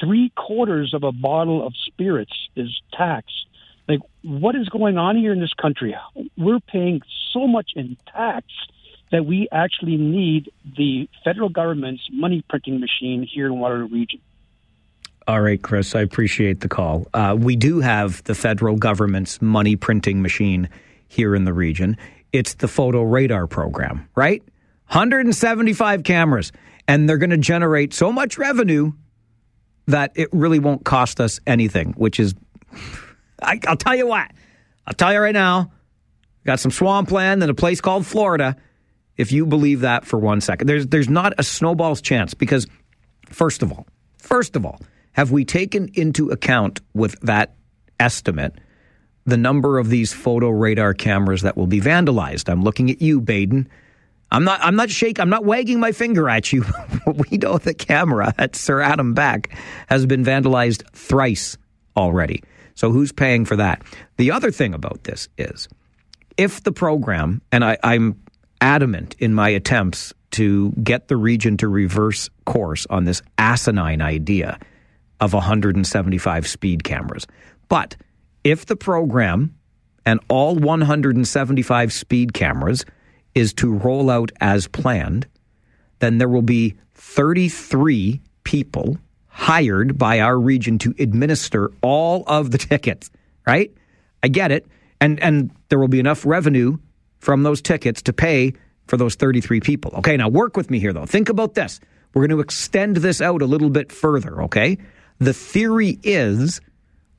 Three quarters of a bottle of spirits is taxed. Like, what is going on here in this country? We're paying so much in tax that we actually need the federal government's money printing machine here in Waterloo Region. All right, Chris, I appreciate the call. Uh, we do have the federal government's money printing machine here in the region. It's the photo radar program, right? 175 cameras, and they're going to generate so much revenue that it really won't cost us anything, which is, I, will tell you what, I'll tell you right now, got some swamp land in a place called Florida. If you believe that for one second, there's there's not a snowball's chance because, first of all, first of all, have we taken into account with that estimate the number of these photo radar cameras that will be vandalized? I'm looking at you, Baden. I'm not. I'm not shaking. I'm not wagging my finger at you. we know the camera at Sir Adam Beck has been vandalized thrice already. So who's paying for that? The other thing about this is, if the program, and I, I'm adamant in my attempts to get the region to reverse course on this asinine idea of 175 speed cameras. But if the program and all 175 speed cameras is to roll out as planned, then there will be 33 people hired by our region to administer all of the tickets, right? I get it. And and there will be enough revenue from those tickets to pay for those 33 people. Okay, now work with me here though. Think about this. We're going to extend this out a little bit further, okay? The theory is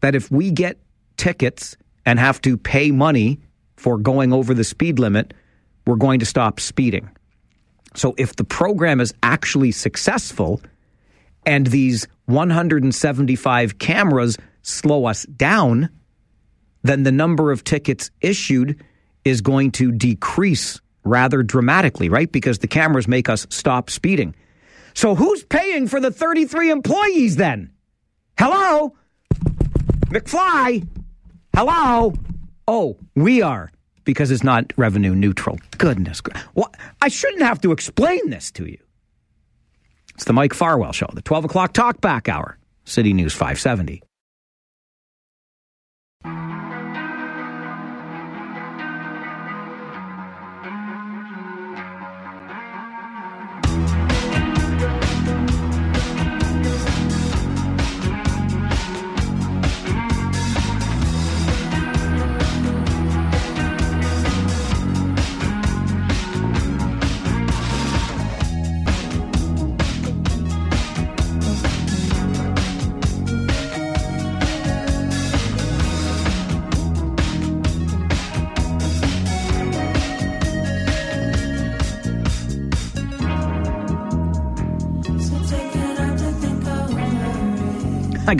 that if we get tickets and have to pay money for going over the speed limit, we're going to stop speeding. So if the program is actually successful and these 175 cameras slow us down, then the number of tickets issued is going to decrease rather dramatically, right? Because the cameras make us stop speeding. So who's paying for the 33 employees then? Hello? McFly? Hello? Oh, we are because it's not revenue neutral. Goodness. Well, I shouldn't have to explain this to you. It's the Mike Farwell Show, the 12 o'clock talkback hour, City News 570.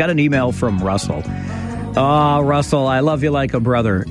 Got an email from Russell. Ah, oh, Russell, I love you like a brother.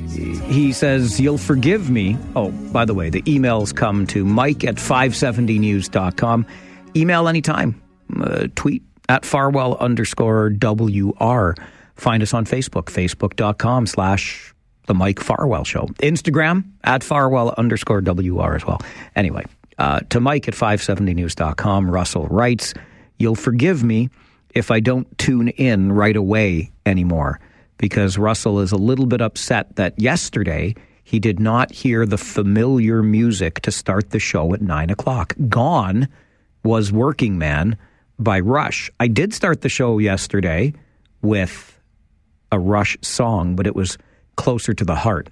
He says, You'll forgive me. Oh, by the way, the emails come to mike at 570news.com. Email anytime. Uh, tweet at farwell underscore WR. Find us on Facebook, facebook.com slash The Mike Farwell Show. Instagram at farwell underscore WR as well. Anyway, uh, to mike at 570news.com, Russell writes, You'll forgive me if I don't tune in right away anymore because Russell is a little bit upset that yesterday he did not hear the familiar music to start the show at nine o'clock. Gone was Working Man by Rush. I did start the show yesterday with a Rush song, but it was closer to the heart.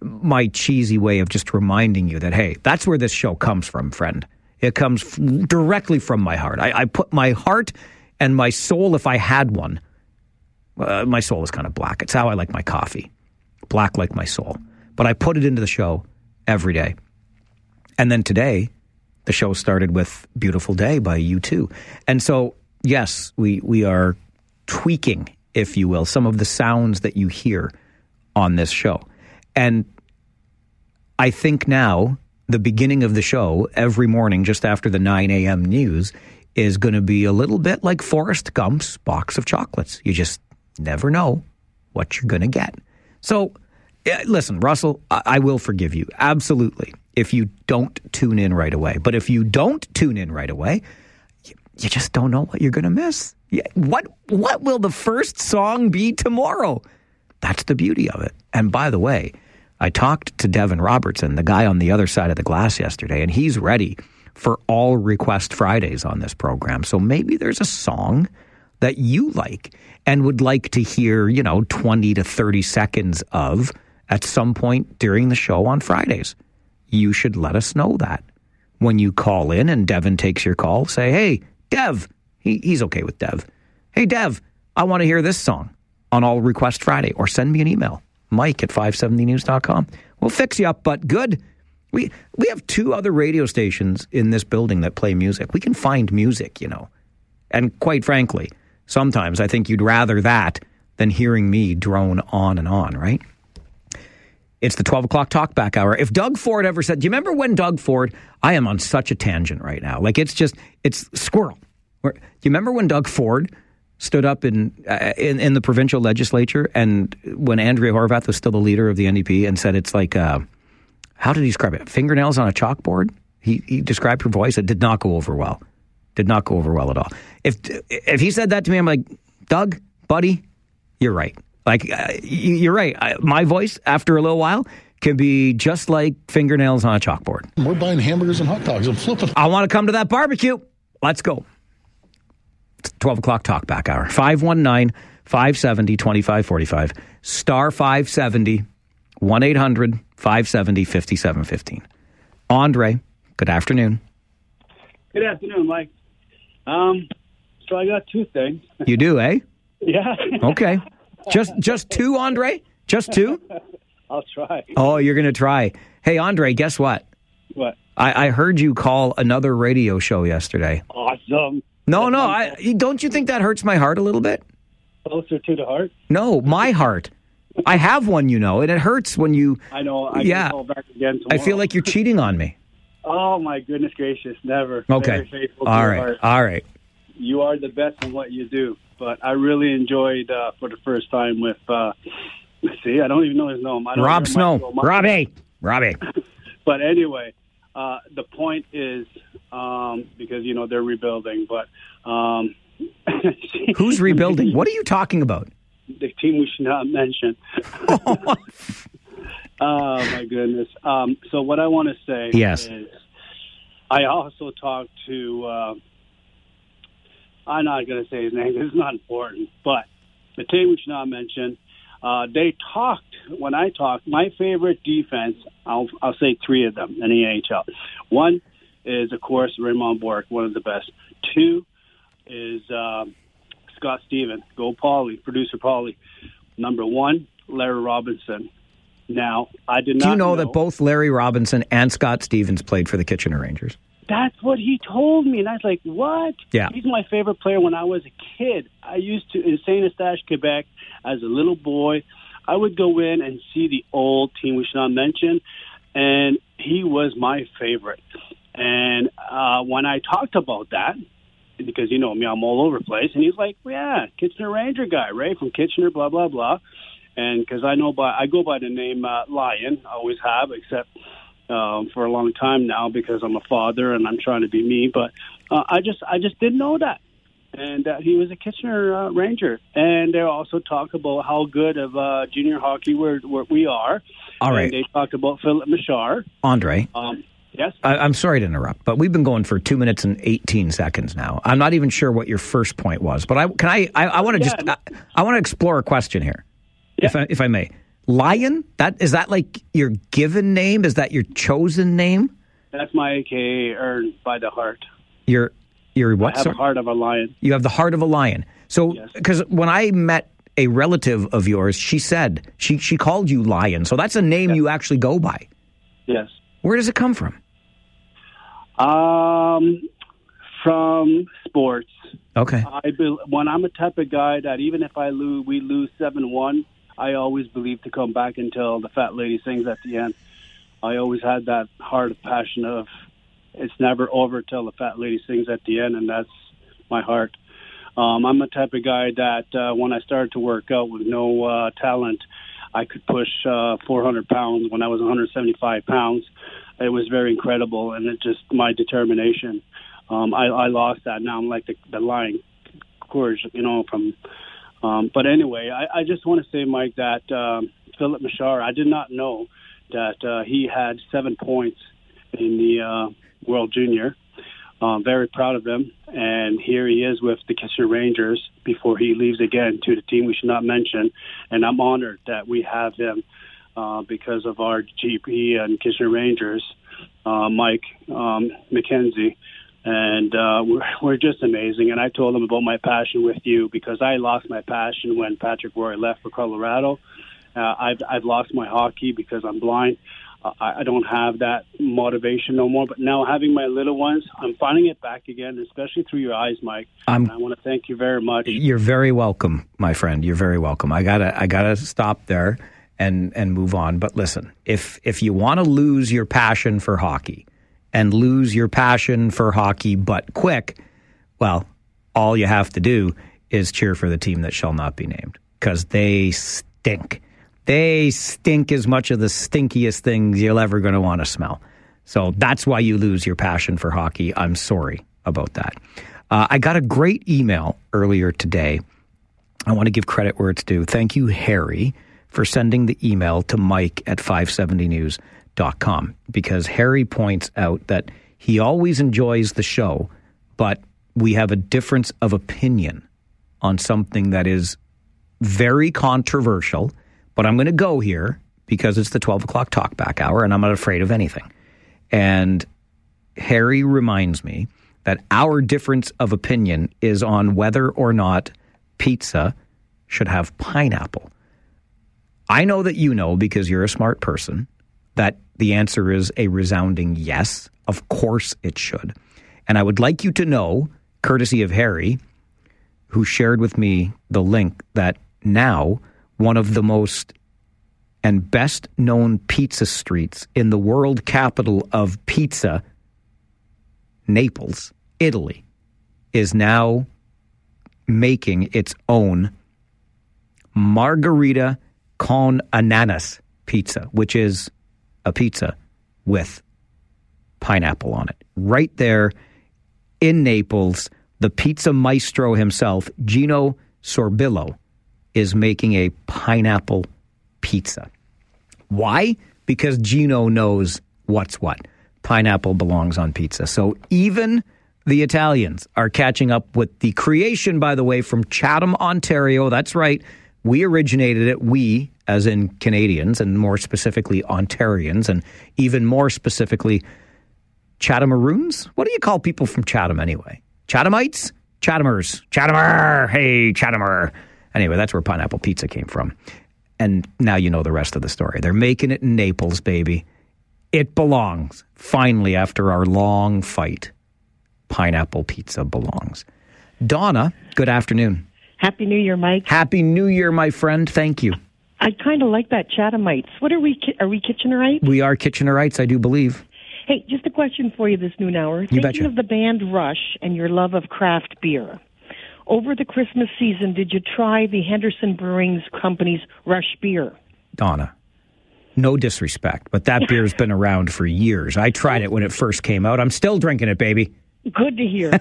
My cheesy way of just reminding you that, hey, that's where this show comes from, friend. It comes f- directly from my heart. I, I put my heart and my soul, if I had one, uh, my soul is kind of black. It's how I like my coffee, black like my soul. But I put it into the show every day. And then today, the show started with Beautiful Day by U2. And so, yes, we, we are tweaking, if you will, some of the sounds that you hear on this show. And I think now, the beginning of the show, every morning just after the 9 a.m. news, is going to be a little bit like Forrest Gump's box of chocolates. You just never know what you're going to get. So, eh, listen, Russell, I, I will forgive you. Absolutely. If you don't tune in right away. But if you don't tune in right away, you, you just don't know what you're going to miss. What, what will the first song be tomorrow? That's the beauty of it. And by the way, I talked to Devin Robertson, the guy on the other side of the glass yesterday, and he's ready for all Request Fridays on this program. So maybe there's a song that you like and would like to hear, you know, 20 to 30 seconds of at some point during the show on Fridays. You should let us know that. When you call in and Devin takes your call, say, hey, Dev, he, he's okay with Dev. Hey, Dev, I want to hear this song on All Request Friday, or send me an email, mike at 570news.com. We'll fix you up, but good. We, we have two other radio stations in this building that play music. We can find music, you know. And quite frankly, sometimes I think you'd rather that than hearing me drone on and on, right? It's the 12 o'clock talkback hour. If Doug Ford ever said, Do you remember when Doug Ford? I am on such a tangent right now. Like it's just, it's squirrel. Do you remember when Doug Ford stood up in, uh, in in the provincial legislature and when Andrea Horwath was still the leader of the NDP and said it's like, uh, how did he describe it? Fingernails on a chalkboard? He, he described her voice. It did not go over well. Did not go over well at all. If if he said that to me, I'm like, Doug, buddy, you're right. Like uh, you- you're right. I, my voice after a little while can be just like fingernails on a chalkboard. We're buying hamburgers and hot dogs. I'm flipping. I want to come to that barbecue. Let's go. It's 12 o'clock talk back hour. 519 570 2545. Star 570 1 800 570 5715. Andre, good afternoon. Good afternoon, Mike. Um, so I got two things. You do, eh? Yeah. Okay. Just just two, Andre? Just two? I'll try. Oh, you're going to try. Hey, Andre, guess what? What? I, I heard you call another radio show yesterday. Awesome. No, no. I, don't you think that hurts my heart a little bit? Closer to the heart. No, my heart. I have one, you know, and it hurts when you. I know. I Yeah. call back again I feel like you're cheating on me. Oh my goodness gracious! Never. Okay. Very faithful to All right. heart. All right. You are the best in what you do. But I really enjoyed uh, for the first time with. Uh, see, I don't even know his name. I don't Rob Snow. Michael. Robbie. Robbie. But anyway, uh, the point is um, because you know they're rebuilding, but um, Who's rebuilding? What are you talking about? The team we should not mention. oh my goodness! Um, so what I want to say Yes. is, I also talked to. Uh, I'm not going to say his name. It's not important, but the team we should not mention. Uh, they talked when I talked. My favorite defense. I'll I'll say three of them in the AHL. One is of course Raymond Bourque, one of the best. Two is um, Scott Stevens. Go Paulie, producer Paulie. Number one, Larry Robinson. Now I did not Do you know, that both Larry Robinson and Scott Stevens played for the Kitchener Rangers? That's what he told me, and I was like, "What?" Yeah. He's my favorite player. When I was a kid, I used to in Saint Eustache, Quebec, as a little boy. I would go in and see the old team we should not mention, and he was my favorite. And uh, when I talked about that, because you know me, I'm all over the place, and he's like, "Yeah, Kitchener Ranger guy, right from Kitchener, blah blah blah." And because I know by I go by the name uh, Lion, I always have, except um, for a long time now because I'm a father and I'm trying to be me. But uh, I just I just didn't know that. And uh, he was a Kitchener uh, Ranger, and they also talk about how good of uh, junior hockey we're, we're, we are. All right. And they talked about Filip Mesar. Andre, Um, yes. I, I'm sorry to interrupt, but we've been going for two minutes and 18 seconds now. I'm not even sure what your first point was, but I can I I, I want to just I, I want to explore a question here, if I, if I may. Lion? That is that like your given name? Is that your chosen name? That's my AKA earned by the heart. You're you're what? I have sorry? heart of a lion. You have the heart of a lion. So, because when I met a relative of yours, she said she she called you Lion. So that's a name you actually go by. Yes. Where does it come from? Um, from sports. Okay. I be, when I'm a type of guy that even if I lose, we lose seven one, I always believe to come back until the fat lady sings at the end. I always had that heart of passion of it's never over till the fat lady sings at the end, and that's my heart. Um, I'm a type of guy that uh, when I started to work out with no uh, talent, I could push uh, 400 pounds when I was 175 pounds. It was very incredible, and it just my determination. Um, I, I lost that. Now I'm like the, the lion courage, you know, from. Um, but anyway, I, I just want to say, Mike, that um, Filip Mesar, I did not know that uh, he had seven points in the uh, World Junior. Um, very proud of him, and here he is with the Kitchener Rangers before he leaves again to the team we should not mention. And I'm honored that we have him uh, because of our GP and Kitchener Rangers, uh, Mike um, McKenzie and uh, we're, we're just amazing. And I told him about my passion with you because I lost my passion when Patrick Roy left for Colorado. Uh, I've I've lost my hockey because I'm blind. I, I don't have that motivation no more. But now having my little ones, I'm finding it back again, especially through your eyes, Mike. I'm- and I want to thank you very much. You're very welcome, my friend. You're very welcome. I gotta I gotta stop there and and move on. But listen, if if you want to lose your passion for hockey and lose your passion for hockey but quick, well, all you have to do is cheer for the team that shall not be named because they stink. They stink as much of the stinkiest things you're ever going to want to smell. So that's why you lose your passion for hockey. I'm sorry about that. Uh, I got a great email earlier today. I want to give credit where it's due. Thank you, Harry, for sending the email to Mike at 570news.com because Harry points out that he always enjoys the show, but we have a difference of opinion on something that is very controversial. But I'm going to go here because it's the 12 o'clock talkback hour and I'm not afraid of anything. And Harry reminds me that our difference of opinion is on whether or not pizza should have pineapple. I know that you know because you're a smart person that the answer is a resounding yes. Of course it should. And I would like you to know, courtesy of Harry, who shared with me the link, that now one of the most and best known pizza streets in the world capital of pizza, Naples, Italy, is now making its own margarita con ananas pizza, which is a pizza with pineapple on it. Right there in Naples, the pizza maestro himself, Gino Sorbillo, is making a pineapple pizza. Why? Because Gino knows what's what. Pineapple belongs on pizza. So even the Italians are catching up with the creation, by the way, from Chatham, Ontario. That's right. We originated it. We, as in Canadians, and more specifically Ontarians, and even more specifically Chathamaroons. What do you call people from Chatham anyway? Chathamites? Chathamers. Chathamer. Hey, Chathamer. Anyway, that's where pineapple pizza came from. And now you know the rest of the story. They're making it in Naples, baby. It belongs. Finally, after our long fight, pineapple pizza belongs. Donna, good afternoon. Happy New Year, Mike. Happy New Year, my friend. Thank you. I kind of like that Chathamites. What are we? Are we Kitchenerites? We are Kitchenerites, I do believe. Hey, just a question for you this noon hour. You Thinking betcha. of the band Rush and your love of craft beer. Over the Christmas season, did you try the Henderson Brewing Company's Rush beer? Donna, no disrespect, but that beer's been around for years. I tried it when it first came out. I'm still drinking it, baby. Good to hear.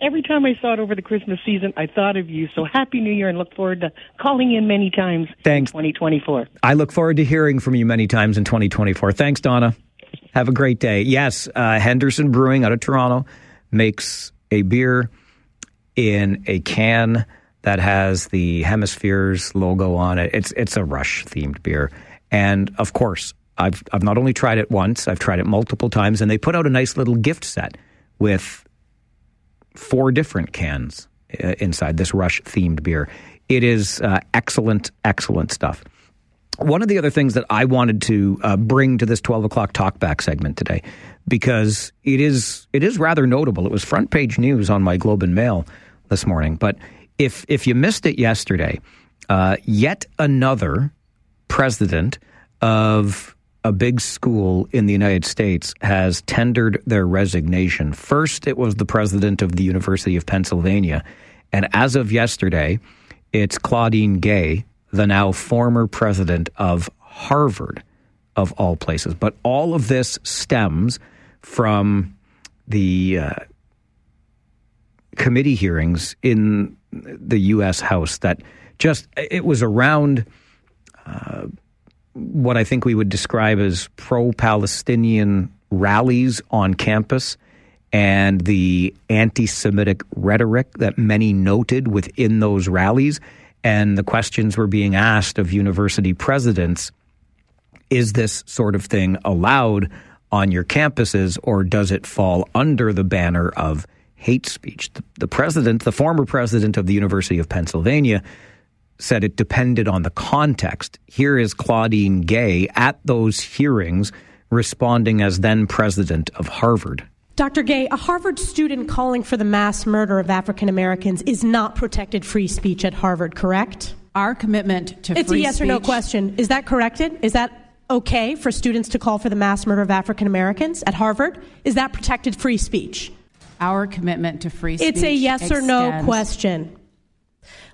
Every time I saw it over the Christmas season, I thought of you. So happy New Year and look forward to calling in many times Thanks. in 2024. I look forward to hearing from you many times in 2024. Thanks, Donna. Have a great day. Yes, uh, Henderson Brewing out of Toronto makes a beer in a can that has the Hemispheres logo on it. It's it's a Rush themed beer, and of course, I've I've not only tried it once, I've tried it multiple times, and they put out a nice little gift set with four different cans uh, inside this Rush themed beer. It is uh, excellent, excellent stuff. One of the other things that I wanted to uh, bring to this twelve o'clock talkback segment today, because it is it is rather notable. It was front page news on my Globe and Mail this morning. But if if you missed it yesterday, uh, yet another president of a big school in the United States has tendered their resignation. First, it was the president of the University of Pennsylvania. And as of yesterday, it's Claudine Gay, the now former president of Harvard, of all places. But all of this stems from the uh, committee hearings in the U.S. House that just, it was around. Uh, what I think we would describe as pro Palestinian rallies on campus and the anti Semitic rhetoric that many noted within those rallies. And the questions were being asked of university presidents is this sort of thing allowed on your campuses, or does it fall under the banner of hate speech? The, the president, the former president of the University of Pennsylvania, said it depended on the context. Here is Claudine Gay at those hearings responding as then president of Harvard. Dr. Gay, a Harvard student calling for the mass murder of African Americans is not protected free speech at Harvard, correct? Our commitment to free speech. it's a yes speech, or no question. Is that corrected? Is that okay for students to call for the mass murder of African Americans at Harvard? Is that protected free speech? Our commitment to free speech. It's a yes or no question.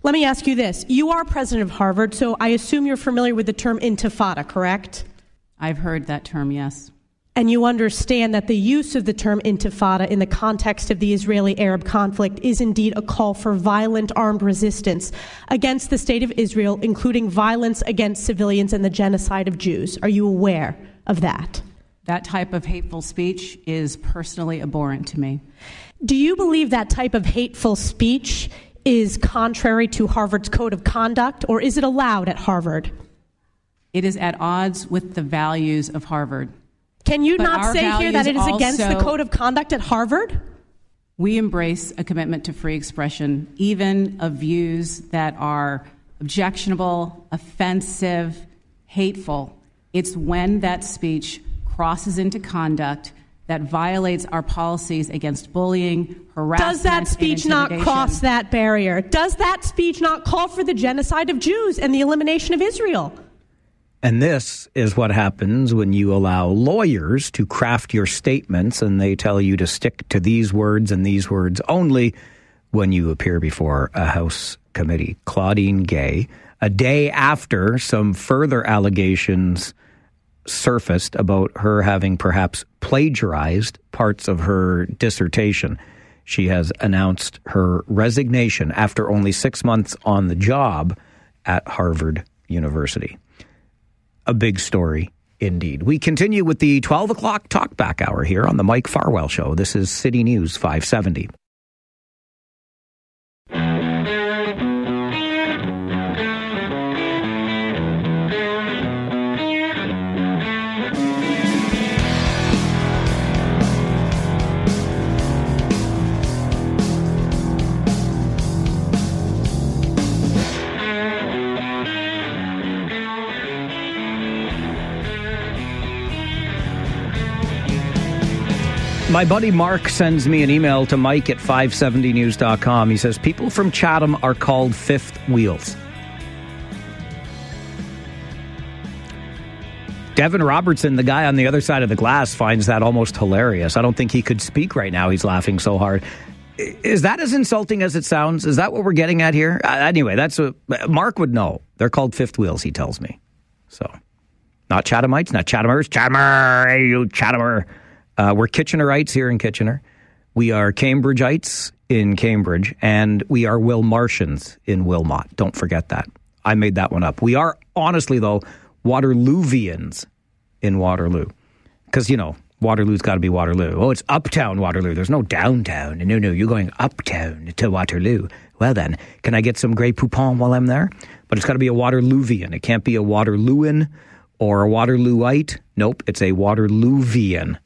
Let me ask you this. You are president of Harvard, so I assume you're familiar with the term intifada, correct? I've heard that term, yes. And you understand that the use of the term intifada in the context of the Israeli Arab conflict is indeed a call for violent armed resistance against the state of Israel, including violence against civilians and the genocide of Jews. Are you aware of that? That type of hateful speech is personally abhorrent to me. Do you believe that type of hateful speech is contrary to Harvard's code of conduct, or is it allowed at Harvard? It is at odds with the values of Harvard. Can you But not say here that it is against the code of conduct at Harvard? We embrace a commitment to free expression, even of views that are objectionable, offensive, hateful. It's when that speech crosses into conduct that violates our policies against bullying, harassment. Does that speech not cross that barrier? Does that speech not call for the genocide of Jews and the elimination of Israel? And this is what happens when you allow lawyers to craft your statements and they tell you to stick to these words and these words only when you appear before a House committee. Claudine Gay, a day after some further allegations surfaced about her having perhaps plagiarized parts of her dissertation. She has announced her resignation after only six months on the job at Harvard University. A big story indeed. We continue with the 12 o'clock talkback hour here on the Mike Farwell Show. This is City News 570. My buddy Mark sends me an email to Mike at 570news.com. He says, People from Chatham are called fifth wheels. Devin Robertson, the guy on the other side of the glass, finds that almost hilarious. I don't think he could speak right now. He's laughing so hard. Is that as insulting as it sounds? Is that what we're getting at here? Anyway, that's what Mark would know. They're called fifth wheels, he tells me. So, not Chathamites, not Chathamers. Chathamer, you Chathamer. Uh, we're Kitchenerites here in Kitchener. We are Cambridgeites in Cambridge, and we are Wilmartians in Wilmot. Don't forget that. I made that one up. We are, honestly, though, Waterloovians in Waterloo. Because, you know, Waterloo's got to be Waterloo. Oh, it's uptown Waterloo. There's no downtown. No, no, you're going uptown to Waterloo. Well, then, can I get some Grey Poupon while I'm there? But it's got to be a Waterloovian. It can't be a Waterlooan or a Waterlooite? Nope, it's a Waterloovian.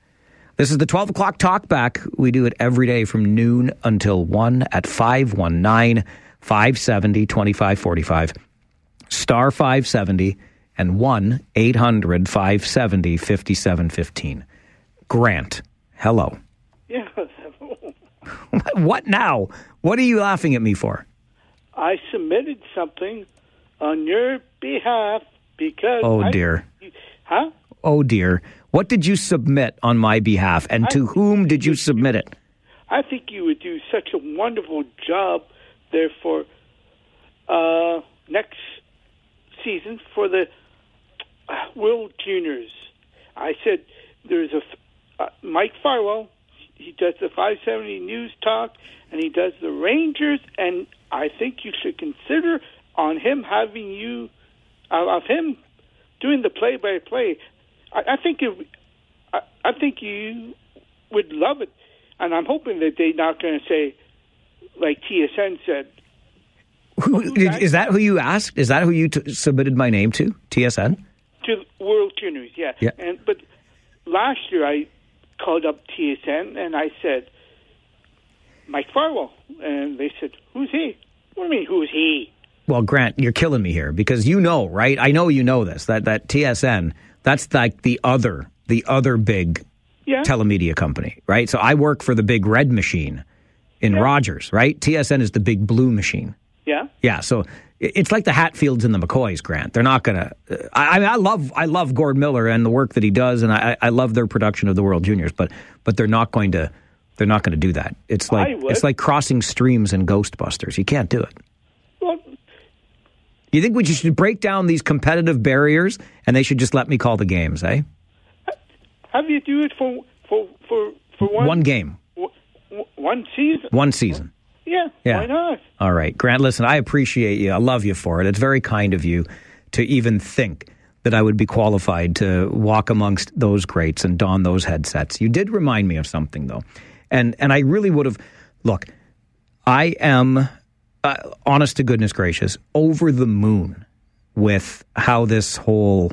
This is the 12 o'clock talkback. We do it every day from noon until 1 at 519 570 2545. Star 570 and 1 800 570 5715. Grant, hello. Yes. What now? What are you laughing at me for? I submitted something on your behalf because. Oh, I- dear. huh? Oh, dear. What did you submit on my behalf, and to whom did you submit it? I think you would do such a wonderful job there for uh, next season for the uh, World Juniors. I said there's a uh, Mike Farwell. He does the 570 News Talk, and he does the Rangers. And I think you should consider on him having you uh, of him doing the play-by-play. I, I think it, I, I think you would love it, and I'm hoping that they're not going to say like TSN said. Who, is that who you asked? Is that who you t- submitted my name to? TSN? to World Juniors, yeah. Yeah. And but last year I called up TSN and I said Mike Farwell, and they said, "Who's he?" What do you mean, who's he? Well, Grant, you're killing me here because you know, right? I know you know this. That that TSN, that's like the other, the other big Yeah. telemedia company, right? So I work for the big red machine in Rogers, right? TSN is the big blue machine. Yeah. Yeah, so it's like the Hatfields and the McCoys, Grant. They're not gonna. I, I love I love Gord Miller and the work that he does, and I, I love their production of the World Juniors. But but they're not going to they're not going to do that. It's like it's like crossing streams in Ghostbusters. You can't do it. You think we should break down these competitive barriers, and they should just let me call the games, eh? have you do it for for for for one One game, w- w- one season? one season. Yeah. Yeah. Why not? All right, Grant. Listen, I appreciate you. I love you for it. It's very kind of you to even think that I would be qualified to walk amongst those greats and don those headsets. You did remind me of something, though, and and I really would have. Look, I am, uh, honest to goodness gracious, over the moon with how this whole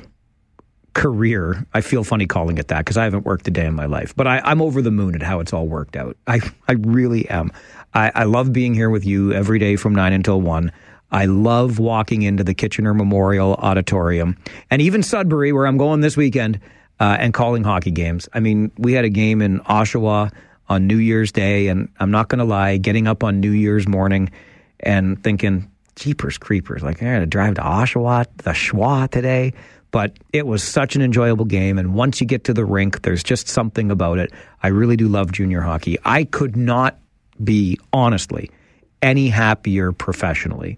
career. I feel funny calling it that because I haven't worked a day in my life, but I, I'm over the moon at how it's all worked out. I, I really am. I, I love being here with you every day from nine until one. I love walking into the Kitchener Memorial Auditorium and even Sudbury, where I'm going this weekend, uh, and calling hockey games. I mean, we had a game in Oshawa on New Year's Day, and I'm not going to lie, getting up on New Year's morning and thinking, jeepers creepers, like I got to drive to Oshawa, the Schwa today. But it was such an enjoyable game. And once you get to the rink, there's just something about it. I really do love junior hockey. I could not be, honestly, any happier professionally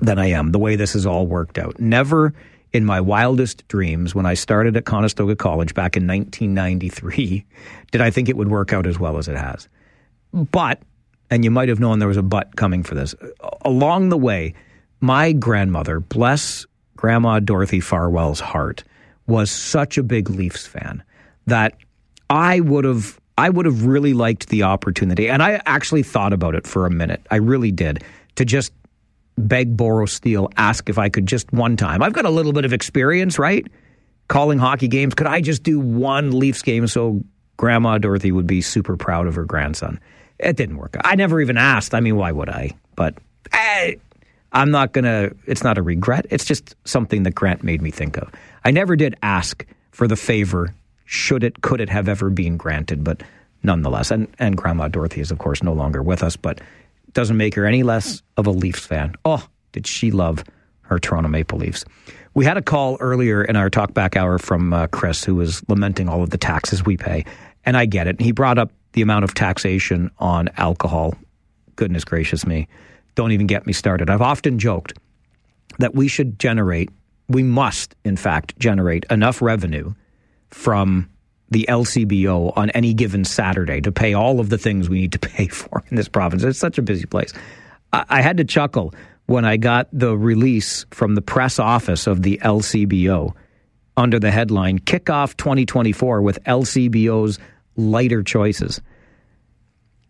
than I am, the way this has all worked out. Never in my wildest dreams, when I started at Conestoga College back in 1993, did I think it would work out as well as it has. But, and you might have known there was a but coming for this, along the way, my grandmother, bless Grandma Dorothy Farwell's heart, was such a big Leafs fan that I would have I would have really liked the opportunity, and I actually thought about it for a minute. I really did to just beg, borrow, steal, ask if I could just one time. I've got a little bit of experience, right? Calling hockey games. Could I just do one Leafs game so Grandma Dorothy would be super proud of her grandson? It didn't work. I never even asked. I mean, why would I? But eh, I'm not going to, it's not a regret. It's just something that Grant made me think of. I never did ask for the favor, should it, could it have ever been granted, but nonetheless. And, and Grandma Dorothy is, of course, no longer with us, but doesn't make her any less of a Leafs fan. Oh, did she love her Toronto Maple Leafs. We had a call earlier in our talkback hour from uh, Chris, who was lamenting all of the taxes we pay. And I get it. He brought up the amount of taxation on alcohol. Goodness gracious me. Don't even get me started. I've often joked that we should generate, we must, in fact, generate enough revenue from the LCBO on any given Saturday to pay all of the things we need to pay for in this province. It's such a busy place. I, I had to chuckle when I got the release from the press office of the LCBO under the headline Kickoff 2024 with LCBO's lighter choices.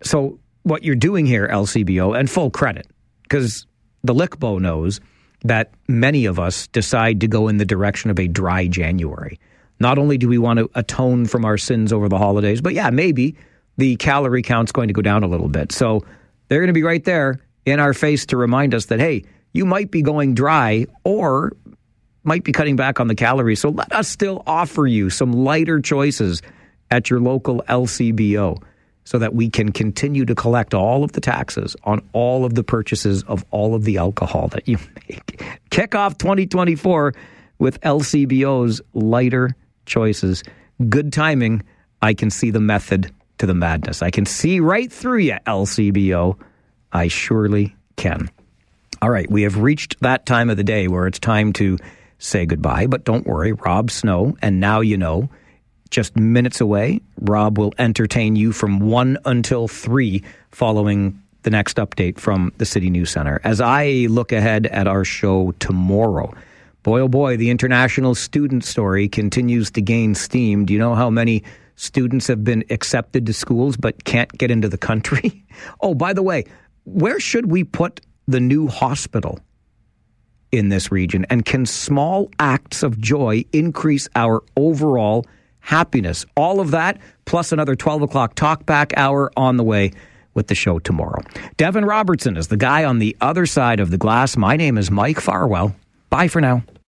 So, what you're doing here, LCBO, and full credit, because the LCBO knows that many of us decide to go in the direction of a dry January. Not only do we want to atone from our sins over the holidays, but yeah, maybe the calorie count's going to go down a little bit. So they're going to be right there in our face to remind us that, hey, you might be going dry or might be cutting back on the calories. So let us still offer you some lighter choices at your local LCBO so that we can continue to collect all of the taxes on all of the purchases of all of the alcohol that you make. Kick off 2024 with LCBO's lighter choices. Good timing. I can see the method to the madness. I can see right through you, LCBO. I surely can. All right, we have reached that time of the day where it's time to say goodbye, but don't worry, Rob Snow, and now you know, just minutes away, Rob will entertain you from 1 until 3 following the next update from the City News Center. As I look ahead at our show tomorrow, boy oh boy, the international student story continues to gain steam. Do you know how many students have been accepted to schools but can't get into the country? oh, by the way, where should we put the new hospital in this region? And can small acts of joy increase our overall happiness? All of that, plus another 12 o'clock talkback hour on the way with the show tomorrow. Devin Robertson is the guy on the other side of the glass. My name is Mike Farwell. Bye for now.